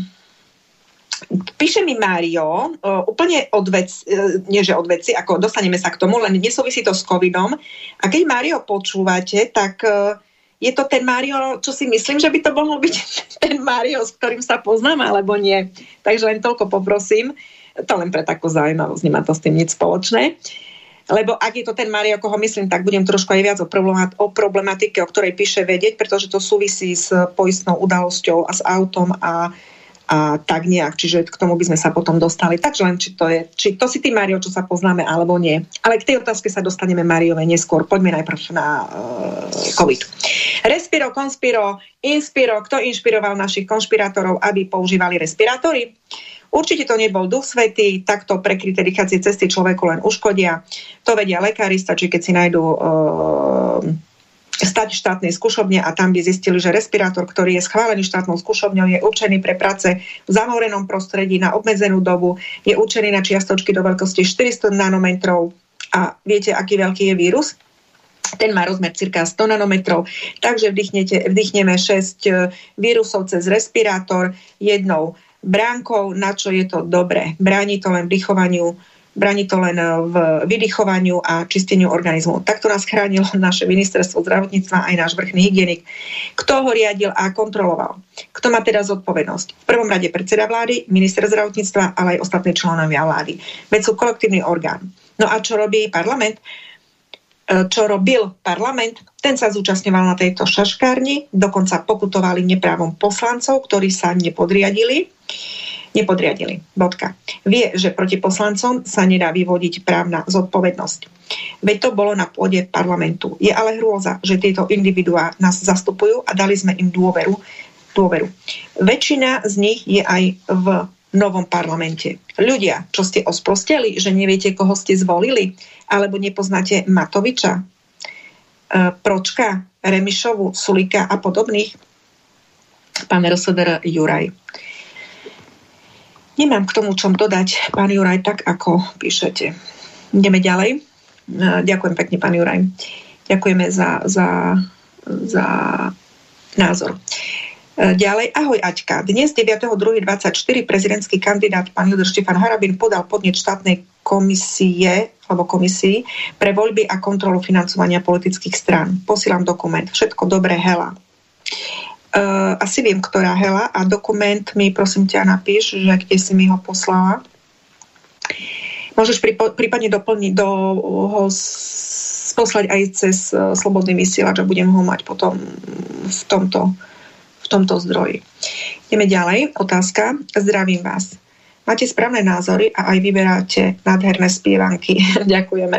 píše mi Mário, uh, úplne od vec, uh, nie že od veci, ako dostaneme sa k tomu, len nesúvisí to s covidom. A keď Mário počúvate, tak uh, je to ten Mario, čo si myslím, že by to mohol byť <laughs> ten Mario, s ktorým sa poznám, alebo nie. Takže len toľko poprosím. To len pre takú zaujímavosť, nemá to s tým nič spoločné. Lebo ak je to ten Mario, koho myslím, tak budem trošku aj viac o, problematike, o ktorej píše vedieť, pretože to súvisí s poistnou udalosťou a s autom a a tak nejak, čiže k tomu by sme sa potom dostali. Takže len, či to je, či to si ty, Mario, čo sa poznáme, alebo nie. Ale k tej otázke sa dostaneme Mariove neskôr. Poďme najprv na uh, COVID. Respiro, konspiro, inspiro, kto inšpiroval našich konšpirátorov, aby používali respirátory? Určite to nebol duch svety, takto prekryté dýchacie cesty človeku len uškodia. To vedia lekári, stačí, keď si nájdú uh, stať v štátnej skúšobne a tam by zistili, že respirátor, ktorý je schválený štátnou skúšobňou, je určený pre práce v zamorenom prostredí na obmedzenú dobu, je určený na čiastočky do veľkosti 400 nanometrov a viete, aký veľký je vírus? Ten má rozmer cirka 100 nanometrov, takže vdychneme 6 e, vírusov cez respirátor jednou bránkou, na čo je to dobré. Bráni to len vdychovaniu Bráni to len eh, v vydychovaniu a čisteniu organizmu. Takto nás chránilo <laughs> naše ministerstvo zdravotníctva aj náš vrchný hygienik. Kto ho riadil a kontroloval? Kto má teda zodpovednosť? V prvom rade predseda vlády, minister zdravotníctva, ale aj ostatní členovia vlády. Veď sú kolektívny orgán. No a čo robí parlament? Eh, čo robil parlament? Ten sa zúčastňoval na tejto šaškárni, dokonca pokutovali neprávom poslancov, ktorí sa nepodriadili. Nepodriadili. Bodka. Vie, že proti poslancom sa nedá vyvodiť právna zodpovednosť. Veď to bolo na pôde parlamentu. Je ale hrôza, že tieto individuá nás zastupujú a dali sme im dôveru. dôveru. Väčšina z nich je aj v novom parlamente. Ľudia, čo ste osprosteli, že neviete, koho ste zvolili, alebo nepoznáte Matoviča, e, Pročka, Remišovu, Sulika a podobných, pán RSDR Juraj. Nemám k tomu čom dodať, pán Juraj, tak ako píšete. Ideme ďalej. Ďakujem pekne, pán Juraj. Ďakujeme za, za, za názor. Ďalej, ahoj Aťka. Dnes 9.2.24 prezidentský kandidát pán Judr Štefan Harabin podal podnet štátnej komisie alebo komisii pre voľby a kontrolu financovania politických strán. Posielam dokument. Všetko dobré, Hela. Uh, asi viem, ktorá Hela a dokument mi prosím ťa napíš, že kde si mi ho poslala. Môžeš prípadne doplniť do ho poslať aj cez uh, slobodný vysielač a budem ho mať potom v tomto, v tomto zdroji. Ideme ďalej. Otázka. Zdravím vás. Máte správne názory a aj vyberáte nádherné spievanky. <laughs> Ďakujeme.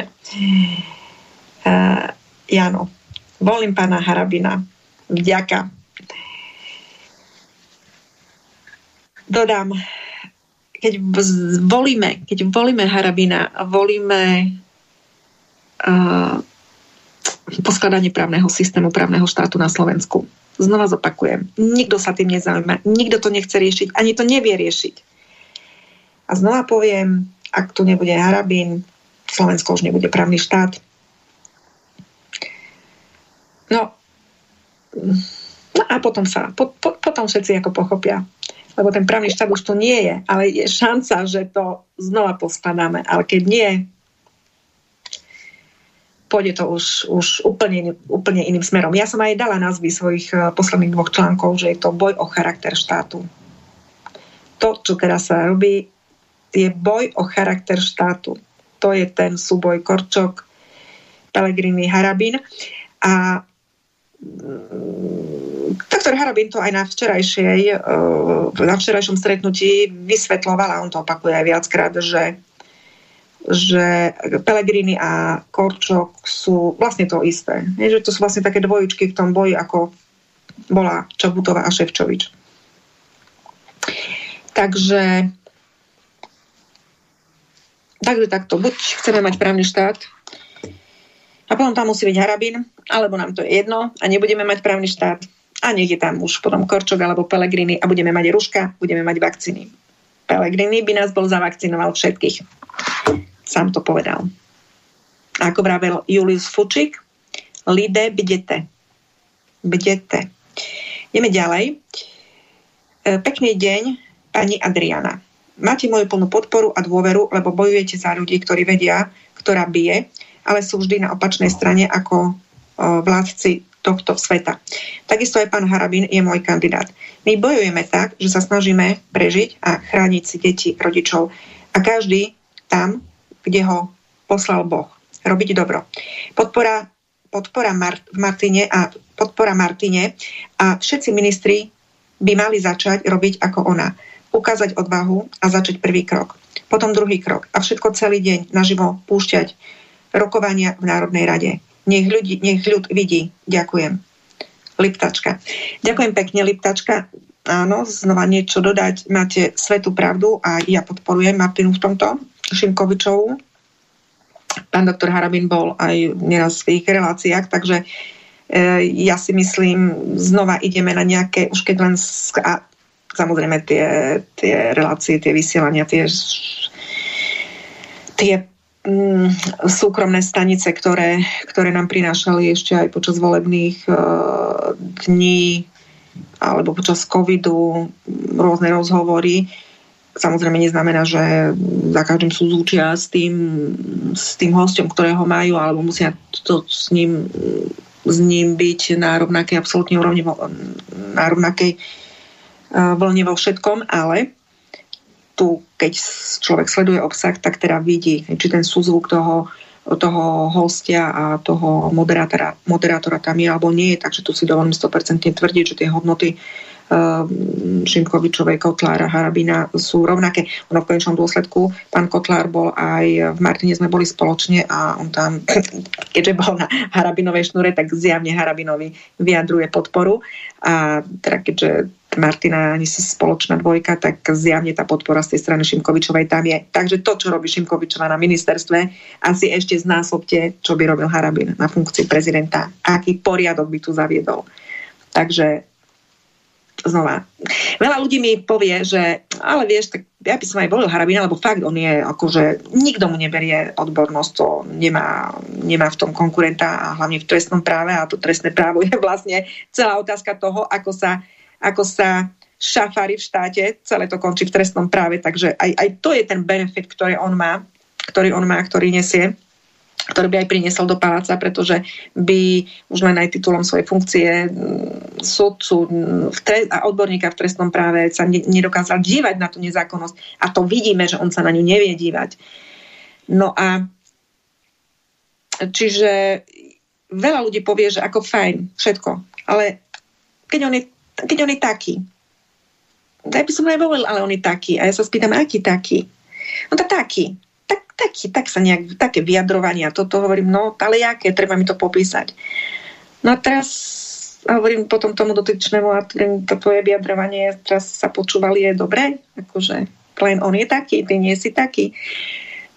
Uh, Jano. Volím pána Harabina. Vďaka. Dodám, keď volíme, keď volíme Harabina volíme uh, poskladanie právneho systému, právneho štátu na Slovensku. Znova zopakujem, nikto sa tým nezaujíma, nikto to nechce riešiť, ani to nevie riešiť. A znova poviem, ak tu nebude Harabín, Slovensko už nebude právny štát. No, no a potom sa, po, po, potom všetci ako pochopia lebo ten právny štát už to nie je, ale je šanca, že to znova poskladáme. Ale keď nie, pôjde to už, už úplne, úplne iným smerom. Ja som aj dala názvy svojich uh, posledných dvoch článkov, že je to boj o charakter štátu. To, čo teraz sa robí, je boj o charakter štátu. To je ten súboj Korčok, Pelegrini, Harabin. A doktor Harabin to aj na včerajšej, eh, na včerajšom stretnutí vysvetloval a on to opakuje aj viackrát, že že Pelegrini a Korčok sú vlastne to isté. Je, že to sú vlastne také dvojičky v tom boji, ako bola Čabutová a Ševčovič. Takže takže takto, buď chceme mať právny štát a potom tam musí byť Harabin, alebo nám to je jedno a nebudeme mať právny štát a nech je tam už potom Korčok alebo Pelegrini a budeme mať ruška, budeme mať vakcíny. Pelegrini by nás bol zavakcinoval všetkých. Sám to povedal. Ako vravel Julius Fučik, lidé bdete. Bdete. Ideme ďalej. E, pekný deň, pani Adriana. Máte moju plnú podporu a dôveru, lebo bojujete za ľudí, ktorí vedia, ktorá bije, ale sú vždy na opačnej strane ako vládci tohto sveta. Takisto aj pán Harabín je môj kandidát. My bojujeme tak, že sa snažíme prežiť a chrániť si deti rodičov. A každý tam, kde ho poslal Boh. Robiť dobro. Podpora, podpora Mart- Martine a podpora Martine a všetci ministri by mali začať robiť ako ona. Ukázať odvahu a začať prvý krok. Potom druhý krok. A všetko celý deň naživo púšťať rokovania v Národnej rade nech, ľudí, nech ľud vidí. Ďakujem. Liptačka. Ďakujem pekne, Liptačka. Áno, znova niečo dodať. Máte svetú pravdu a ja podporujem Martinu v tomto, Šimkovičovú. Pán doktor Harabin bol aj neraz v svojich reláciách, takže e, ja si myslím, znova ideme na nejaké, už keď len a samozrejme tie, tie relácie, tie vysielania, tie, tie súkromné stanice, ktoré, ktoré nám prinášali ešte aj počas volebných uh, dní alebo počas covidu rôzne rozhovory. Samozrejme neznamená, že za každým sú zúčia s tým, s tým hostom, ktorého majú, alebo musia to s ním, s ním byť na rovnakej absolútnej úrovni, na rovnakej uh, vlne vo všetkom, ale tu, keď človek sleduje obsah, tak teda vidí, či ten súzvuk toho, toho hostia a toho moderátora, moderátora tam je alebo nie je, takže tu si dovolím 100% tvrdiť, že tie hodnoty Šimkovičovej, Kotlára, Harabina sú rovnaké. Ono v konečnom dôsledku, pán Kotlár bol aj v Martine sme boli spoločne a on tam, <clears throat> keďže bol na Harabinovej šnúre, tak zjavne Harabinovi vyjadruje podporu. A teda keďže Martina ani spoločná dvojka, tak zjavne tá podpora z tej strany Šimkovičovej tam je. Takže to, čo robí Šimkovičová na ministerstve, asi ešte znásobte, čo by robil Harabin na funkcii prezidenta. Aký poriadok by tu zaviedol. Takže znova. Veľa ľudí mi povie, že ale vieš, tak ja by som aj volil Harabina, lebo fakt on je akože, nikto mu neberie odbornosť, to nemá, nemá v tom konkurenta a hlavne v trestnom práve a to trestné právo je vlastne celá otázka toho, ako sa ako sa šafári v štáte, celé to končí v trestnom práve, takže aj, aj to je ten benefit, ktorý on má, ktorý on má, ktorý nesie ktorý by aj priniesol do paláca, pretože by už len aj titulom svojej funkcie sudcu v tre- a odborníka v trestnom práve sa ne- nedokázal dívať na tú nezákonnosť. A to vidíme, že on sa na ňu nevie dívať. No a čiže veľa ľudí povie, že ako fajn, všetko. Ale keď on je keď on je taký. Ja by som aj volil, ale on je taký. A ja sa spýtam, aký taký? No to taký. Tak, taký, tak sa nejak, také vyjadrovania. Toto hovorím, no ale jaké, treba mi to popísať. No a teraz hovorím potom tomu dotyčnému a to tvoje vyjadrovanie teraz sa počúvali, je dobré? Akože len on je taký, ty nie si taký.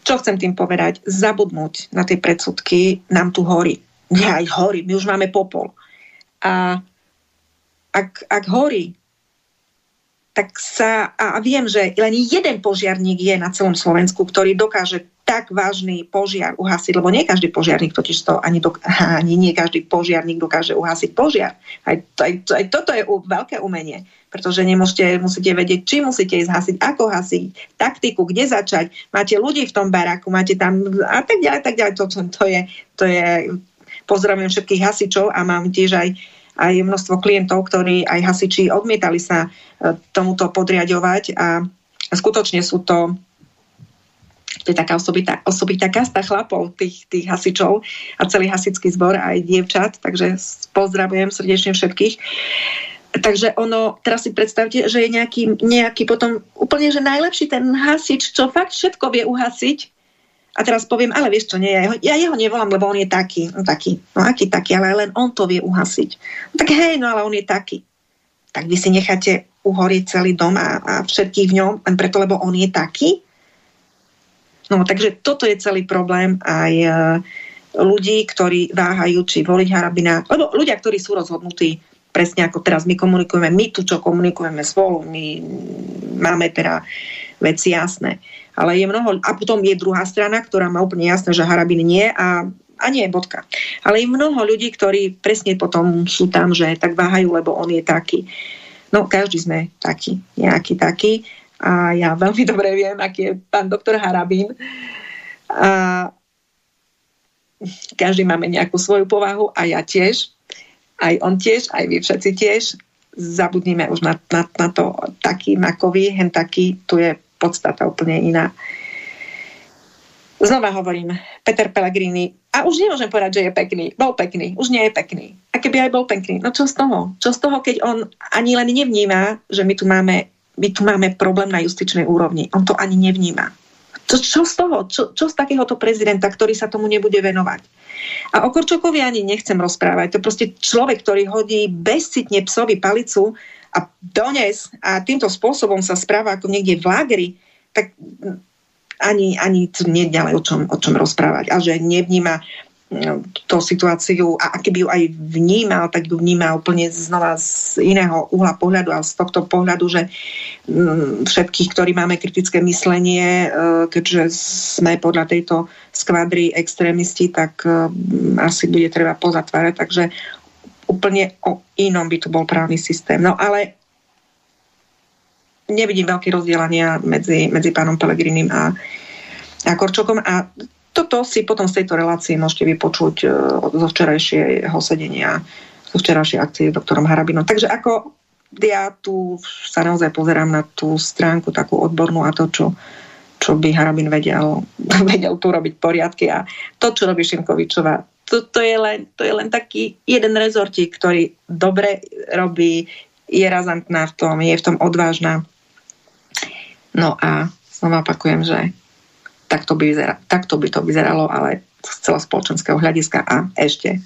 Čo chcem tým povedať? Zabudnúť na tie predsudky nám tu horí. Nie, aj horí, my už máme popol. A ak, ak horí, tak sa, a viem, že len jeden požiarník je na celom Slovensku, ktorý dokáže tak vážny požiar uhasiť, lebo nie každý požiarník totiž to, ani, do, <laughs> ani nie každý požiarník dokáže uhasiť požiar. Aj, aj, aj toto je veľké umenie, pretože nemôžete, musíte vedieť, či musíte ísť hasiť, ako hasiť, taktiku, kde začať, máte ľudí v tom baráku, máte tam a tak ďalej, tak ďalej. To, to je, to je pozdravujem všetkých hasičov a mám tiež aj aj množstvo klientov, ktorí aj hasiči odmietali sa e, tomuto podriadovať a skutočne sú to to je taká osobitá, osobitá kasta chlapov, tých, tých hasičov a celý hasický zbor aj dievčat, takže pozdravujem srdečne všetkých. Takže ono, teraz si predstavte, že je nejaký, nejaký potom úplne, že najlepší ten hasič, čo fakt všetko vie uhasiť, a teraz poviem, ale vieš čo, nie, ja jeho, ja jeho nevolám, lebo on je taký, no taký, no aký taký, ale len on to vie uhasiť. No tak hej, no ale on je taký. Tak vy si necháte uhorieť celý dom a, a všetkých v ňom, len preto, lebo on je taký? No takže toto je celý problém aj e, ľudí, ktorí váhajú, či voliť Harabina, lebo ľudia, ktorí sú rozhodnutí, presne ako teraz my komunikujeme, my tu, čo komunikujeme spolu, my máme teda veci jasné ale je mnoho, a potom je druhá strana, ktorá má úplne jasné, že Harabin nie a, a nie, bodka. Ale je mnoho ľudí, ktorí presne potom sú tam, že tak váhajú, lebo on je taký. No, každý sme taký, nejaký taký. A ja veľmi <laughs> dobre viem, aký je pán doktor Harabín. A každý máme nejakú svoju povahu a ja tiež. Aj on tiež, aj vy všetci tiež. Zabudnime už na, na, na to taký makový, hen taký, tu je podstata úplne iná. Znova hovorím, Peter Pellegrini, a už nemôžem povedať, že je pekný, bol pekný, už nie je pekný. A keby aj bol pekný, no čo z toho? Čo z toho, keď on ani len nevníma, že my tu máme, my tu máme problém na justičnej úrovni. On to ani nevníma. Čo, čo z toho? Čo, čo z takéhoto prezidenta, ktorý sa tomu nebude venovať? A o Korčokovi ani nechcem rozprávať. To je proste človek, ktorý hodí bezcitne psovi palicu a dones a týmto spôsobom sa správa ako niekde v lágri, tak ani, ani tu nie je ďalej o čom, o čom rozprávať. A že nevníma mm, tú situáciu a keby ju aj vnímal, tak ju vníma úplne znova z iného uhla pohľadu a z tohto pohľadu, že mm, všetkých, ktorí máme kritické myslenie, e, keďže sme podľa tejto skvadry extrémisti, tak e, asi bude treba pozatvárať. Takže úplne o inom by tu bol právny systém. No ale nevidím veľké rozdielania medzi, medzi pánom Pelegrinim a, a Korčokom a toto si potom z tejto relácie môžete vypočuť uh, zo včerajšieho sedenia, zo včerajšej akcie s doktorom Harabinom. Takže ako ja tu sa naozaj pozerám na tú stránku takú odbornú a to, čo, čo by Harabin vedel, <laughs> vedel tu robiť poriadky a to, čo robí Šimkovičová, to, to, je len, to je len taký jeden rezortík, ktorý dobre robí je razantná v tom, je v tom odvážna. No a znova opakujem, že takto by, vyzera, takto by to vyzeralo, ale z celospoločenského hľadiska a ešte,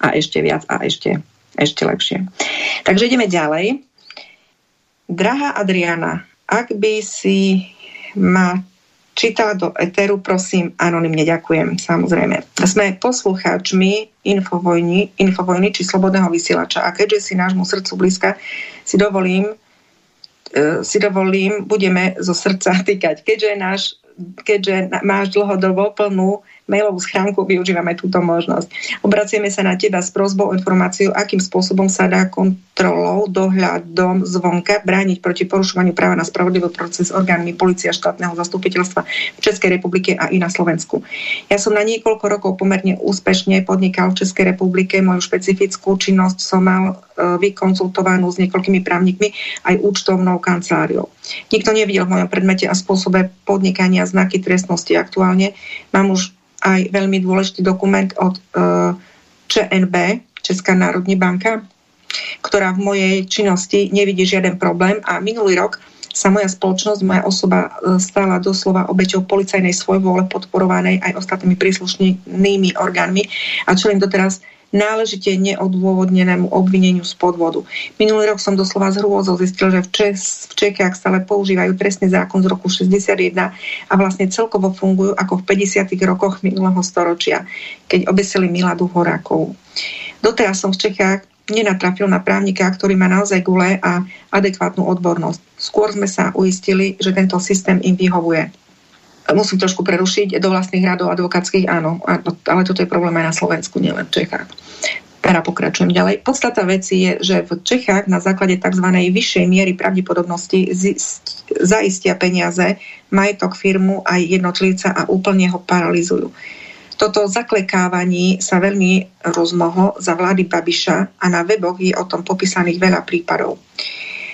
a ešte viac a ešte, ešte lepšie. Takže ideme ďalej. Drahá Adriana, ak by si ma čítala do Eteru, prosím, anonymne ďakujem, samozrejme. Sme poslucháčmi Infovojny, Infovojny či Slobodného vysielača a keďže si nášmu srdcu blízka, si dovolím, e, si dovolím, budeme zo srdca <laughs> týkať. Keďže, náš, keďže máš dlhodobo plnú mailovú schránku využívame túto možnosť. Obracieme sa na teba s prozbou o informáciu, akým spôsobom sa dá kontrolou, dohľadom zvonka brániť proti porušovaniu práva na spravodlivý proces orgánmi policia štátneho zastupiteľstva v Českej republike a i na Slovensku. Ja som na niekoľko rokov pomerne úspešne podnikal v Českej republike. Moju špecifickú činnosť som mal e, vykonzultovanú s niekoľkými právnikmi aj účtovnou kanceláriou. Nikto nevidel v mojom predmete a spôsobe podnikania znaky trestnosti aktuálne. Mám už aj veľmi dôležitý dokument od uh, ČNB, Česká národní banka, ktorá v mojej činnosti nevidí žiaden problém. A minulý rok sa moja spoločnosť, moja osoba e, stala doslova obeťou policajnej svojvôle podporovanej aj ostatnými príslušnými orgánmi. A čo len doteraz náležite neodôvodnenému obvineniu z podvodu. Minulý rok som doslova z hrôzou zistil, že v, Čes, v Čekiach stále používajú trestný zákon z roku 61 a vlastne celkovo fungujú ako v 50. rokoch minulého storočia, keď obesili Miladu Horákovú. Doteraz som v Čechách nenatrafil na právnika, ktorý má naozaj gule a adekvátnu odbornosť. Skôr sme sa uistili, že tento systém im vyhovuje musím trošku prerušiť, do vlastných radov advokátskych, áno, ale toto je problém aj na Slovensku, nielen v Čechách. Teda pokračujem ďalej. Podstata veci je, že v Čechách na základe tzv. vyššej miery pravdepodobnosti zaistia peniaze, majetok firmu aj jednotlivca a úplne ho paralizujú. Toto zaklekávaní sa veľmi rozmohlo za vlády Babiša a na weboch je o tom popísaných veľa prípadov.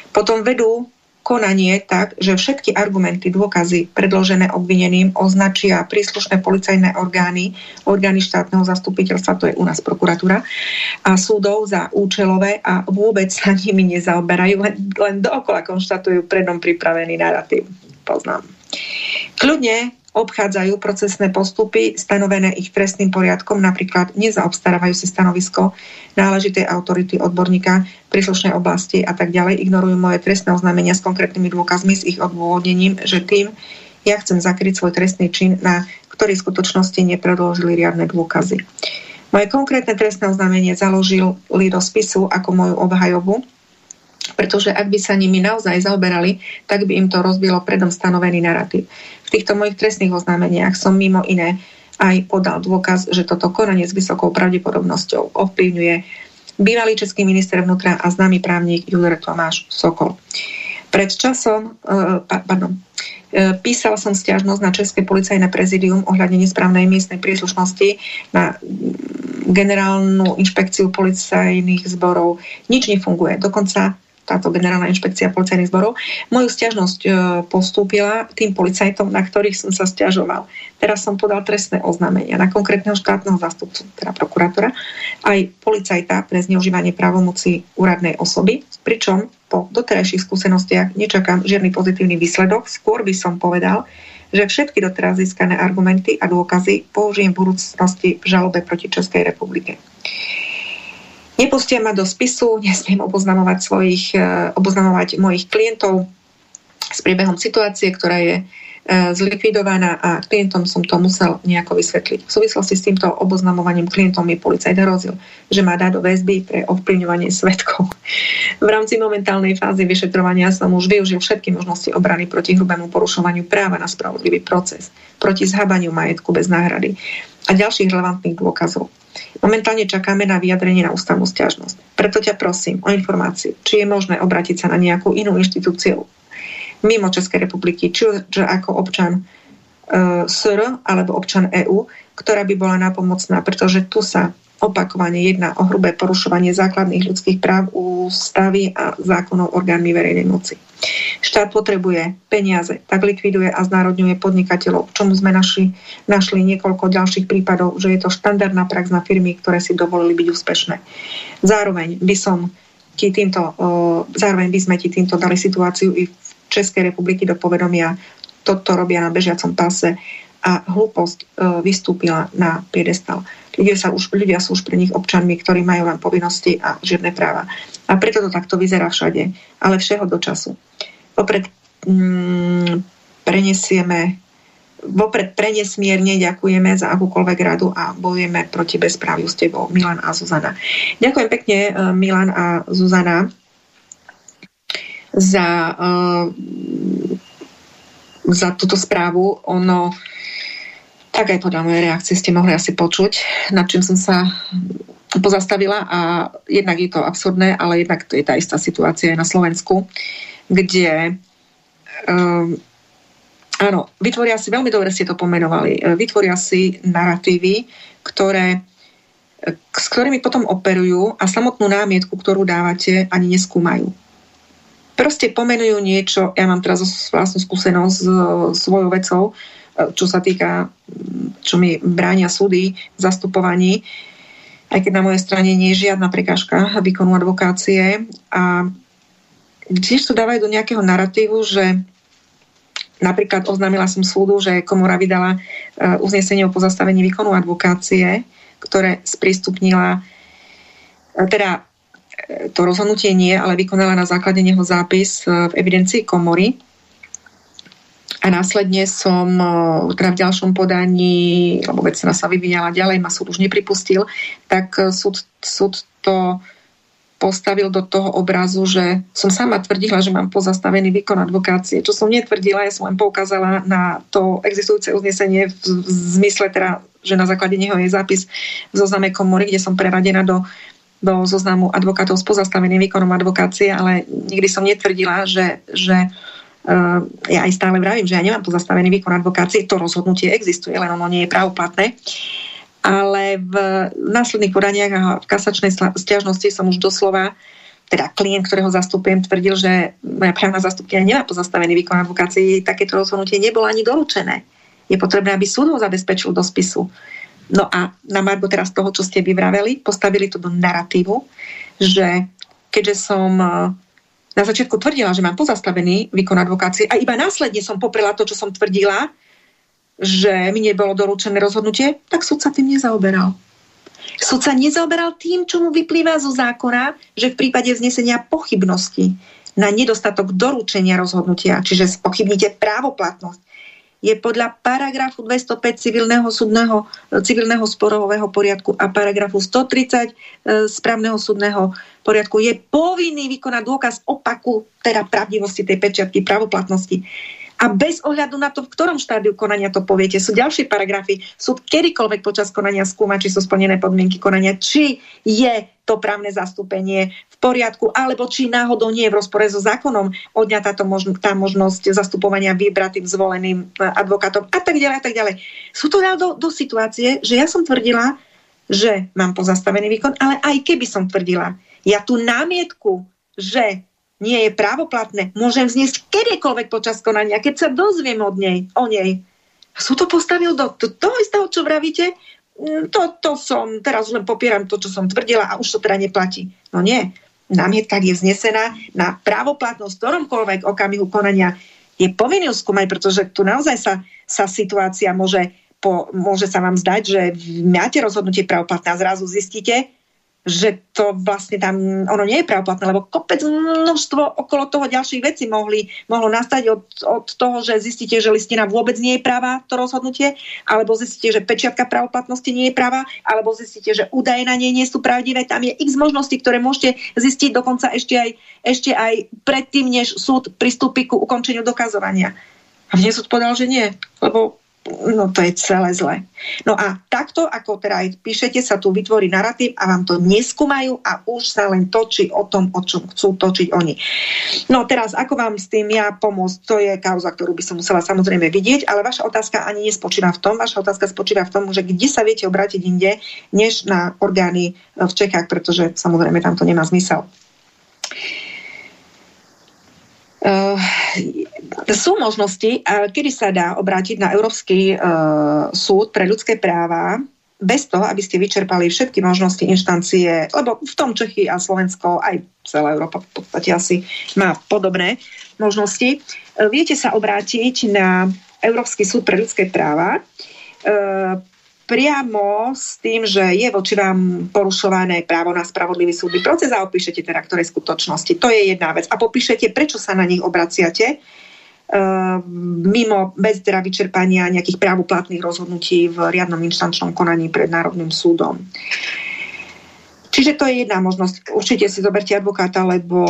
Potom vedú konanie tak, že všetky argumenty, dôkazy predložené obvineným označia príslušné policajné orgány, orgány štátneho zastupiteľstva, to je u nás prokuratúra, a súdov za účelové a vôbec sa nimi nezaoberajú, len, len dookola konštatujú predom pripravený narratív. Poznám. Kľudne obchádzajú procesné postupy stanovené ich trestným poriadkom, napríklad nezaobstarávajú si stanovisko náležitej autority odborníka príslušnej oblasti a tak ďalej, ignorujú moje trestné oznámenia s konkrétnymi dôkazmi, s ich odôvodnením, že tým ja chcem zakryť svoj trestný čin, na ktorý v skutočnosti nepredložili riadne dôkazy. Moje konkrétne trestné oznámenie založili do spisu ako moju obhajobu, pretože ak by sa nimi naozaj zaoberali, tak by im to rozbilo predom stanovený narratív. V týchto mojich trestných oznámeniach som mimo iné aj podal dôkaz, že toto konanie s vysokou pravdepodobnosťou ovplyvňuje bývalý český minister vnútra a známy právnik Jurek Tomáš Sokol. Pred časom, uh, pardon, uh, písal som stiažnosť na České policajné prezidium ohľadne nesprávnej miestnej príslušnosti na generálnu inšpekciu policajných zborov. Nič nefunguje. Dokonca táto generálna inšpekcia policajných zborov, moju stiažnosť e, postúpila tým policajtom, na ktorých som sa stiažoval. Teraz som podal trestné oznámenia na konkrétneho štátneho zástupcu, teda prokurátora, aj policajta pre zneužívanie právomoci úradnej osoby, pričom po doterajších skúsenostiach nečakám žiadny pozitívny výsledok. Skôr by som povedal, že všetky doteraz získané argumenty a dôkazy použijem v budúcnosti v žalobe proti Českej republike. Nepustia ma do spisu, nesmiem oboznamovať, svojich, e, oboznamovať mojich klientov s priebehom situácie, ktorá je zlikvidovaná a klientom som to musel nejako vysvetliť. V súvislosti s týmto oboznamovaním klientom mi policajt hrozil, že má dať do väzby pre ovplyvňovanie svetkov. V rámci momentálnej fázy vyšetrovania som už využil všetky možnosti obrany proti hrubému porušovaniu práva na spravodlivý proces, proti zhabaniu majetku bez náhrady a ďalších relevantných dôkazov. Momentálne čakáme na vyjadrenie na ústavnú stiažnosť. Preto ťa prosím o informáciu, či je možné obrátiť sa na nejakú inú inštitúciu mimo Českej republiky, či už ako občan uh, SR alebo občan EÚ, ktorá by bola napomocná, pretože tu sa opakovane jedná o hrubé porušovanie základných ľudských práv ústavy a zákonov orgánmi verejnej moci. Štát potrebuje peniaze, tak likviduje a znárodňuje podnikateľov, čomu sme našli, našli niekoľko ďalších prípadov, že je to štandardná prax na firmy, ktoré si dovolili byť úspešné. Zároveň by som ti týmto, zároveň by sme ti týmto dali situáciu i v Českej republiky do povedomia. Toto robia na bežiacom pase a hlúposť vystúpila na piedestal. Ľudia, sa už, ľudia sú už pre nich občanmi, ktorí majú len povinnosti a žiadne práva. A preto to takto vyzerá všade. Ale všeho do času. Opred mm, prenesieme vopred prenesmierne ďakujeme za akúkoľvek radu a bojujeme proti bezpráviu s tebou, Milan a Zuzana. Ďakujem pekne, e, Milan a Zuzana, za, uh, za túto správu. Ono, tak aj podľa mojej reakcie ste mohli asi počuť, nad čím som sa pozastavila a jednak je to absurdné, ale jednak to je tá istá situácia aj na Slovensku, kde um, Áno, vytvoria si, veľmi dobre ste to pomenovali, e, vytvoria si narratívy, ktoré, s ktorými potom operujú a samotnú námietku, ktorú dávate, ani neskúmajú. Proste pomenujú niečo, ja mám teraz vlastnú skúsenosť s svojou vecou, e, čo sa týka, čo mi bránia súdy v zastupovaní, aj keď na mojej strane nie je žiadna prekážka výkonu advokácie. A tiež to dávajú do nejakého narratívu, že Napríklad oznámila som súdu, že komora vydala e, uznesenie o pozastavení výkonu advokácie, ktoré sprístupnila e, teda to rozhodnutie nie, ale vykonala na základe neho zápis v evidencii komory. A následne som teda v ďalšom podaní, lebo vec sa vyvíjala ďalej, ma súd už nepripustil, tak súd, súd to postavil do toho obrazu, že som sama tvrdila, že mám pozastavený výkon advokácie, čo som netvrdila, ja som len poukázala na to existujúce uznesenie v, v zmysle teda, že na základe neho je zápis v zozname komory, kde som preradená do, do zoznamu advokátov s pozastaveným výkonom advokácie, ale nikdy som netvrdila, že, že uh, ja aj stále vravím, že ja nemám pozastavený výkon advokácie, to rozhodnutie existuje, len ono nie je právoplatné. Ale v následných podaniach a v kasačnej stiažnosti som už doslova teda klient, ktorého zastupujem, tvrdil, že moja právna zastupkynia nemá pozastavený výkon advokácie, takéto rozhodnutie nebolo ani doručené. Je potrebné, aby súd ho zabezpečil do spisu. No a na Margo teraz toho, čo ste vyvraveli, postavili to do narratívu, že keďže som eh, na začiatku tvrdila, že mám pozastavený výkon advokácie a iba následne som poprela to, čo som tvrdila, že mi nebolo doručené rozhodnutie, tak súd sa tým nezaoberal. Súd sa nezaoberal tým, čo mu vyplýva zo zákona, že v prípade vznesenia pochybnosti na nedostatok doručenia rozhodnutia, čiže spochybnite právoplatnosť, je podľa paragrafu 205 civilného, súdneho, civilného sporového poriadku a paragrafu 130 e, správneho súdneho poriadku je povinný vykonať dôkaz opaku, teda pravdivosti tej pečiatky, pravoplatnosti a bez ohľadu na to, v ktorom štádiu konania to poviete. Sú ďalšie paragrafy, sú kedykoľvek počas konania skúma, či sú splnené podmienky konania, či je to právne zastúpenie poriadku, alebo či náhodou nie je v rozpore so zákonom odňatá možno, tá možnosť zastupovania vybratým zvoleným e, advokátom a tak ďalej a tak ďalej. Sú to do, do situácie, že ja som tvrdila, že mám pozastavený výkon, ale aj keby som tvrdila, ja tú námietku, že nie je právoplatné, môžem zniesť kedykoľvek počas konania, keď sa dozviem od nej, o nej. Sú to postavil do toho istého, čo vravíte, mm, to, to som, teraz len popieram to, čo som tvrdila a už to teda neplatí. No nie, námietka je vznesená na právoplatnosť v ktoromkoľvek okamihu konania. Je povinný skúmať, pretože tu naozaj sa, sa situácia môže, po, môže sa vám zdať, že máte rozhodnutie právoplatné a zrazu zistíte, že to vlastne tam, ono nie je pravoplatné, lebo kopec množstvo okolo toho ďalších vecí mohli, mohlo nastať od, od toho, že zistíte, že listina vôbec nie je práva, to rozhodnutie, alebo zistíte, že pečiatka pravoplatnosti nie je práva, alebo zistíte, že údaje na nej nie sú pravdivé. Tam je x možností, ktoré môžete zistiť dokonca ešte aj, ešte aj predtým, než súd pristúpi ku ukončeniu dokazovania. A mne súd povedal, že nie, lebo no to je celé zle. No a takto, ako teda aj píšete, sa tu vytvorí narratív a vám to neskúmajú a už sa len točí o tom, o čom chcú točiť oni. No teraz, ako vám s tým ja pomôcť, to je kauza, ktorú by som musela samozrejme vidieť, ale vaša otázka ani nespočíva v tom, vaša otázka spočíva v tom, že kde sa viete obrátiť inde, než na orgány v Čechách, pretože samozrejme tam to nemá zmysel. Sú možnosti, kedy sa dá obrátiť na Európsky uh, súd pre ľudské práva bez toho, aby ste vyčerpali všetky možnosti inštancie, lebo v tom Čechy a Slovensko, aj celá Európa v podstate asi má podobné možnosti, viete sa obrátiť na Európsky súd pre ľudské práva, priamo s tým, že je voči vám porušované právo na spravodlivý súdny proces a opíšete teda, ktoré skutočnosti. To je jedna vec. A popíšete, prečo sa na nich obraciate uh, mimo, bez teda vyčerpania nejakých právoplatných rozhodnutí v riadnom inštančnom konaní pred Národným súdom. Čiže to je jedna možnosť. Určite si zoberte advokáta, lebo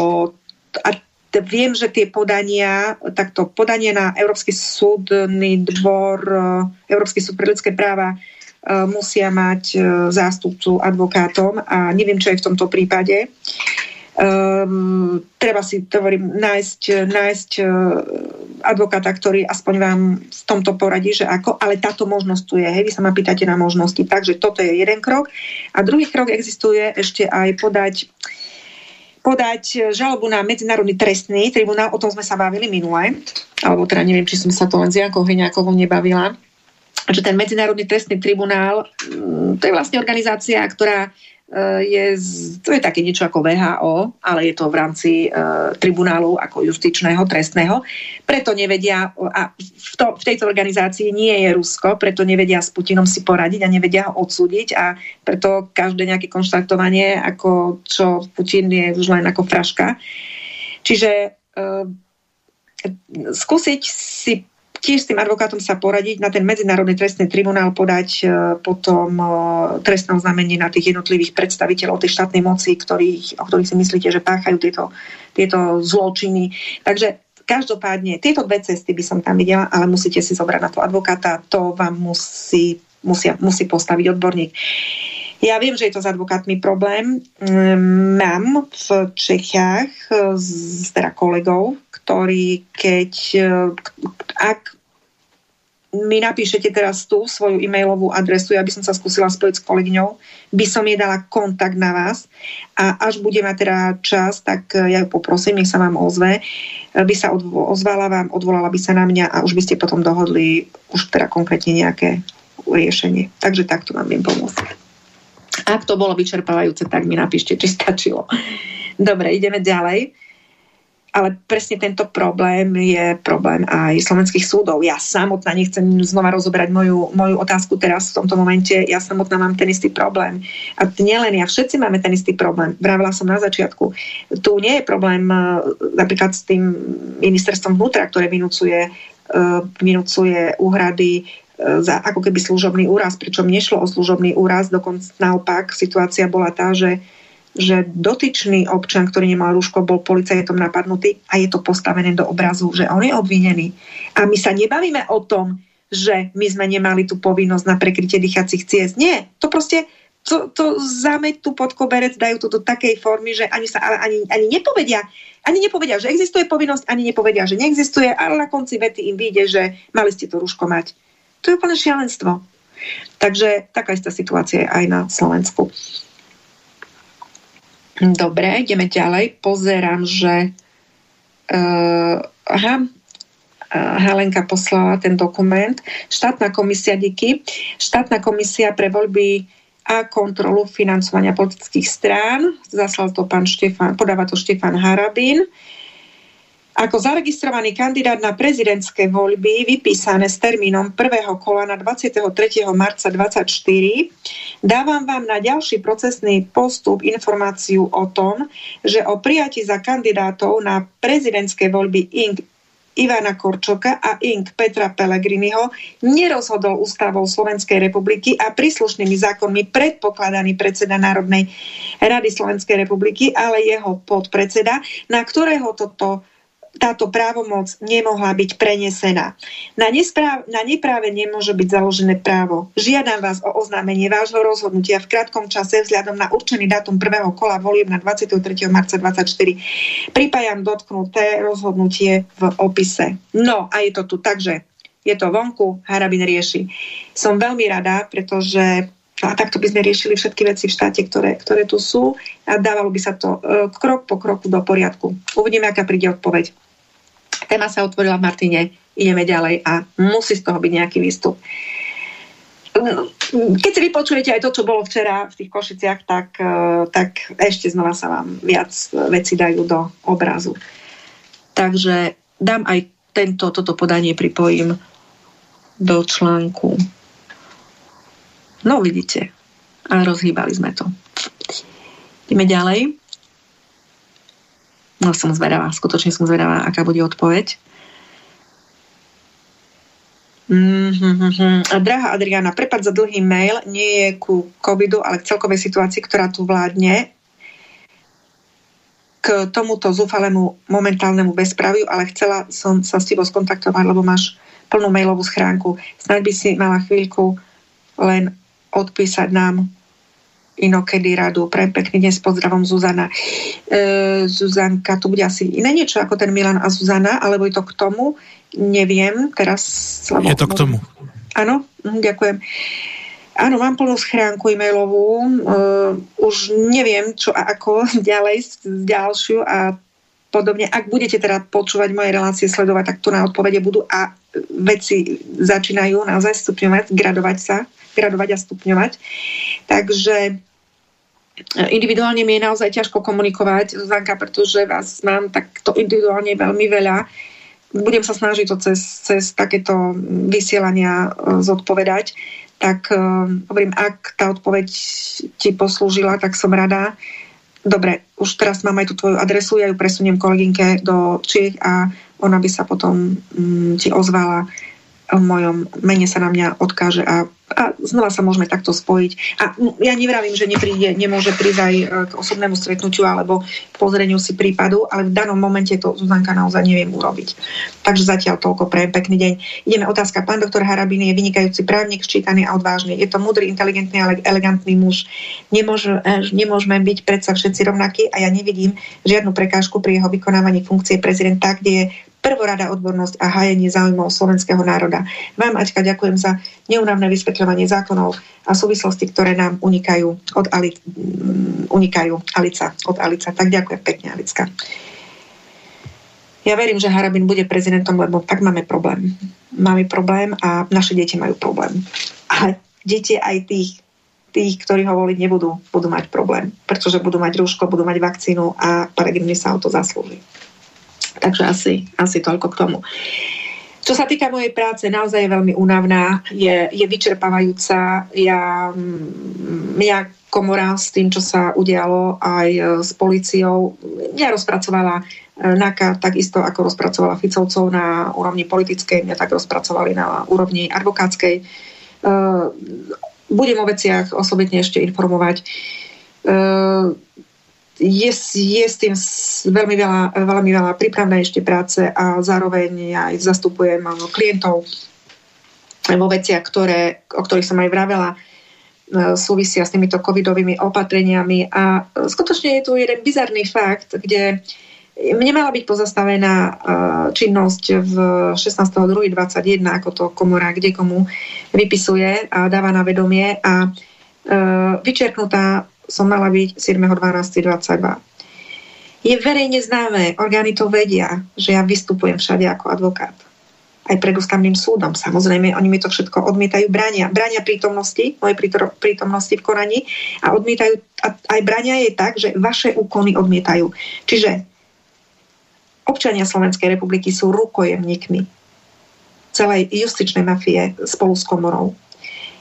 a viem, že tie podania, takto podanie na Európsky súdny dvor, eh, Európsky súd pre ľudské práva musia mať e, zástupcu advokátom a neviem, čo je v tomto prípade. Um, treba si, hovorím, nájsť, nájsť uh, advokáta, ktorý aspoň vám v tomto poradí, že ako, ale táto možnosť tu je. Hej, vy sa ma pýtate na možnosti. Takže toto je jeden krok. A druhý krok existuje ešte aj podať podať žalobu na Medzinárodný trestný tribunál, o tom sme sa bavili minule, alebo teda neviem, či som sa to len s Jankou Hriňákovou nebavila že ten Medzinárodný trestný tribunál, mm, to je vlastne organizácia, ktorá e, je, to je také niečo ako VHO, ale je to v rámci uh, tribunálu ako justičného, trestného. Preto nevedia, a v, to, v tejto organizácii nie je Rusko, preto nevedia s Putinom si poradiť a nevedia ho odsúdiť a preto každé nejaké konštatovanie, ako čo Putin je už len ako fraška. Čiže uh, skúsiť si tiež s tým advokátom sa poradiť, na ten Medzinárodný trestný tribunál podať e, potom e, trestné oznámenie na tých jednotlivých predstaviteľov tej štátnej moci, ktorých, o ktorých si myslíte, že páchajú tieto, tieto zločiny. Takže každopádne tieto dve cesty by som tam videla, ale musíte si zobrať na to advokáta, to vám musí, musia, musí postaviť odborník. Ja viem, že je to s advokátmi problém. Mm, mám v Čechách s teda kolegov, ktorí keď, ak mi napíšete teraz tú svoju e-mailovú adresu, ja by som sa skúsila spojiť s kolegyňou, by som jej dala kontakt na vás a až bude mať teda čas, tak ja ju poprosím, nech sa vám ozve, by sa ozvala vám, odvolala by sa na mňa a už by ste potom dohodli už teda konkrétne nejaké riešenie. Takže takto vám viem pomôcť. Ak to bolo vyčerpávajúce, tak mi napíšte, či stačilo. Dobre, ideme ďalej. Ale presne tento problém je problém aj slovenských súdov. Ja samotná nechcem znova rozoberať moju, moju otázku teraz v tomto momente. Ja samotná mám ten istý problém. A nielen ja, všetci máme ten istý problém. Vravila som na začiatku. Tu nie je problém eh, napríklad s tým ministerstvom vnútra, ktoré vynúcuje, uh, vynúcuje úhrady za ako keby služobný úraz, pričom nešlo o služobný úraz, dokonca naopak situácia bola tá, že, že dotyčný občan, ktorý nemal rúško, bol policajtom napadnutý a je to postavené do obrazu, že on je obvinený. A my sa nebavíme o tom, že my sme nemali tú povinnosť na prekrytie dýchacích ciest. Nie, to proste to, to zameť tu pod koberec, dajú to do takej formy, že ani sa ani, ani nepovedia, ani nepovedia, že existuje povinnosť, ani nepovedia, že neexistuje, ale na konci vety im vyjde, že mali ste to rúško mať. To je úplne šialenstvo. Takže taká istá situácia je aj na Slovensku. Dobre, ideme ďalej. Pozerám, že uh, aha, uh, Helenka poslala ten dokument. Štátna komisia, díky. Štátna komisia pre voľby a kontrolu financovania politických strán. Zaslal to pán Štefan, podáva to Štefan Harabín. Uh, ako zaregistrovaný kandidát na prezidentské voľby vypísané s termínom prvého kola na 23. marca 2024 dávam vám na ďalší procesný postup informáciu o tom, že o prijati za kandidátov na prezidentské voľby INK Ivana Korčoka a INK Petra Pellegriniho nerozhodol ústavou Slovenskej republiky a príslušnými zákonmi predpokladaný predseda Národnej rady Slovenskej republiky, ale jeho podpredseda, na ktorého toto táto právomoc nemohla byť prenesená. Na, nespráv, na nepráve nemôže byť založené právo. Žiadam vás o oznámenie vášho rozhodnutia v krátkom čase vzhľadom na určený dátum prvého kola volieb na 23. marca 2024. Pripájam dotknuté rozhodnutie v opise. No a je to tu takže je to vonku, Harabin rieši. Som veľmi rada, pretože a takto by sme riešili všetky veci v štáte, ktoré, ktoré tu sú a dávalo by sa to e, krok po kroku do poriadku. Uvidíme, aká príde odpoveď. Téma sa otvorila v Martine, ideme ďalej a musí z toho byť nejaký výstup. keď si vypočujete aj to, čo bolo včera v tých Košiciach, tak, eh, tak ešte znova sa vám viac veci dajú do obrazu. Takže dám aj tento, toto podanie pripojím do článku. No vidíte, a rozhýbali sme to. Ideme ďalej. No som zvedavá, skutočne som zvedavá, aká bude odpoveď. Mm-hmm. Drahá Adriana, prepad za dlhý mail nie je ku covidu, ale k celkovej situácii, ktorá tu vládne k tomuto zúfalému momentálnemu bezpraviu, ale chcela som sa s tebou skontaktovať, lebo máš plnú mailovú schránku. Snaď by si mala chvíľku len odpísať nám inokedy radu. Pre pekný s pozdravom Zuzana. E, Zuzanka, to bude asi iné niečo ako ten Milan a Zuzana, alebo je to k tomu? Neviem, teraz... Slabo, je to k tomu. Áno, hm, ďakujem. Áno, mám plnú schránku e-mailovú. Uh, už neviem, čo a ako <laughs> ďalej, ďalšiu a podobne. Ak budete teda počúvať moje relácie, sledovať, tak tu na odpovede budú a veci začínajú naozaj stupňovať, gradovať sa, gradovať a stupňovať. Takže e, individuálne mi je naozaj ťažko komunikovať, Zuzanka, pretože vás mám takto individuálne veľmi veľa. Budem sa snažiť to cez, cez takéto vysielania e, zodpovedať tak uh, hovorím, ak tá odpoveď ti poslúžila, tak som rada. Dobre, už teraz mám aj tú tvoju adresu, ja ju presuniem kolegynke do Čiech a ona by sa potom um, ti ozvala v mojom mene sa na mňa odkáže a, a znova sa môžeme takto spojiť. A ja nevravím, že nepríde, nemôže prísť aj e, k osobnému stretnutiu alebo k pozreniu si prípadu, ale v danom momente to Zuzanka naozaj neviem urobiť. Takže zatiaľ toľko pre pekný deň. Ideme otázka. Pán doktor Harabin je vynikajúci právnik, ščítaný a odvážny. Je to múdry, inteligentný, ale elegantný muž. Nemôže, e, nemôžeme byť predsa všetci rovnakí a ja nevidím žiadnu prekážku pri jeho vykonávaní funkcie prezidenta, kde je prvorada odbornosť a hájenie záujmov slovenského národa. Vám, Aťka, ďakujem za neunavné vysvetľovanie zákonov a súvislosti, ktoré nám unikajú od Ali, mm, unikajú Alica, od Alica. Tak ďakujem pekne, Alicka. Ja verím, že Harabin bude prezidentom, lebo tak máme problém. Máme problém a naše deti majú problém. A deti aj tých, tých, ktorí ho voliť nebudú, budú mať problém, pretože budú mať rúško, budú mať vakcínu a Peregrini sa o to zaslúži. Takže asi, asi toľko k tomu. Čo sa týka mojej práce, naozaj je veľmi únavná, je, je vyčerpávajúca. Ja, mm, komora s tým, čo sa udialo aj e, s policiou, ja rozpracovala e, NAKA takisto, ako rozpracovala Ficovcov na úrovni politickej, mňa tak rozpracovali na úrovni advokátskej. E, budem o veciach osobitne ešte informovať je, je s tým veľmi veľa, veľmi veľa prípravnej ešte práce a zároveň aj zastupujem klientov vo veciach, ktoré, o ktorých som aj vravela, e, súvisia s týmito covidovými opatreniami. A skutočne je tu jeden bizarný fakt, kde mne mala byť pozastavená činnosť v 16.2.21, ako to komora kde komu vypisuje a dáva na vedomie a vyčerknutá som mala byť 7.12.22. Je verejne známe, orgány to vedia, že ja vystupujem všade ako advokát. Aj pred ústavným súdom. Samozrejme, oni mi to všetko odmietajú, bránia. Bránia prítomnosti, moje prítomnosti v konaní a odmietajú, a aj bránia je tak, že vaše úkony odmietajú. Čiže občania Slovenskej republiky sú rukojemníkmi celej justičnej mafie spolu s komorou.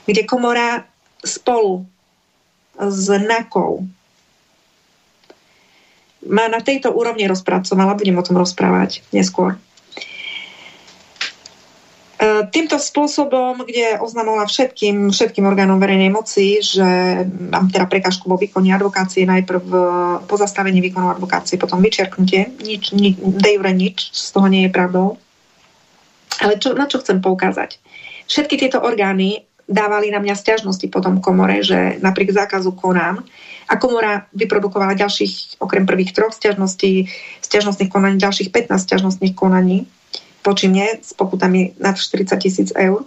Kde komora spolu znakov. Má na tejto úrovni rozpracovala, budem o tom rozprávať neskôr. E, týmto spôsobom, kde oznamovala všetkým, všetkým orgánom verejnej moci, že mám teda prekážku vo výkone advokácie, najprv pozastavenie výkonu advokácie, potom vyčerknutie, nič, nič, de jure nič, z toho nie je pravdou. Ale čo, na čo chcem poukázať? Všetky tieto orgány dávali na mňa stiažnosti potom komore, že napriek zákazu konám a komora vyprodukovala ďalších, okrem prvých troch stiažností, stiažnostných konaní, ďalších 15 stiažnostných konaní voči mne s pokutami nad 40 tisíc eur.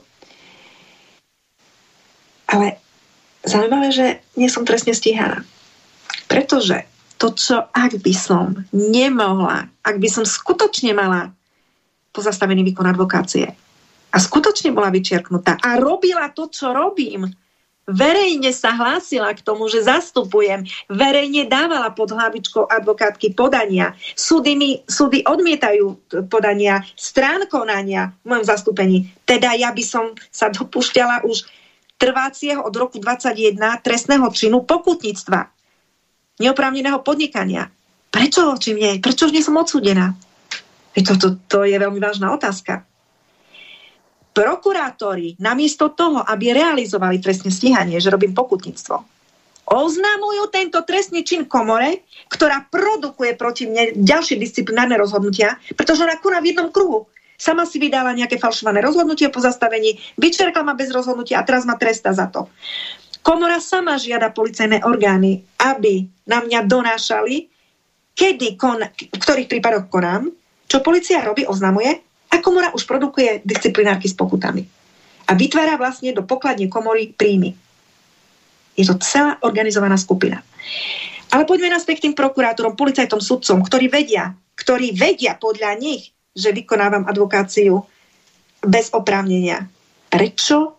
Ale zaujímavé, že nie som trestne stíhaná. Pretože to, čo ak by som nemohla, ak by som skutočne mala pozastavený výkon advokácie, a skutočne bola vyčiarknutá a robila to, čo robím, verejne sa hlásila k tomu, že zastupujem, verejne dávala pod hlavičkou advokátky podania. Súdy, mi, súdy odmietajú podania, strán konania v mojom zastúpení. Teda ja by som sa dopúšťala už trvácieho od roku 21 trestného činu pokutníctva, neoprávneného podnikania. Prečo voči mne? Prečo už nie som odsúdená? To, to, to je veľmi vážna otázka prokurátori namiesto toho, aby realizovali trestné stíhanie, že robím pokutníctvo, oznamujú tento trestný čin komore, ktorá produkuje proti mne ďalšie disciplinárne rozhodnutia, pretože ona koná v jednom kruhu. Sama si vydala nejaké falšované rozhodnutie po zastavení, vyčerkla ma bez rozhodnutia a teraz ma tresta za to. Komora sama žiada policajné orgány, aby na mňa donášali, kedy kon, v ktorých prípadoch konám, čo policia robí, oznamuje a komora už produkuje disciplinárky s pokutami. A vytvára vlastne do pokladne komory príjmy. Je to celá organizovaná skupina. Ale poďme nás k tým prokurátorom, policajtom, sudcom, ktorí vedia, ktorí vedia podľa nich, že vykonávam advokáciu bez oprávnenia. Prečo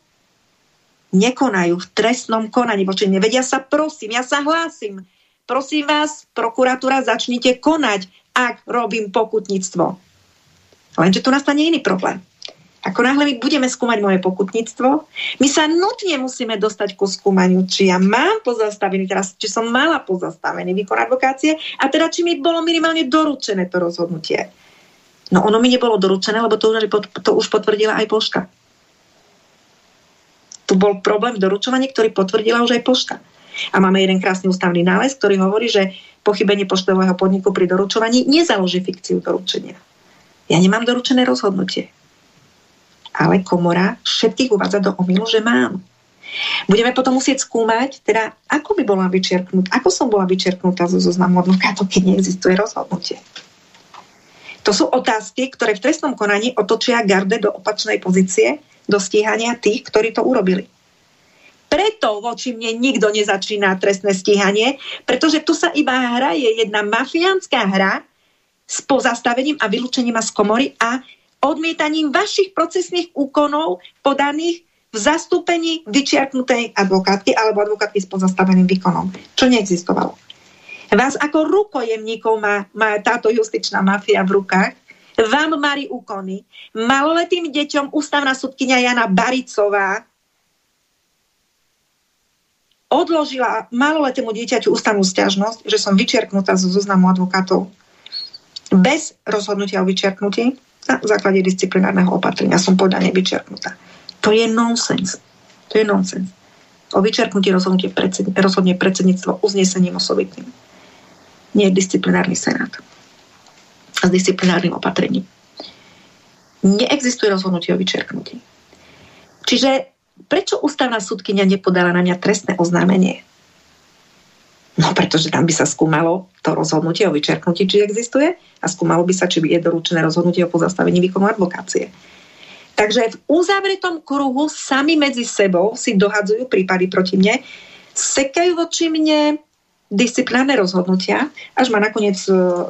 nekonajú v trestnom konaní voči Nevedia sa, prosím, ja sa hlásim. Prosím vás, prokuratúra, začnite konať, ak robím pokutníctvo. Lenže tu nastane iný problém. Ako náhle my budeme skúmať moje pokutníctvo, my sa nutne musíme dostať ku skúmaniu, či ja mám pozastavený teraz, či som mala pozastavený výkon advokácie a teda či mi bolo minimálne doručené to rozhodnutie. No ono mi nebolo doručené, lebo to už, to už potvrdila aj pošta. Tu bol problém v doručovaní, ktorý potvrdila už aj pošta. A máme jeden krásny ústavný nález, ktorý hovorí, že pochybenie poštového podniku pri doručovaní nezaloží fikciu doručenia. Ja nemám doručené rozhodnutie. Ale komora všetkých uvádza do omilu, že mám. Budeme potom musieť skúmať, teda ako by bola vyčerknutá, ako som bola vyčerknutá zo zoznamu advokátov, keď neexistuje rozhodnutie. To sú otázky, ktoré v trestnom konaní otočia garde do opačnej pozície, do stíhania tých, ktorí to urobili. Preto voči mne nikto nezačína trestné stíhanie, pretože tu sa iba hraje jedna mafiánska hra, s pozastavením a vylúčením z komory a odmietaním vašich procesných úkonov podaných v zastúpení vyčiarknutej advokátky alebo advokátky s pozastaveným výkonom, čo neexistovalo. Vás ako rukojemníkov má, má táto justičná mafia v rukách, vám marí úkony. Maloletým deťom ústavná sudkynia Jana Baricová odložila maloletému dieťaťu ústavnú stiažnosť, že som vyčerknutá zo zoznamu advokátov bez rozhodnutia o vyčerknutí na základe disciplinárneho opatrenia som podane vyčerknutá. To je nonsens. To je nonsens. O vyčerknutí rozhodnutie predsed, rozhodne predsedníctvo uznesením osobitným. Nie disciplinárny senát. S disciplinárnym opatrením. Neexistuje rozhodnutie o vyčerknutí. Čiže prečo ústavná súdkynia nepodala na mňa trestné oznámenie? No pretože tam by sa skúmalo to rozhodnutie o vyčerknutí, či existuje a skúmalo by sa, či je doručené rozhodnutie o pozastavení výkonu advokácie. Takže v uzavretom kruhu sami medzi sebou si dohadzujú prípady proti mne, sekajú voči mne disciplinárne rozhodnutia, až ma nakoniec uh,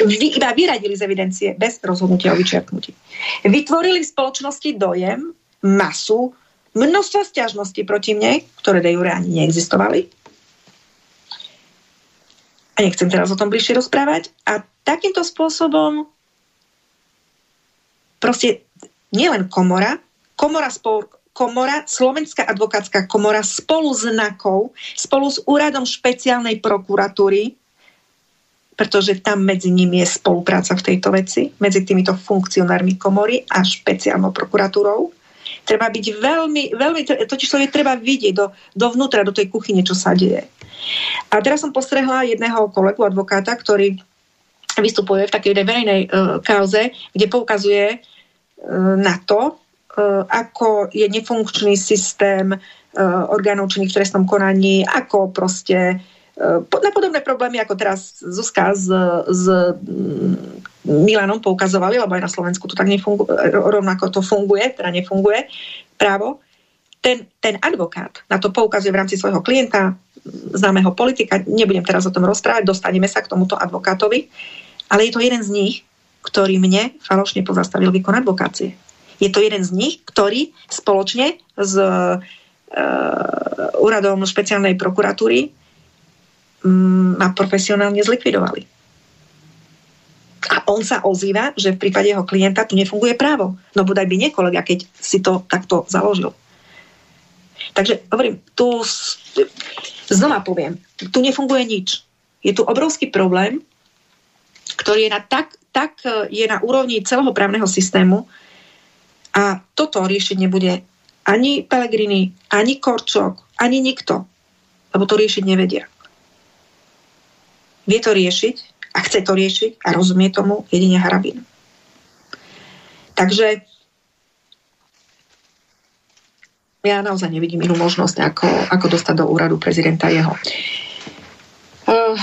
vy, iba vyradili z evidencie bez rozhodnutia o vyčerknutí. Vytvorili v spoločnosti dojem, masu, množstvo stiažností proti mne, ktoré de jure ani neexistovali, a nechcem teraz o tom bližšie rozprávať. A takýmto spôsobom proste nielen komora, komora spolu, komora, Slovenská advokátska komora spolu s NAKou, spolu s úradom špeciálnej prokuratúry, pretože tam medzi nimi je spolupráca v tejto veci, medzi týmito funkcionármi komory a špeciálnou prokuratúrou. Treba byť veľmi, veľmi, totiž to treba vidieť do, dovnútra, do tej kuchyne, čo sa deje. A teraz som postrehla jedného kolegu advokáta, ktorý vystupuje v takej verejnej uh, kauze, kde poukazuje uh, na to, uh, ako je nefunkčný systém uh, orgánov činných v trestnom konaní, ako proste uh, na podobné problémy, ako teraz Zuzka s mm, Milanom poukazovali, lebo aj na Slovensku to tak nefunguje, rovnako to funguje, teda nefunguje právo. Ten, ten advokát na to poukazuje v rámci svojho klienta, známeho politika, nebudem teraz o tom rozprávať, dostaneme sa k tomuto advokátovi, ale je to jeden z nich, ktorý mne falošne pozastavil výkon advokácie. Je to jeden z nich, ktorý spoločne s úradom špeciálnej prokuratúry um, ma profesionálne zlikvidovali. A on sa ozýva, že v prípade jeho klienta tu nefunguje právo. No bodaj by nie keď si to takto založil. Takže hovorím, tu znova poviem, tu nefunguje nič. Je tu obrovský problém, ktorý je na tak, tak je na úrovni celého právneho systému a toto riešiť nebude ani Pelegrini, ani Korčok, ani nikto, lebo to riešiť nevedia. Vie to riešiť a chce to riešiť a rozumie tomu jedine Harabin. Takže ja naozaj nevidím inú možnosť, ako, ako dostať do úradu prezidenta jeho. Uh,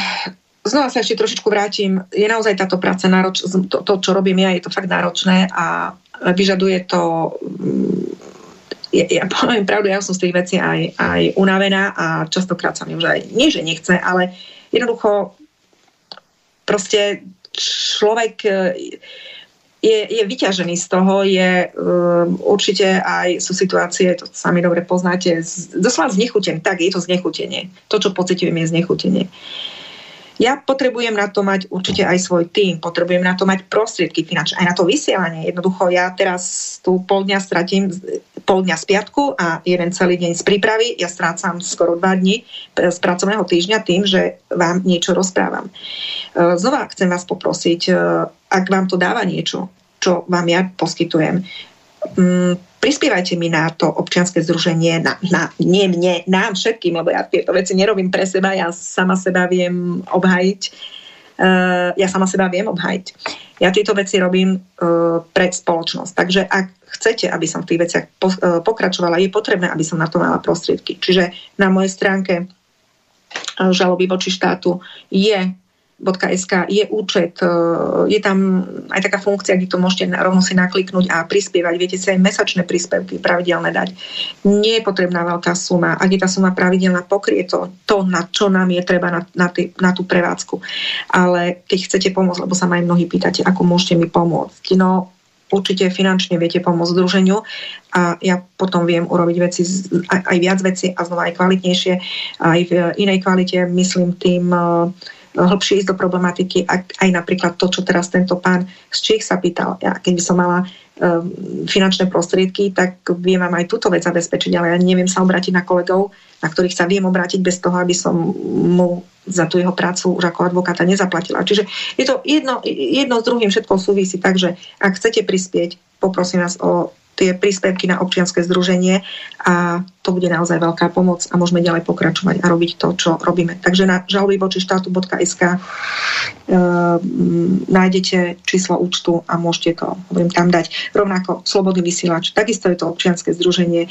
znova sa ešte trošičku vrátim. Je naozaj táto práca náročná, to, to, čo robím ja, je to fakt náročné a vyžaduje to ja, ja poviem pravdu, ja som z tých vecí aj, aj unavená a častokrát sa mi už aj, nie že nechce, ale jednoducho proste človek e, je, je vyťažený z toho, je um, určite aj sú situácie, to sami dobre poznáte, z, doslova znechutenie, tak je to znechutenie. To, čo pocitujem, je znechutenie. Uh, ja potrebujem na to mať určite aj svoj tým, potrebujem na to mať prostriedky finančné, aj na to vysielanie. Jednoducho ja teraz tu pol dňa stratím, pol dňa z piatku a jeden celý deň z prípravy. Ja strácam skoro dva dni z pracovného týždňa tým, že vám niečo rozprávam. E, znova chcem vás poprosiť, e, ak vám to dáva niečo, čo vám ja poskytujem, mm, prispievajte mi na to občianske združenie, na, na, nie mne, nám všetkým, lebo ja tieto veci nerobím pre seba, ja sama seba viem obhajiť. Uh, ja sama seba viem obhajiť. Ja tieto veci robím uh, pre spoločnosť. Takže ak chcete, aby som v tých veciach po, uh, pokračovala, je potrebné, aby som na to mala prostriedky. Čiže na mojej stránke žaloby voči štátu je .sk je účet, e, je tam aj taká funkcia, kde to môžete rovno si nakliknúť a prispievať. Viete si aj mesačné príspevky pravidelné dať. Nie je potrebná veľká suma. Ak je tá suma pravidelná, pokrie to, to na čo nám je treba na, na, tý, na tú prevádzku. Ale keď chcete pomôcť, lebo sa ma aj mnohí pýtate, ako môžete mi pomôcť. No, určite finančne viete pomôcť združeniu a ja potom viem urobiť veci, aj, aj viac veci a znova aj kvalitnejšie, aj v inej kvalite, myslím tým uh, hlbšie ísť do problematiky, aj napríklad to, čo teraz tento pán z Čech sa pýtal. Ja, keď by som mala um, finančné prostriedky, tak viem vám aj túto vec zabezpečiť, ale ja neviem sa obrátiť na kolegov, na ktorých sa viem obrátiť bez toho, aby som mu za tú jeho prácu už ako advokáta nezaplatila. Čiže je to jedno, jedno s druhým všetko súvisí, takže ak chcete prispieť, poprosím vás o tie príspevky na občianske združenie a to bude naozaj veľká pomoc a môžeme ďalej pokračovať a robiť to, čo robíme. Takže na žaloby voči e, nájdete číslo účtu a môžete to budem tam dať. Rovnako Slobodný vysielač, takisto je to občianske združenie, e,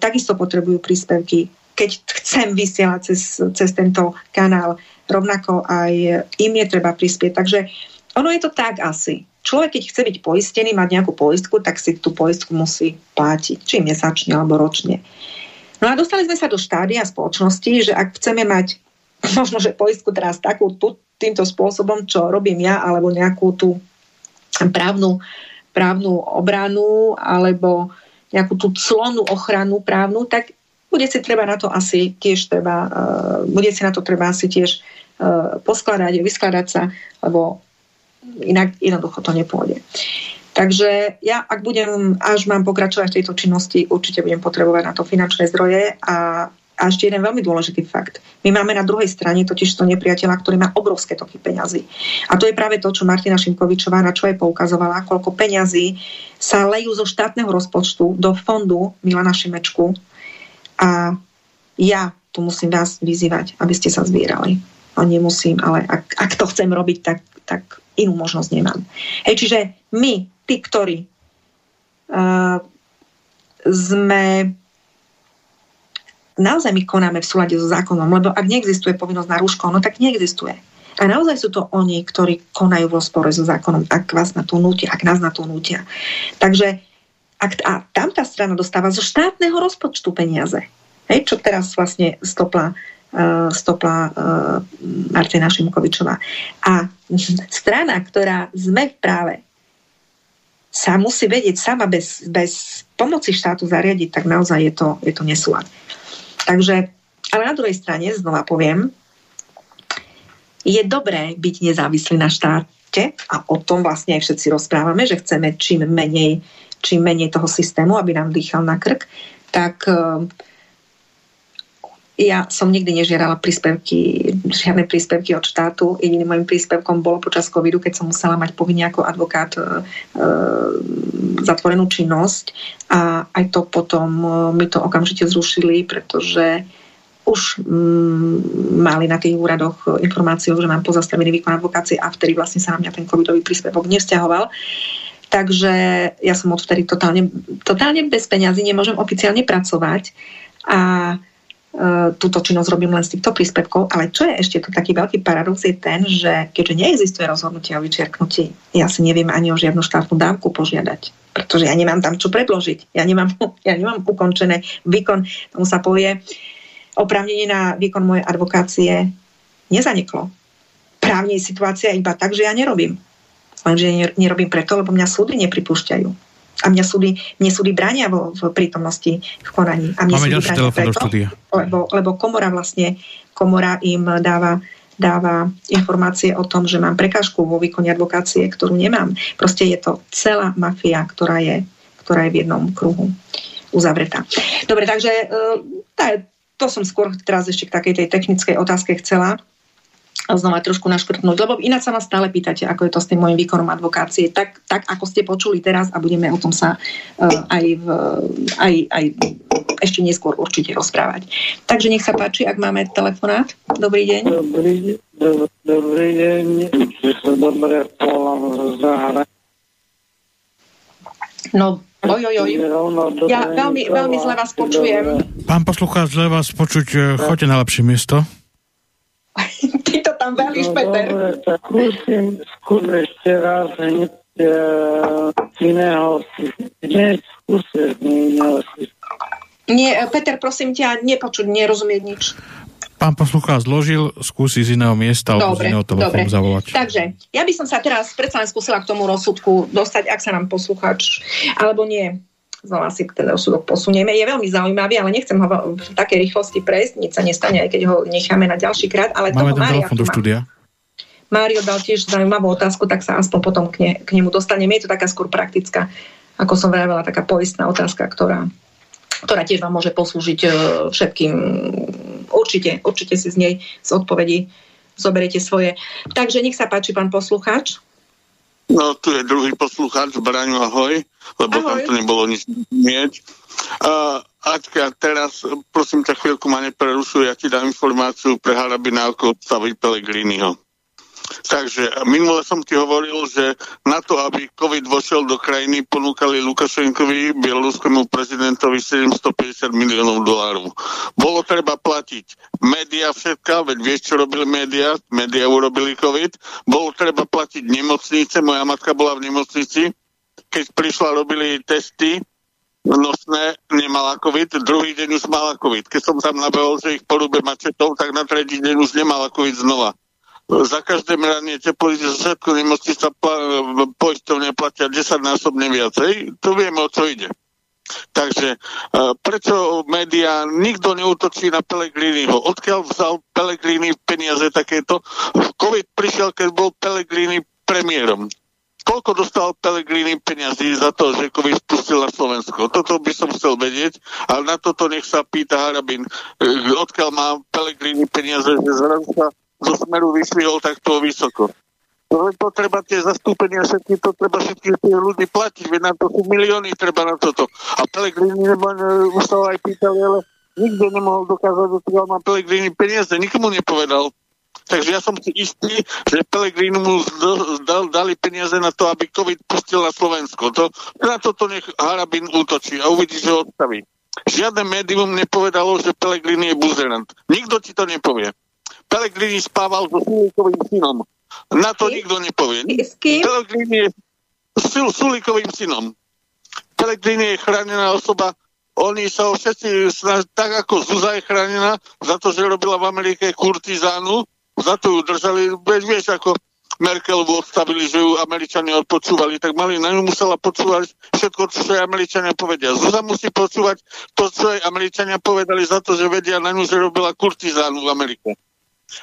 takisto potrebujú príspevky keď chcem vysielať cez, cez tento kanál, rovnako aj im je treba prispieť. Takže ono je to tak asi človek, keď chce byť poistený, mať nejakú poistku, tak si tú poistku musí platiť, či mesačne alebo ročne. No a dostali sme sa do štádia spoločnosti, že ak chceme mať <laughs> možno, že poistku teraz takú tú, týmto spôsobom, čo robím ja, alebo nejakú tú právnu, právnu obranu, alebo nejakú tú clonú ochranu právnu, tak bude si treba na to asi tiež treba, uh, bude si na to treba asi tiež uh, poskladať, vyskladať sa, lebo inak jednoducho to nepôjde. Takže ja, ak budem, až mám pokračovať v tejto činnosti, určite budem potrebovať na to finančné zdroje a, a ešte jeden veľmi dôležitý fakt. My máme na druhej strane totiž to nepriateľa, ktorý má obrovské toky peňazí. A to je práve to, čo Martina Šimkovičová na čo aj poukazovala, koľko peňazí sa lejú zo štátneho rozpočtu do fondu Milana Šimečku. A ja tu musím vás vyzývať, aby ste sa zbierali. A nemusím, ale ak, ak to chcem robiť, tak, tak inú možnosť nemám. Hej, čiže my, tí, ktorí uh, sme naozaj my konáme v súlade so zákonom, lebo ak neexistuje povinnosť na rúško, no tak neexistuje. A naozaj sú to oni, ktorí konajú vo spore so zákonom, ak vás na to nútia, ak nás na to nútia. Takže ak, a tam tá strana dostáva zo štátneho rozpočtu peniaze. Hej, čo teraz vlastne stopla stopla eh, Martina Šimkovičová. A strana, ktorá sme v práve, sa musí vedieť sama bez, bez pomoci štátu zariadiť, tak naozaj je to, je to nesúlad. Takže, ale na druhej strane, znova poviem, je dobré byť nezávislý na štáte a o tom vlastne aj všetci rozprávame, že chceme čím menej, čím menej toho systému, aby nám dýchal na krk, tak uh, ja som nikdy nežiadala príspevky, žiadne príspevky od štátu. Jediným môjim príspevkom bolo počas covidu, keď som musela mať povinne ako advokát e, e, zatvorenú činnosť a aj to potom e, mi to okamžite zrušili, pretože už mm, mali na tých úradoch informáciu, že mám pozastavený výkon advokácie a vtedy vlastne sa na mňa ten covidový príspevok nevzťahoval. Takže ja som odvtedy totálne, totálne bez peňazí nemôžem oficiálne pracovať a túto činnosť robím len z týchto príspevkov, ale čo je ešte tu taký veľký paradox je ten, že keďže neexistuje rozhodnutie o vyčiarknutí, ja si neviem ani o žiadnu štátnu dávku požiadať, pretože ja nemám tam čo predložiť. Ja nemám, <laughs> ja nemám ukončené výkon, tomu sa povie, oprávnenie na výkon mojej advokácie nezaniklo. Právne je situácia iba tak, že ja nerobím. Lenže nerobím preto, lebo mňa súdy nepripúšťajú. A mňa súdy, mne súdy bránia vo, v prítomnosti v konaní. A mne Máme ďalší telefón do štúdia. Lebo, lebo komora vlastne, komora im dáva dáva informácie o tom, že mám prekážku vo výkone advokácie, ktorú nemám. Proste je to celá mafia, ktorá je, ktorá je v jednom kruhu uzavretá. Dobre, takže e, to som skôr teraz ešte k takej tej technickej otázke chcela znova trošku naškrtnúť, lebo ináč sa ma stále pýtate, ako je to s tým môjim výkonom advokácie. Tak, tak ako ste počuli teraz a budeme o tom sa uh, aj, v, aj, aj ešte neskôr určite rozprávať. Takže nech sa páči, ak máme telefonát. Dobrý deň. Dobrý, do, dobrý deň. Dobre No, oj, oj, oj. Ja veľmi, veľmi zle vás počujem. Pán poslucháč, zle vás počuť, e, choďte na lepšie miesto. <laughs> Tam veľíš, no, Peter. Dobre, tak skúsim, skúsim ešte raz hneď uh, iného Dnes skúsim iného Nie, e, Peter, prosím ťa, nepočuť, nerozumieť nič. Pán poslucháč zložil, skúsi z iného miesta alebo z iného telefónu zavolať. Takže, ja by som sa teraz predsa len skúsila k tomu rozsudku dostať, ak sa nám poslucháč, alebo nie, znova si ten rozsudok posunieme. Je veľmi zaujímavý, ale nechcem ho v takej rýchlosti prejsť, nič sa nestane, aj keď ho necháme na ďalší krát. Ale Máme ten telefon do štúdia. Mário dal tiež zaujímavú otázku, tak sa aspoň potom k, ne, k nemu dostaneme. Je to taká skôr praktická, ako som vravela, taká poistná otázka, ktorá, ktorá tiež vám môže poslúžiť e, všetkým. Určite, určite si z nej z odpovedí zoberiete svoje. Takže nech sa páči, pán poslucháč. No, tu je druhý poslucháč, Braňo, ahoj, lebo ahoj. tam to nebolo nič mieť. Uh, Aťka, teraz, prosím ťa, chvíľku ma neprerušuj, ja ti dám informáciu pre Harabina, ako odstaviť Pelegriniho. Takže minule som ti hovoril, že na to, aby COVID vošiel do krajiny, ponúkali Lukašenkovi, bieloruskému prezidentovi 750 miliónov dolárov. Bolo treba platiť média všetka, veď vieš, čo robili média, média urobili COVID. Bolo treba platiť nemocnice, moja matka bola v nemocnici, keď prišla, robili testy, nosné, nemala COVID, druhý deň už mala COVID. Keď som tam nabehol, že ich porúbe mačetov, tak na tretí deň už nemala COVID znova za každé meranie teploty zo všetko nemocnica pla- poistovne platia 10 násobne viacej. To vieme, o čo ide. Takže uh, prečo médiá nikto neútočí na Pelegriniho? Odkiaľ vzal Pelegrini peniaze takéto? COVID prišiel, keď bol Pelegrini premiérom. Koľko dostal Pelegrini peniazy za to, že COVID spustil na Slovensko? Toto by som chcel vedieť, ale na toto nech sa pýta Harabin. Odkiaľ má Pelegrini peniaze, že zrazu sa zo smeru vyšvihol takto vysoko. To, treba tie zastúpenia všetky, to treba všetkých tých ľudí platiť, veď na to sú milióny treba na toto. A Pelegrini, nebo už sa aj pýtali, ale nikto nemohol dokázať, že má Pelegrini peniaze, nikomu nepovedal. Takže ja som si istý, že Pelegrini mu dal, dali peniaze na to, aby COVID pustil na Slovensko. To, na toto nech Harabin útočí a uvidí, že odstaví. Žiadne médium nepovedalo, že Pelegrini je buzerant. Nikto ti to nepovie. Pelegrini spával so Sulikovým synom. Na to nikto nepovie. S kým? Pelegrini je s Sulikovým synom. Pelegrini je chránená osoba. Oni sa ho všetci snaž, tak ako Zuza je chránená za to, že robila v Amerike kurtizánu, za to ju držali, vieš, ako Merkelovu odstavili, že ju Američania odpočúvali, tak mali na ňu musela počúvať všetko, čo jej Američania povedia. Zúza musí počúvať to, čo jej Američania povedali za to, že vedia na ňu, že robila kurtizánu v Amerike.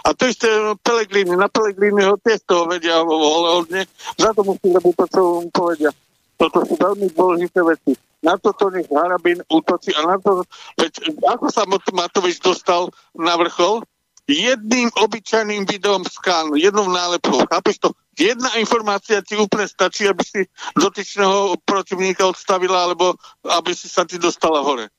A to isté Pelegrini. Na Pelegrini ho tiež toho vedia hodne. Za to musí robiť to, čo mu povedia. Toto sú veľmi dôležité veci. Na toto nech Harabin útočí a na to, veď ako sa Matovič dostal na vrchol, jedným obyčajným videom skánu, jednou nálepkou. Chápeš to? Jedna informácia ti úplne stačí, aby si dotyčného protivníka odstavila, alebo aby si sa ti dostala hore.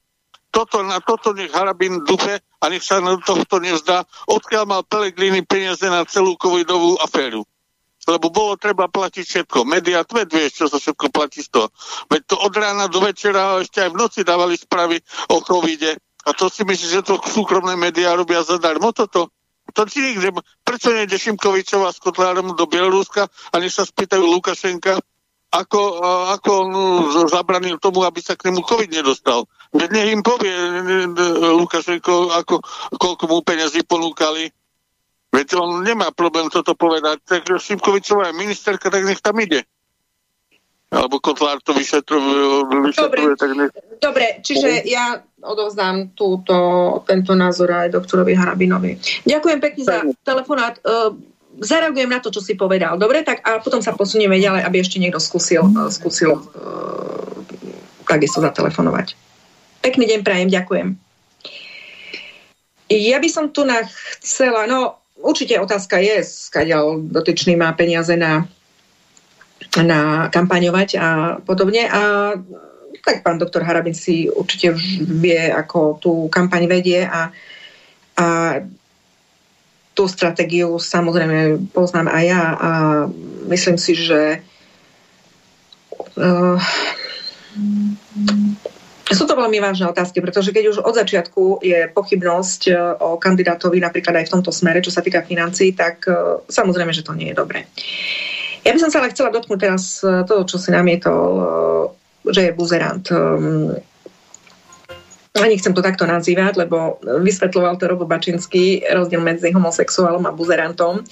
Toto, na toto nech Harabin dupe a nech sa na tohto nevzdá, odkiaľ mal Pelegrini peniaze na celú covidovú aféru. Lebo bolo treba platiť všetko. Media, tved vieš, čo sa všetko platí z toho. Veď to od rána do večera ešte aj v noci dávali správy o covide a to si myslíš, že to súkromné médiá robia zadarmo toto? To ti nikde, prečo nejde Šimkovičová s Kotlárom do Bieloruska a nech sa spýtajú Lukašenka, ako, ako on zabranil tomu, aby sa k nemu COVID nedostal. Nech im povie Lukašenko, ako, koľko mu peniazí ponúkali. Veď on nemá problém toto povedať. Tak Šimkovičová je ministerka, tak nech tam ide alebo Kotlár to vyšetruje, Dobre. tak nech... Dobre, čiže ja odovzdám túto, tento názor aj doktorovi Harabinovi. Ďakujem pekne za telefonát. Uh, zareagujem na to, čo si povedal. Dobre, tak a potom sa posunieme ďalej, aby ešte niekto skúsil, uh, skúsil uh, takisto zatelefonovať. Pekný deň prajem, ďakujem. Ja by som tu chcela, no určite otázka je, skadiaľ dotyčný má peniaze na na kampaňovať a podobne. A tak pán doktor Harabin si určite vie, ako tú kampaň vedie a, a tú stratégiu samozrejme poznám aj ja a myslím si, že uh, sú to veľmi vážne otázky, pretože keď už od začiatku je pochybnosť uh, o kandidátovi napríklad aj v tomto smere, čo sa týka financií, tak uh, samozrejme, že to nie je dobré. Ja by som sa ale chcela dotknúť teraz e, toho, čo si namietol, e, že je buzerant. Ehm, a nechcem to takto nazývať, lebo vysvetloval to Robo Bačinský, rozdiel medzi homosexuálom a buzerantom.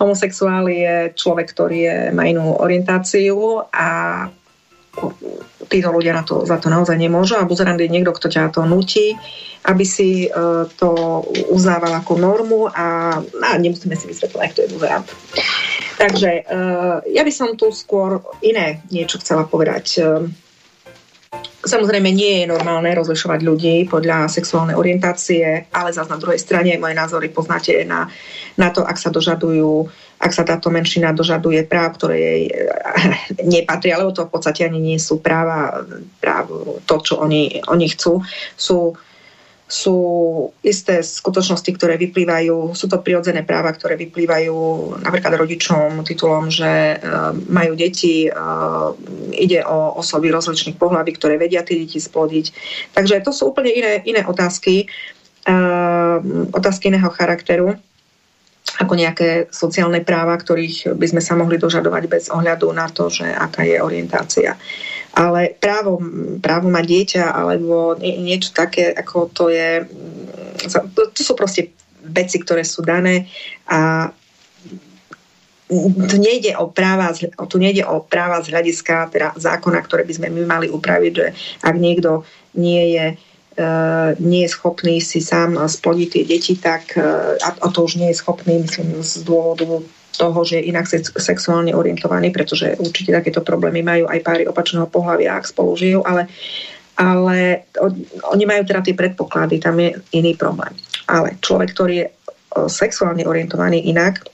Homosexuál je človek, ktorý je, má inú orientáciu a títo ľudia na to, za to naozaj nemôžu a buzerant je niekto, kto ťa to nutí, aby si uh, to uznával ako normu a, a nemusíme si vysvetľovať, kto je buzerant. Takže uh, ja by som tu skôr iné niečo chcela povedať. Uh, Samozrejme nie je normálne rozlišovať ľudí podľa sexuálnej orientácie, ale zase na druhej strane moje názory poznáte na, na to, ak sa dožadujú ak sa táto menšina dožaduje práv, ktoré jej eh, nepatria, lebo to v podstate ani nie sú práva, práv, to, čo oni, oni chcú, sú sú isté skutočnosti, ktoré vyplývajú, sú to prirodzené práva, ktoré vyplývajú napríklad rodičom titulom, že uh, majú deti, uh, ide o osoby rozličných pohľaví, ktoré vedia tie deti splodiť. Takže to sú úplne iné, iné otázky, uh, otázky iného charakteru ako nejaké sociálne práva, ktorých by sme sa mohli dožadovať bez ohľadu na to, že aká je orientácia. Ale právo, právo mať dieťa alebo niečo také, ako to je, to, to sú proste veci, ktoré sú dané a tu nejde o práva, tu nejde o práva z hľadiska teda zákona, ktoré by sme my mali upraviť, že ak niekto nie je uh, nie je schopný si sám splodiť tie deti, tak uh, a to už nie je schopný, myslím, z dôvodu toho, že je inak sexuálne orientovaný, pretože určite takéto problémy majú aj páry opačného pohľavia, ak spolu žijú, ale, ale oni majú teda tie predpoklady, tam je iný problém. Ale človek, ktorý je sexuálne orientovaný inak,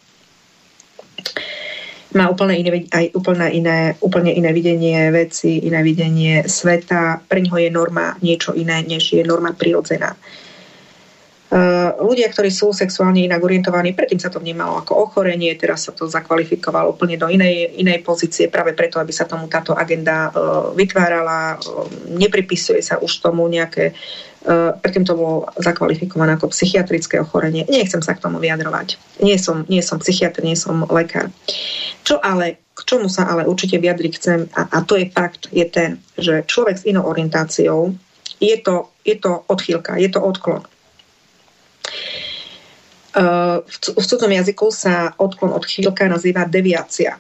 má úplne iné, aj úplne iné, úplne iné videnie veci, iné videnie sveta. Pre ňoho je norma niečo iné, než je norma prirodzená. Uh, ľudia, ktorí sú sexuálne inak orientovaní, predtým sa to vnímalo ako ochorenie, teraz sa to zakvalifikovalo úplne do inej, inej pozície, práve preto, aby sa tomu táto agenda uh, vytvárala. Uh, nepripisuje sa už tomu nejaké, predtým to bolo zakvalifikované ako psychiatrické ochorenie. Nechcem sa k tomu vyjadrovať. Nie som, nie som psychiatr, nie som lekár. Čo ale, k čomu sa ale určite vyjadriť chcem, a, a to je fakt, je ten, že človek s inou orientáciou je to, je to odchýlka, je to odklon v cudzom jazyku sa odklon od chýlka nazýva deviácia.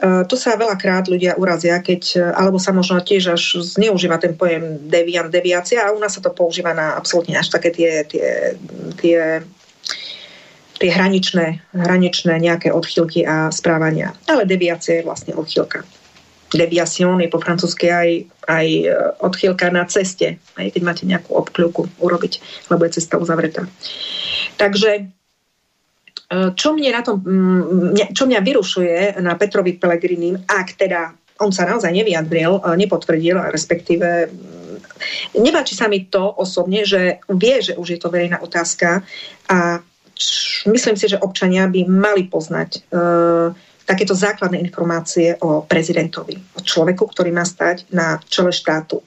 Uh, tu sa veľakrát ľudia urazia, keď, alebo sa možno tiež až zneužíva ten pojem deviant, deviácia a u nás sa to používa na absolútne až také tie, tie, tie tie hraničné, hraničné nejaké odchylky a správania. Ale deviácia je vlastne odchylka. Deviation je po francúzsky aj, aj e, odchýlka na ceste, aj keď máte nejakú obkľúku urobiť, lebo je cesta uzavretá. Takže e, čo, mne na tom, čo mňa vyrušuje na Petrovi Pelegrinim, ak teda on sa naozaj nevyjadril, e, nepotvrdil, respektíve nepáči sa mi to osobne, že vie, že už je to verejná otázka a myslím si, že občania by mali poznať uh, takéto základné informácie o prezidentovi, o človeku, ktorý má stať na čele štátu.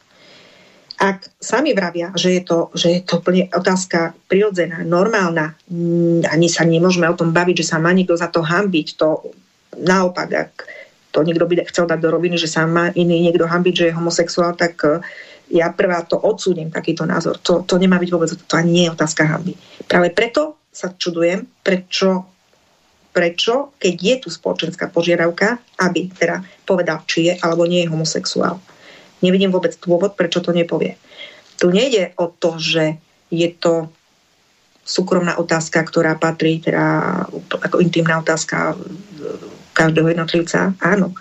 Ak sami vravia, že je to, že je to plne otázka prirodzená, normálna, mm, ani sa nemôžeme o tom baviť, že sa má niekto za to hambiť, to naopak, ak to niekto by chcel dať do roviny, že sa má iný niekto hambiť, že je homosexuál, tak uh, ja prvá to odsúdim, takýto názor. To, to nemá byť vôbec, to ani nie je otázka hamby. Práve preto sa čudujem, prečo, prečo, keď je tu spoločenská požiadavka, aby teda povedal, či je alebo nie je homosexuál. Nevidím vôbec dôvod, prečo to nepovie. Tu nejde o to, že je to súkromná otázka, ktorá patrí teda ako intimná otázka každého jednotlivca. Áno.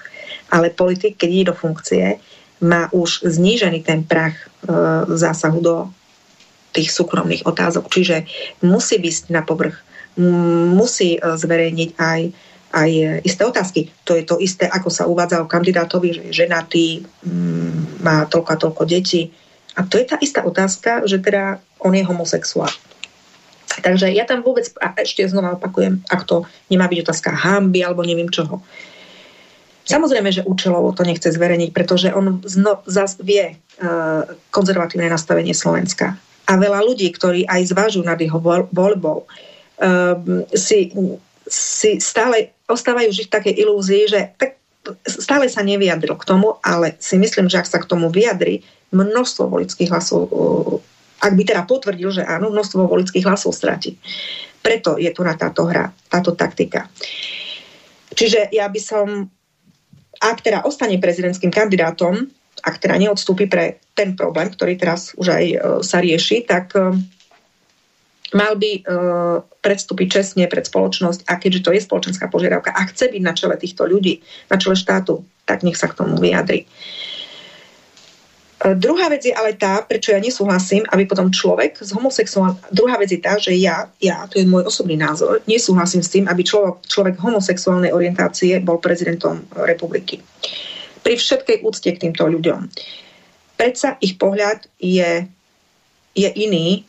Ale politik, keď ide do funkcie, má už znížený ten prach e, zásahu do tých súkromných otázok. Čiže musí byť na povrch, musí e, zverejniť aj, aj isté otázky. To je to isté, ako sa uvádza o kandidátovi, že je ženatý, má toľko a toľko detí. A to je tá istá otázka, že teda on je homosexuál. Takže ja tam vôbec, a ešte znova opakujem, ak to nemá byť otázka hamby alebo neviem čoho. Samozrejme, že účelovo to nechce zverejniť, pretože on zno, zas vie uh, konzervatívne nastavenie Slovenska a veľa ľudí, ktorí aj zvážujú nad jeho voľbou, si, si stále ostávajú žiť v takej ilúzii, že tak stále sa nevyjadril k tomu, ale si myslím, že ak sa k tomu vyjadri, množstvo volických hlasov, ak by teda potvrdil, že áno, množstvo volických hlasov stratí. Preto je tu na táto hra, táto taktika. Čiže ja by som, ak teda ostane prezidentským kandidátom, ak teda neodstúpi pre ten problém, ktorý teraz už aj e, sa rieši, tak e, mal by e, predstúpiť čestne pred spoločnosť a keďže to je spoločenská požiadavka a chce byť na čele týchto ľudí, na čele štátu, tak nech sa k tomu vyjadri. Druhá vec je ale tá, prečo ja nesúhlasím, aby potom človek z homosexuál... Druhá vec je tá, že ja, ja, to je môj osobný názor, nesúhlasím s tým, aby človek, človek homosexuálnej orientácie bol prezidentom republiky. Pri všetkej úcte k týmto ľuďom. Predsa ich pohľad je, je iný, e,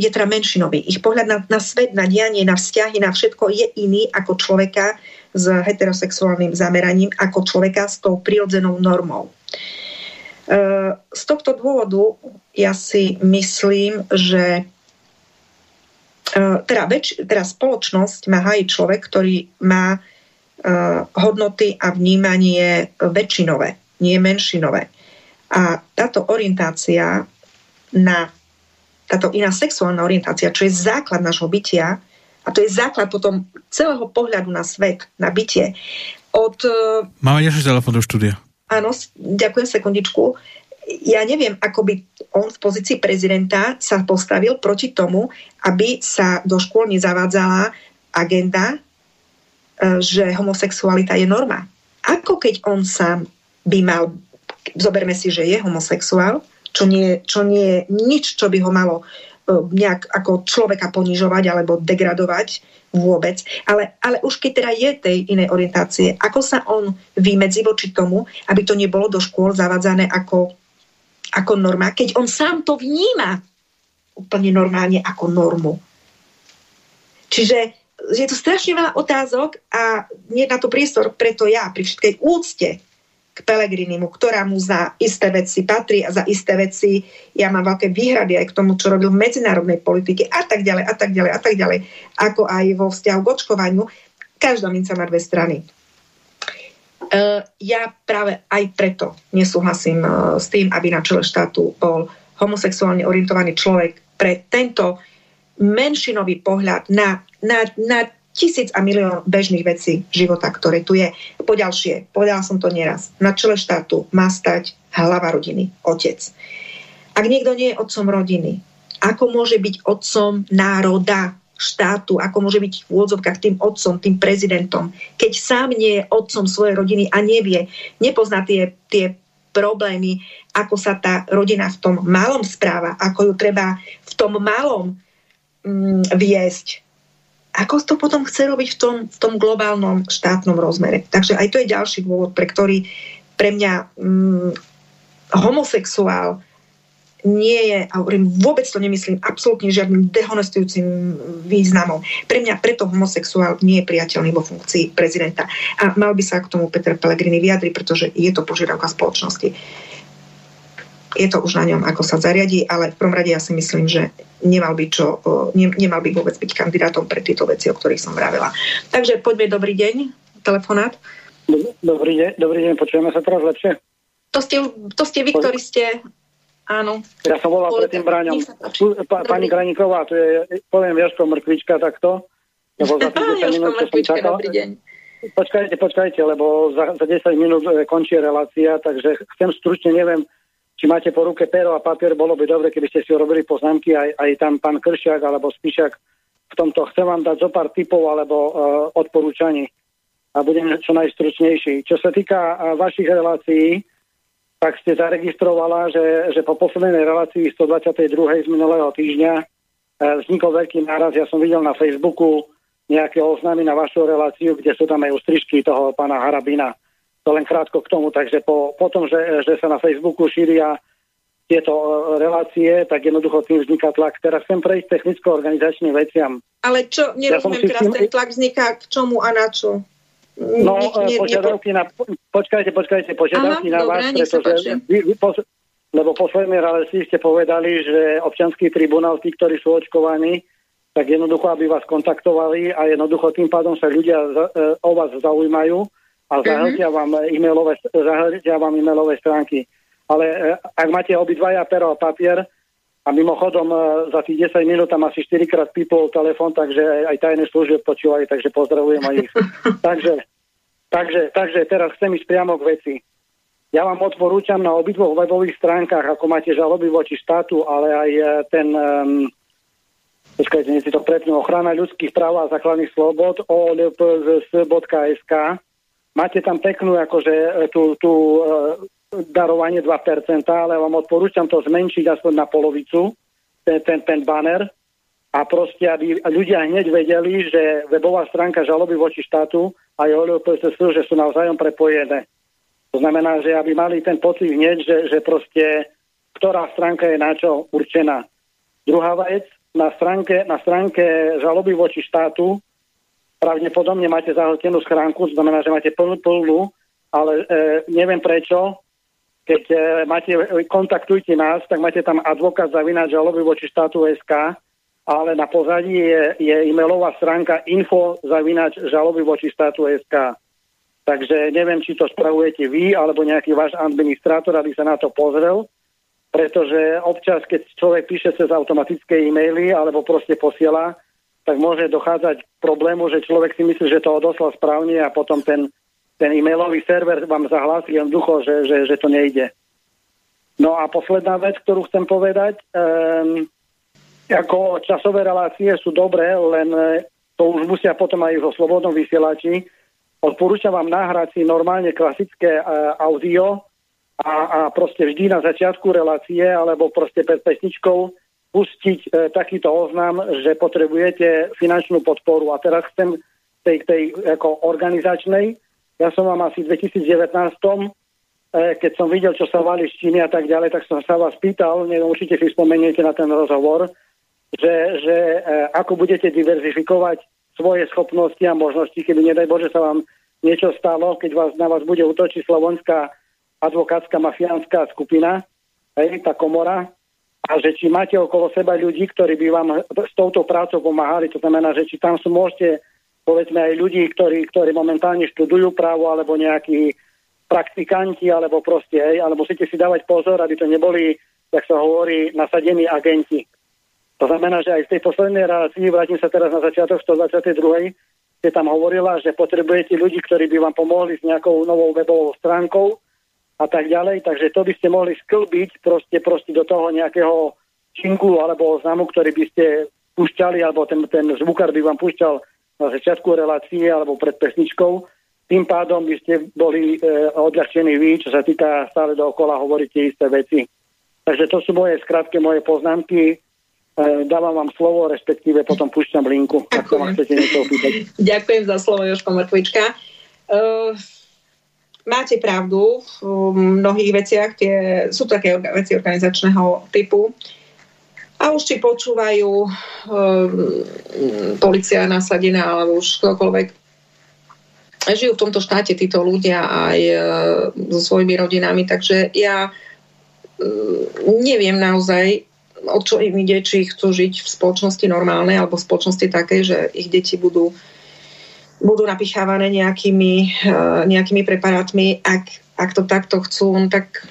je teda menšinový. Ich pohľad na, na svet, na dianie, na vzťahy, na všetko je iný ako človeka s heterosexuálnym zameraním, ako človeka s tou prirodzenou normou. E, z tohto dôvodu ja si myslím, že e, teda, väč, teda spoločnosť má hájiť človek, ktorý má hodnoty a vnímanie väčšinové, nie menšinové. A táto orientácia na táto iná sexuálna orientácia, čo je základ nášho bytia, a to je základ potom celého pohľadu na svet, na bytie. Od... Eh, Máme ďalší telefón do štúdia. Áno, ďakujem sekundičku. Ja neviem, ako by on v pozícii prezidenta sa postavil proti tomu, aby sa do škôl nezavádzala agenda E, že homosexualita je norma. Ako keď on sám by mal, zoberme si, že je homosexuál, čo nie, čo nie je nič, čo by ho malo e, nejak ako človeka ponižovať alebo degradovať vôbec. Ale, ale už keď teda je tej inej orientácie, ako sa on vymedzi voči tomu, aby to nebolo do škôl zavádzané ako, ako norma, keď on sám to vníma úplne normálne ako normu. Čiže je tu strašne veľa otázok a nie na to priestor, preto ja pri všetkej úcte k Pelegrinimu, ktorá mu za isté veci patrí a za isté veci ja mám veľké výhrady aj k tomu, čo robil v medzinárodnej politike a tak ďalej a tak ďalej a tak ďalej, ako aj vo vzťahu k očkovaniu. Každá minca má dve strany. Uh, ja práve aj preto nesúhlasím uh, s tým, aby na čele štátu bol homosexuálne orientovaný človek pre tento menšinový pohľad na, na, na tisíc a milión bežných vecí života, ktoré tu je. Poďalšie, povedala som to nieraz, na čele štátu má stať hlava rodiny, otec. Ak niekto nie je otcom rodiny, ako môže byť otcom národa, štátu, ako môže byť v úvodzovkách tým otcom, tým prezidentom, keď sám nie je otcom svojej rodiny a nevie, nepozná tie, tie problémy, ako sa tá rodina v tom malom správa, ako ju treba v tom malom mm, viesť. Ako to potom chce robiť v tom, v tom globálnom štátnom rozmere. Takže aj to je ďalší dôvod, pre ktorý pre mňa mm, homosexuál nie je, a hovorím, vôbec to nemyslím absolútne žiadnym dehonestujúcim významom. Pre mňa preto homosexuál nie je priateľný vo funkcii prezidenta. A mal by sa k tomu Peter Pellegrini vyjadriť, pretože je to požiadavka spoločnosti. Je to už na ňom, ako sa zariadí, ale v prvom rade ja si myslím, že nemal by, čo, ne, nemal by vôbec byť kandidátom pre tieto veci, o ktorých som vravela. Takže poďme, dobrý deň, telefonát. Dobrý deň, dobrý deň, počujeme sa teraz lepšie? To ste, to ste vy, ktorí ste Áno. Ja som volal pred tým bráňom. Pa, pani Graníková, to je, poviem Jaško Mrkvička takto. Lebo za <laughs> tých 10 minút, čo som čakal. Počkajte, počkajte, lebo za, za 10 minút e, končí relácia, takže chcem stručne, neviem, či máte po ruke pero a papier, bolo by dobre, keby ste si urobili poznámky aj, aj tam pán Kršiak alebo Spíšak v tomto. Chcem vám dať zo pár typov alebo uh, odporúčaní a budem čo najstručnejší. Čo sa týka uh, vašich relácií, tak ste zaregistrovala, že, že po poslednej relácii 122. z minulého týždňa e, vznikol veľký náraz. Ja som videl na Facebooku nejaké oznámy na vašu reláciu, kde sú tam aj ústrižky toho pána Harabina. To len krátko k tomu. Takže po, po tom, že, že sa na Facebooku šíria tieto e, relácie, tak jednoducho tým vzniká tlak. Teraz chcem prejsť technicko-organizačným veciam. Ale čo, nerozumiem ja teraz, tým... ten tlak vzniká k čomu a na čo? No, nie, požiadavky na, počkajte, počkajte, požiadavky Aha, na vás, pretože vy, vy, pos, lebo poslednej relácii ste povedali, že občanský tribunál, tí, ktorí sú očkovaní, tak jednoducho, aby vás kontaktovali a jednoducho tým pádom sa ľudia za, e, o vás zaujímajú a mhm. vám, e-mailové, zahltia vám e-mailové stránky. Ale e, ak máte obidvaja pero a papier, a mimochodom e, za tých 10 minút tam asi 4 krát pípol telefon, takže aj tajné služby počúvajú, takže pozdravujem aj ich. <laughs> takže, takže, takže teraz chcem ísť priamo k veci. Ja vám odporúčam na obidvoch webových stránkach, ako máte žaloby voči štátu, ale aj e, ten, um, počkajte, si to prepnú, ochrana ľudských práv a základných slobod, olpzs.sk. Máte tam peknú, akože e, tú, tú darovanie 2%, ale vám odporúčam to zmenšiť aspoň na polovicu, ten, ten, ten banner, a proste, aby ľudia hneď vedeli, že webová stránka žaloby voči štátu a OLPSS, že sú navzájom prepojené. To znamená, že aby mali ten pocit hneď, že, že proste ktorá stránka je na čo určená. Druhá vec, na stránke, na stránke žaloby voči štátu pravdepodobne máte zahltenú schránku, znamená, že máte plnú plnú, ale e, neviem prečo, keď e, máte, kontaktujte nás, tak máte tam advokát zavinať žaloby voči štátu SK, ale na pozadí je, je e-mailová stránka info zavinač žaloby voči štátu SK. Takže neviem, či to spravujete vy, alebo nejaký váš administrátor, aby sa na to pozrel, pretože občas, keď človek píše cez automatické e-maily, alebo proste posiela, tak môže dochádzať k problému, že človek si myslí, že to odoslal správne a potom ten ten e-mailový server vám zahlási jednoducho, že, že, že to nejde. No a posledná vec, ktorú chcem povedať, um, ako časové relácie sú dobré, len e, to už musia potom aj vo slobodnom vysielači. Odporúčam vám nahrať si normálne klasické uh, audio a, a proste vždy na začiatku relácie alebo proste pred pesničkou pustiť uh, takýto oznam, že potrebujete finančnú podporu. A teraz chcem tej, tej ako organizačnej, ja som vám asi v 2019, eh, keď som videl, čo sa vali z Číny a tak ďalej, tak som sa vás pýtal, neviem, určite si spomeniete na ten rozhovor, že, že eh, ako budete diverzifikovať svoje schopnosti a možnosti, keby nedaj Bože sa vám niečo stalo, keď vás, na vás bude útočiť slovenská advokátska mafiánska skupina, hej, tá komora, a že či máte okolo seba ľudí, ktorí by vám s touto prácou pomáhali, to znamená, že či tam sú, môžete povedzme aj ľudí, ktorí, ktorí momentálne študujú právo alebo nejakí praktikanti alebo proste, hej, ale musíte si dávať pozor, aby to neboli, jak sa hovorí, nasadení agenti. To znamená, že aj v tej poslednej relácii, vrátim sa teraz na začiatok 122. ste tam hovorila, že potrebujete ľudí, ktorí by vám pomohli s nejakou novou webovou stránkou a tak ďalej, takže to by ste mohli sklbiť proste, proste do toho nejakého činku alebo oznamu, ktorý by ste púšťali, alebo ten, ten zvukár by vám púšťal na začiatku relácie alebo pred pesničkou. Tým pádom by ste boli e, odľahčení vy, čo sa týka stále dookola hovoríte isté veci. Takže to sú moje skrátke moje poznámky. E, dávam vám slovo, respektíve potom púšťam linku, ak sa chcete niečo opýtať. <laughs> Ďakujem za slovo, Joško Mrkvička. Uh, máte pravdu v mnohých veciach, tie, sú také veci organizačného typu. A už či počúvajú um, policia nasadená alebo už ktokoľvek. Žijú v tomto štáte títo ľudia aj uh, so svojimi rodinami, takže ja um, neviem naozaj, o čo im ide, či chcú žiť v spoločnosti normálnej alebo v spoločnosti takej, že ich deti budú, budú napichávané nejakými, uh, nejakými preparátmi. Ak, ak to takto chcú, tak,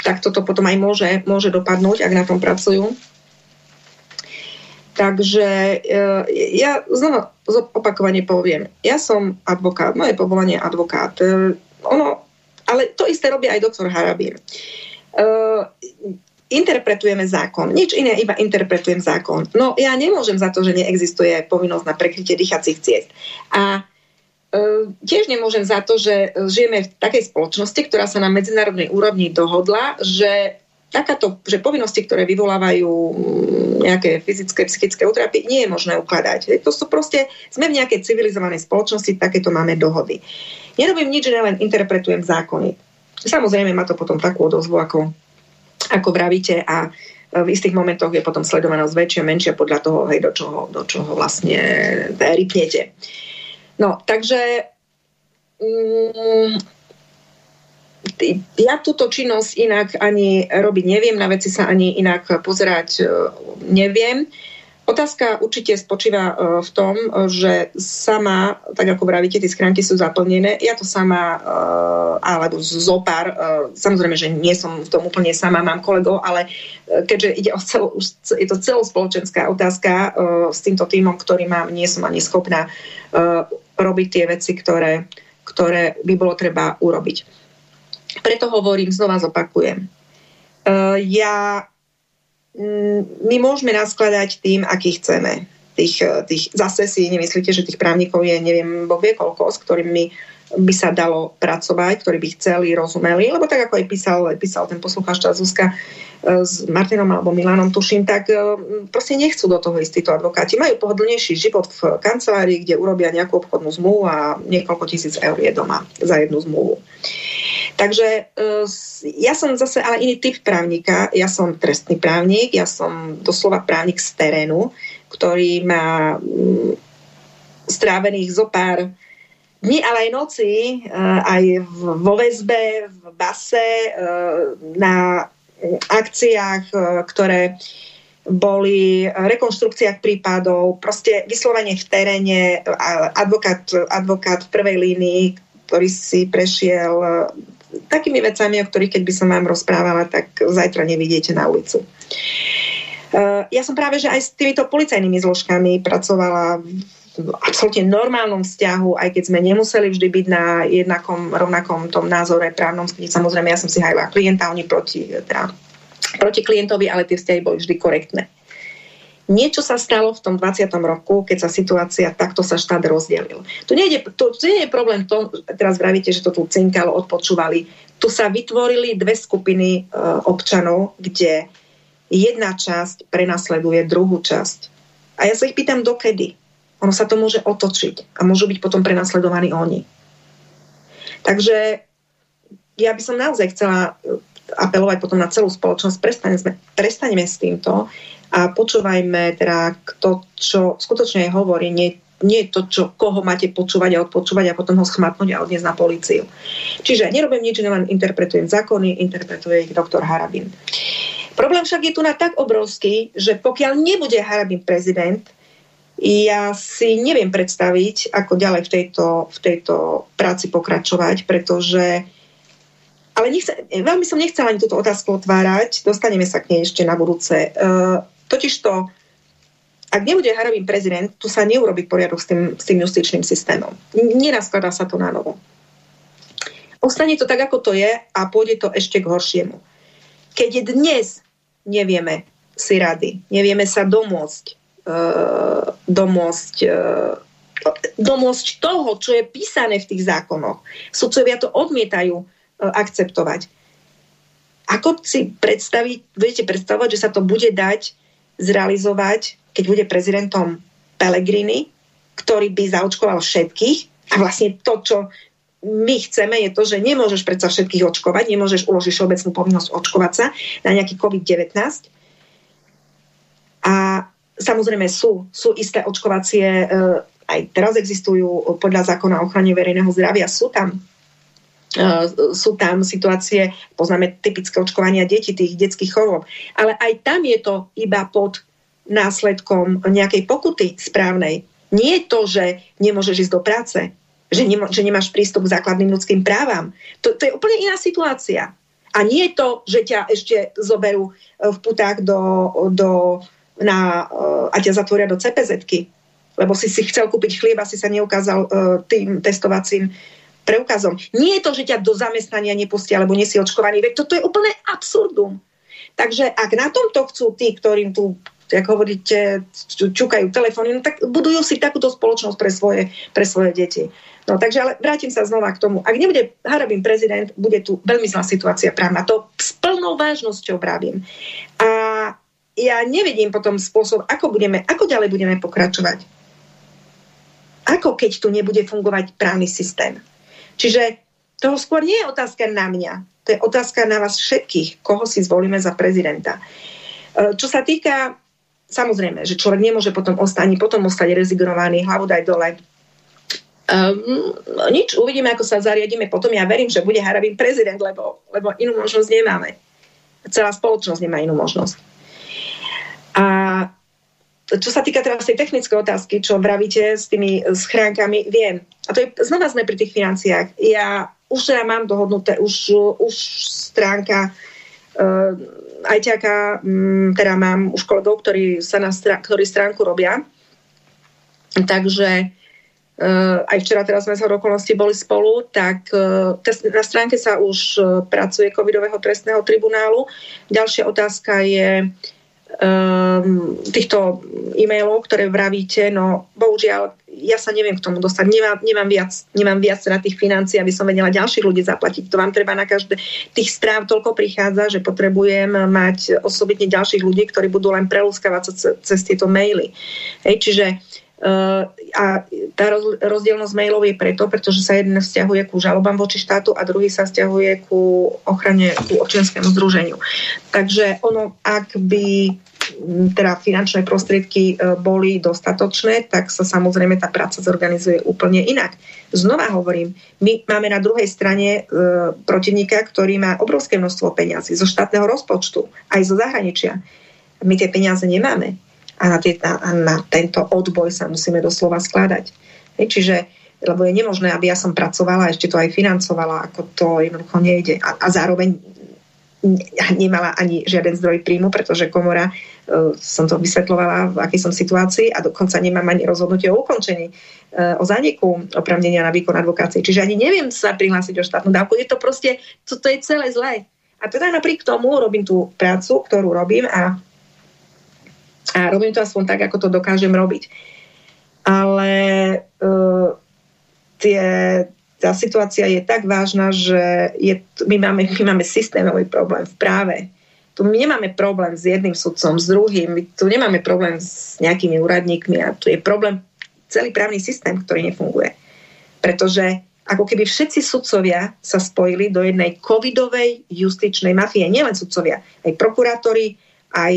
tak toto potom aj môže, môže dopadnúť, ak na tom pracujú. Takže uh, ja znova opakovane poviem, ja som advokát, moje povolanie je advokát. Uh, ono, ale to isté robí aj doktor Harabín. Interpretujeme zákon. Nič iné, iba interpretujem zákon. No ja nemôžem za to, že neexistuje povinnosť na prekrytie dýchacích ciest. A tiež nemôžem za to, že žijeme v takej spoločnosti, ktorá sa na medzinárodnej úrovni dohodla, že takáto, že povinnosti, ktoré vyvolávajú mm, nejaké fyzické, psychické utrapy, nie je možné ukladať. To sú proste, sme v nejakej civilizovanej spoločnosti, takéto máme dohody. Nerobím nič, že len interpretujem zákony. Samozrejme má to potom takú odozvu, ako ako vravíte a e, v istých momentoch je potom sledovanosť väčšia, menšia podľa toho, hej, do, čoho, do čoho vlastne rypnete. No, takže mm, ja túto činnosť inak ani robiť neviem, na veci sa ani inak pozerať e, neviem. Otázka určite spočíva e, v tom, že sama, tak ako vravíte, tie schránky sú zaplnené. Ja to sama, e, alebo zopár, samozrejme, že nie som v tom úplne sama, mám kolegov, ale keďže ide o celú, je to celospoločenská otázka s týmto týmom, ktorý mám, nie som ani schopná robiť tie veci, ktoré, ktoré by bolo treba urobiť. Preto hovorím, znova zopakujem. Ja Mm, my môžeme naskladať tým, aký chceme. Tých, eh, tých, zase si nemyslíte, že tých právnikov je neviem, bo vie koľko, s ktorými by sa dalo pracovať, ktorí by chceli, rozumeli, lebo tak ako aj písal, písal ten poslucháč Zuzka eh, s Martinom alebo Milanom, tuším, tak eh, proste nechcú do toho ísť títo advokáti. Majú pohodlnejší život v kancelárii, kde urobia nejakú obchodnú zmluvu a niekoľko tisíc eur je doma za jednu zmluvu. Takže e, ja som zase ale iný typ právnika. Ja som trestný právnik, ja som doslova právnik z terénu, ktorý má mm, strávených zo pár dní, ale aj noci, e, aj vo väzbe, v base, e, na akciách, ktoré boli rekonštrukciách prípadov, proste vyslovene v teréne, advokát, advokát v prvej línii, ktorý si prešiel takými vecami, o ktorých keď by som vám rozprávala, tak zajtra nevidíte na ulicu. Ja som práve, že aj s týmito policajnými zložkami pracovala v absolútne normálnom vzťahu, aj keď sme nemuseli vždy byť na jednakom, rovnakom tom názore právnom. Samozrejme, ja som si hajila klienta, oni proti, teda, proti klientovi, ale tie vzťahy boli vždy korektné. Niečo sa stalo v tom 20. roku, keď sa situácia, takto sa štát rozdelil. Tu nie je, tu, tu nie je problém to, teraz vravíte, že to tu cinkalo, odpočúvali. Tu sa vytvorili dve skupiny e, občanov, kde jedna časť prenasleduje druhú časť. A ja sa ich pýtam, dokedy. Ono sa to môže otočiť a môžu byť potom prenasledovaní oni. Takže ja by som naozaj chcela e, apelovať potom na celú spoločnosť, prestaňme, prestaňme s týmto a počúvajme teda to, čo skutočne hovorí, nie, nie to, čo, koho máte počúvať a odpočúvať a potom ho schmatnúť a odniesť na políciu. Čiže nerobím nič, len interpretujem zákony, interpretuje ich doktor Harabin. Problém však je tu na tak obrovský, že pokiaľ nebude Harabin prezident, ja si neviem predstaviť, ako ďalej v tejto, v tejto práci pokračovať, pretože ale nechce, veľmi som nechcela ani túto otázku otvárať, dostaneme sa k nej ešte na budúce. Uh, Totižto ak nebude Harabin prezident, tu sa neurobi poriadok s tým, s tým justičným systémom. Nenaskladá sa to na novo. Ostane to tak, ako to je a pôjde to ešte k horšiemu. Keď dnes nevieme si rady, nevieme sa domôcť, uh, domôcť, uh, domôcť toho, čo je písané v tých zákonoch. Sudcovia to odmietajú uh, akceptovať. Ako si predstaviť, budete predstavovať, že sa to bude dať zrealizovať keď bude prezidentom Pellegrini, ktorý by zaočkoval všetkých a vlastne to, čo my chceme, je to, že nemôžeš predsa všetkých očkovať, nemôžeš uložiť všeobecnú povinnosť očkovať sa na nejaký COVID-19. A samozrejme sú, sú isté očkovacie, e, aj teraz existujú podľa zákona o ochrane verejného zdravia, sú tam e, sú tam situácie, poznáme typické očkovania detí, tých detských chorôb, ale aj tam je to iba pod následkom nejakej pokuty správnej. Nie je to, že nemôžeš ísť do práce, že, nemô, že nemáš prístup k základným ľudským právam. To, to je úplne iná situácia. A nie je to, že ťa ešte zoberú e, v putách do, do, na, e, a ťa zatvoria do cpz lebo si si chcel kúpiť chlieb a si sa neukázal uh, tým testovacím preukazom. Nie je to, že ťa do zamestnania nepustia, alebo nie si očkovaný. Veď toto je úplne absurdum. Takže ak na tomto chcú tí, ktorým tu jak hovoríte, čukajú telefóny, no tak budujú si takúto spoločnosť pre svoje, pre svoje deti. No takže ale vrátim sa znova k tomu. Ak nebude Harabin prezident, bude tu veľmi zlá situácia právna. To s plnou vážnosťou právim. A ja nevidím potom spôsob, ako, budeme, ako ďalej budeme pokračovať. Ako keď tu nebude fungovať právny systém. Čiže toho skôr nie je otázka na mňa. To je otázka na vás všetkých, koho si zvolíme za prezidenta. E, čo sa týka Samozrejme, že človek nemôže potom ostať, ani potom ostať rezignovaný, hlavu daj dole. Um, nič, uvidíme, ako sa zariadíme potom. Ja verím, že bude Harabin prezident, lebo, lebo inú možnosť nemáme. Celá spoločnosť nemá inú možnosť. A čo sa týka teraz tej technické otázky, čo vravíte s tými schránkami, viem. A to je, znova sme pri tých financiách. Ja už teda mám dohodnuté, už, už stránka uh, ajťaka, mm, teda mám už kolegov, ktorí, sa na strán, ktorí stránku robia. Takže Uh, aj včera teraz sme sa okolností boli spolu, tak uh, na stránke sa už uh, pracuje covidového trestného tribunálu. Ďalšia otázka je um, týchto e-mailov, ktoré vravíte, no bohužiaľ ja sa neviem k tomu dostať. Nemám, nemám, viac, nemám viac na tých financií, aby som vedela ďalších ľudí zaplatiť. To vám treba na každé... Tých správ toľko prichádza, že potrebujem mať osobitne ďalších ľudí, ktorí budú len prelúskavať cez, cez tieto maily. Hej, čiže a tá rozdielnosť mailov je preto, pretože sa jeden vzťahuje ku žalobám voči štátu a druhý sa vzťahuje ku ochrane, ku občianskému združeniu. Takže ono, ak by teda finančné prostriedky e, boli dostatočné, tak sa samozrejme tá práca zorganizuje úplne inak. Znova hovorím, my máme na druhej strane e, protivníka, ktorý má obrovské množstvo peňazí zo štátneho rozpočtu, aj zo zahraničia. My tie peniaze nemáme. A na, tie, na, na tento odboj sa musíme doslova skladať. Hej, čiže lebo je nemožné, aby ja som pracovala a ešte to aj financovala, ako to jednoducho nejde. A, a zároveň nemala ani žiaden zdroj príjmu, pretože komora, uh, som to vysvetlovala, v akej som situácii a dokonca nemám ani rozhodnutie o ukončení, uh, o zániku opravnenia na výkon advokácie. Čiže ani neviem sa prihlásiť o štátnu dávku. Je to proste, to, to je celé zlé. A teda napriek tomu robím tú prácu, ktorú robím a, a robím to aspoň tak, ako to dokážem robiť. Ale uh, tie, tá situácia je tak vážna, že je, my, máme, my máme systémový problém v práve. Tu my nemáme problém s jedným sudcom, s druhým, my tu nemáme problém s nejakými úradníkmi a tu je problém celý právny systém, ktorý nefunguje. Pretože ako keby všetci sudcovia sa spojili do jednej covidovej justičnej mafie. Nielen sudcovia, aj prokurátori, aj,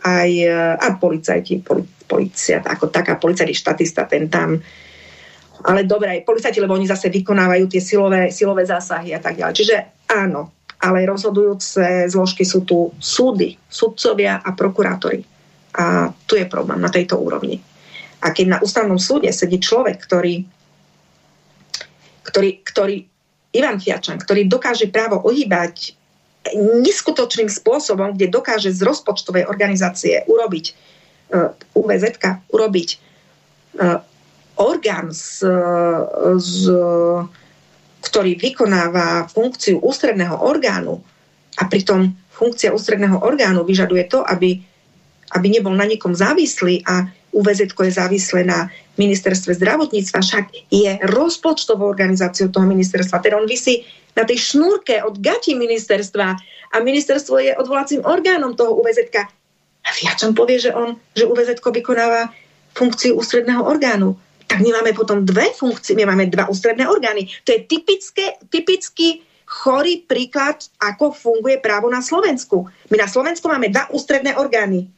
aj a policajti, policia, ako taká policajný štatista, ten tam ale dobre, aj policajti, lebo oni zase vykonávajú tie silové, silové zásahy a tak ďalej. Čiže áno, ale rozhodujúce zložky sú tu súdy, sudcovia a prokurátori. A tu je problém na tejto úrovni. A keď na ústavnom súde sedí človek, ktorý, ktorý, ktorý Ivan Fiačan, ktorý dokáže právo ohýbať neskutočným spôsobom, kde dokáže z rozpočtovej organizácie urobiť UVZ urobiť orgán, z, z, ktorý vykonáva funkciu ústredného orgánu a pritom funkcia ústredného orgánu vyžaduje to, aby, aby nebol na nikom závislý a UVZ je závislé na ministerstve zdravotníctva, však je rozpočtovou organizáciou toho ministerstva. Teda on vysí na tej šnúrke od gati ministerstva a ministerstvo je odvolacím orgánom toho UVZ. A viačom povie, že on, že UVZ vykonáva funkciu ústredného orgánu. Tak my máme potom dve funkcie, my máme dva ústredné orgány. To je typické, typický chorý príklad, ako funguje právo na Slovensku. My na Slovensku máme dva ústredné orgány.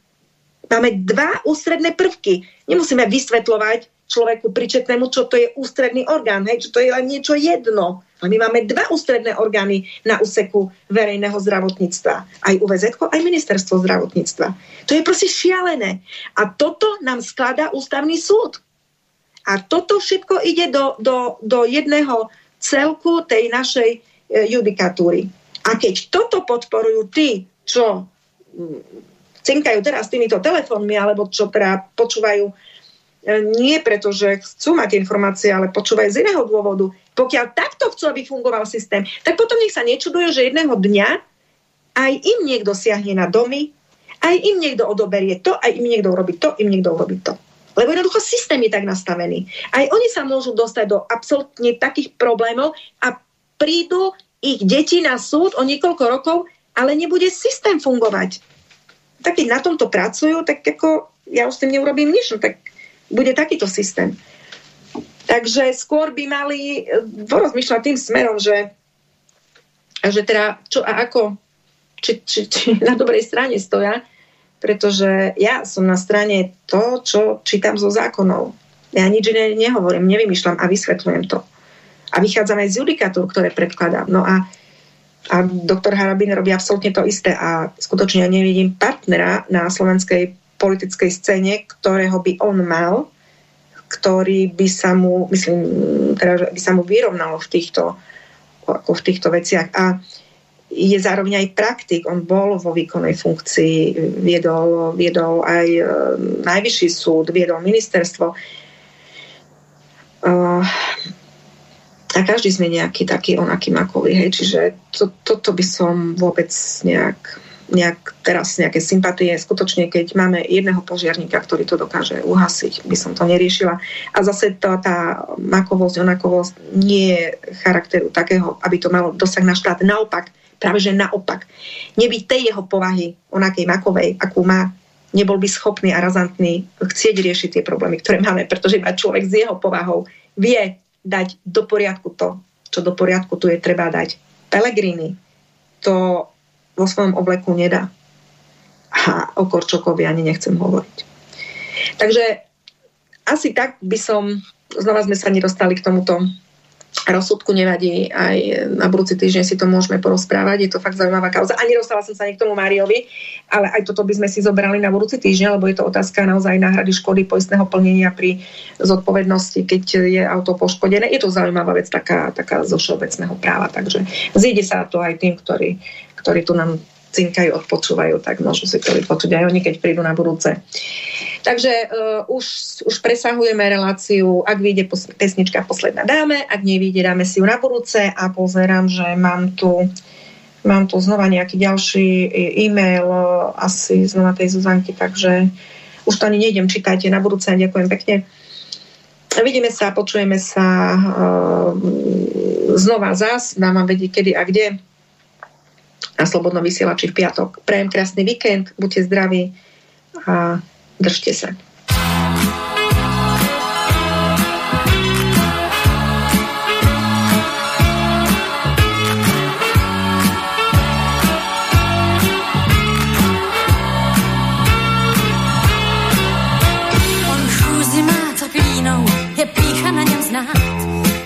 Máme dva ústredné prvky. Nemusíme vysvetľovať človeku pričetnému, čo to je ústredný orgán, hej, čo to je len niečo jedno. A my máme dva ústredné orgány na úseku verejného zdravotníctva. Aj UVZ, aj ministerstvo zdravotníctva. To je proste šialené. A toto nám skladá ústavný súd. A toto všetko ide do, do, do jedného celku tej našej E, judikatúry. A keď toto podporujú tí, čo cinkajú teraz týmito telefónmi, alebo čo teda počúvajú e, nie preto, že chcú mať informácie, ale počúvajú z iného dôvodu. Pokiaľ takto chcú, aby fungoval systém, tak potom nech sa nečudujú, že jedného dňa aj im niekto siahne na domy, aj im niekto odoberie to, aj im niekto urobí to, im niekto urobí to. Lebo jednoducho systém je tak nastavený. Aj oni sa môžu dostať do absolútne takých problémov a prídu ich deti na súd o niekoľko rokov, ale nebude systém fungovať. Tak keď na tomto pracujú, tak ako ja už s tým neurobím nič, no tak bude takýto systém. Takže skôr by mali eh, porozmýšľať tým smerom, že, že teda čo a ako, či, či, či <laughs> na dobrej strane stoja, pretože ja som na strane to, čo čítam zo zákonov. Ja nič iné nehovorím, nevymýšľam a vysvetľujem to a vychádzam aj z judikatúr, ktoré predkladám. No a, a doktor Harabin robí absolútne to isté a skutočne ja nevidím partnera na slovenskej politickej scéne, ktorého by on mal, ktorý by sa mu, myslím, teda, by sa mu vyrovnalo v týchto, ako v týchto veciach. A je zároveň aj praktik. On bol vo výkonnej funkcii, viedol, viedol aj e, najvyšší súd, viedol ministerstvo. Uh, a každý sme nejaký taký onaký makový, hej, čiže to, toto by som vôbec nejak, nejak teraz nejaké sympatie, skutočne keď máme jedného požiarníka, ktorý to dokáže uhasiť, by som to neriešila. A zase to, tá makovosť, onakovosť nie je charakteru takého, aby to malo dosah na štát. Naopak, práve že naopak. Nebyť tej jeho povahy, onakej makovej, akú má, nebol by schopný a razantný chcieť riešiť tie problémy, ktoré máme, pretože iba človek s jeho povahou vie dať do poriadku to, čo do poriadku tu je treba dať. Pelegrini to vo svojom obleku nedá. A o Korčokovi ani nechcem hovoriť. Takže asi tak by som, znova sme sa nedostali k tomuto rozsudku nevadí, aj na budúci týždeň si to môžeme porozprávať, je to fakt zaujímavá kauza. A nedostala som sa ani k tomu Máriovi, ale aj toto by sme si zobrali na budúci týždeň, lebo je to otázka naozaj náhrady škody poistného plnenia pri zodpovednosti, keď je auto poškodené. Je to zaujímavá vec, taká, taká zo všeobecného práva, takže zíde sa to aj tým, ktorí, ktorí tu nám cinkajú, odpočúvajú, tak môžu si to vypočuť aj oni, keď prídu na budúce. Takže uh, už, už presahujeme reláciu, ak vyjde pos- pesnička Posledná dáme, ak nevyjde, dáme si ju na budúce a pozerám, že mám tu mám tu znova nejaký ďalší e-mail asi znova tej Zuzanky, takže už to ani nejdem, čítajte na budúce a ďakujem pekne. Vidíme sa, počujeme sa uh, znova zás, dám vám vedieť kedy a kde na Slobodnom vysielači v piatok. Prajem krásny víkend, buďte zdraví a držte sa.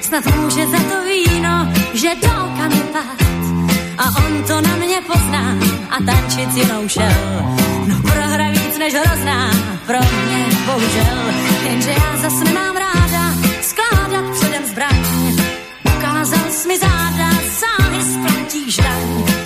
Snad může za to víno, a tančit si mnou šel. No prohra víc než hrozná, pro mě bohužel, jenže já zas nemám ráda skládat předem zbraň. Ukázal jsi mi záda, záhy splatíš daň.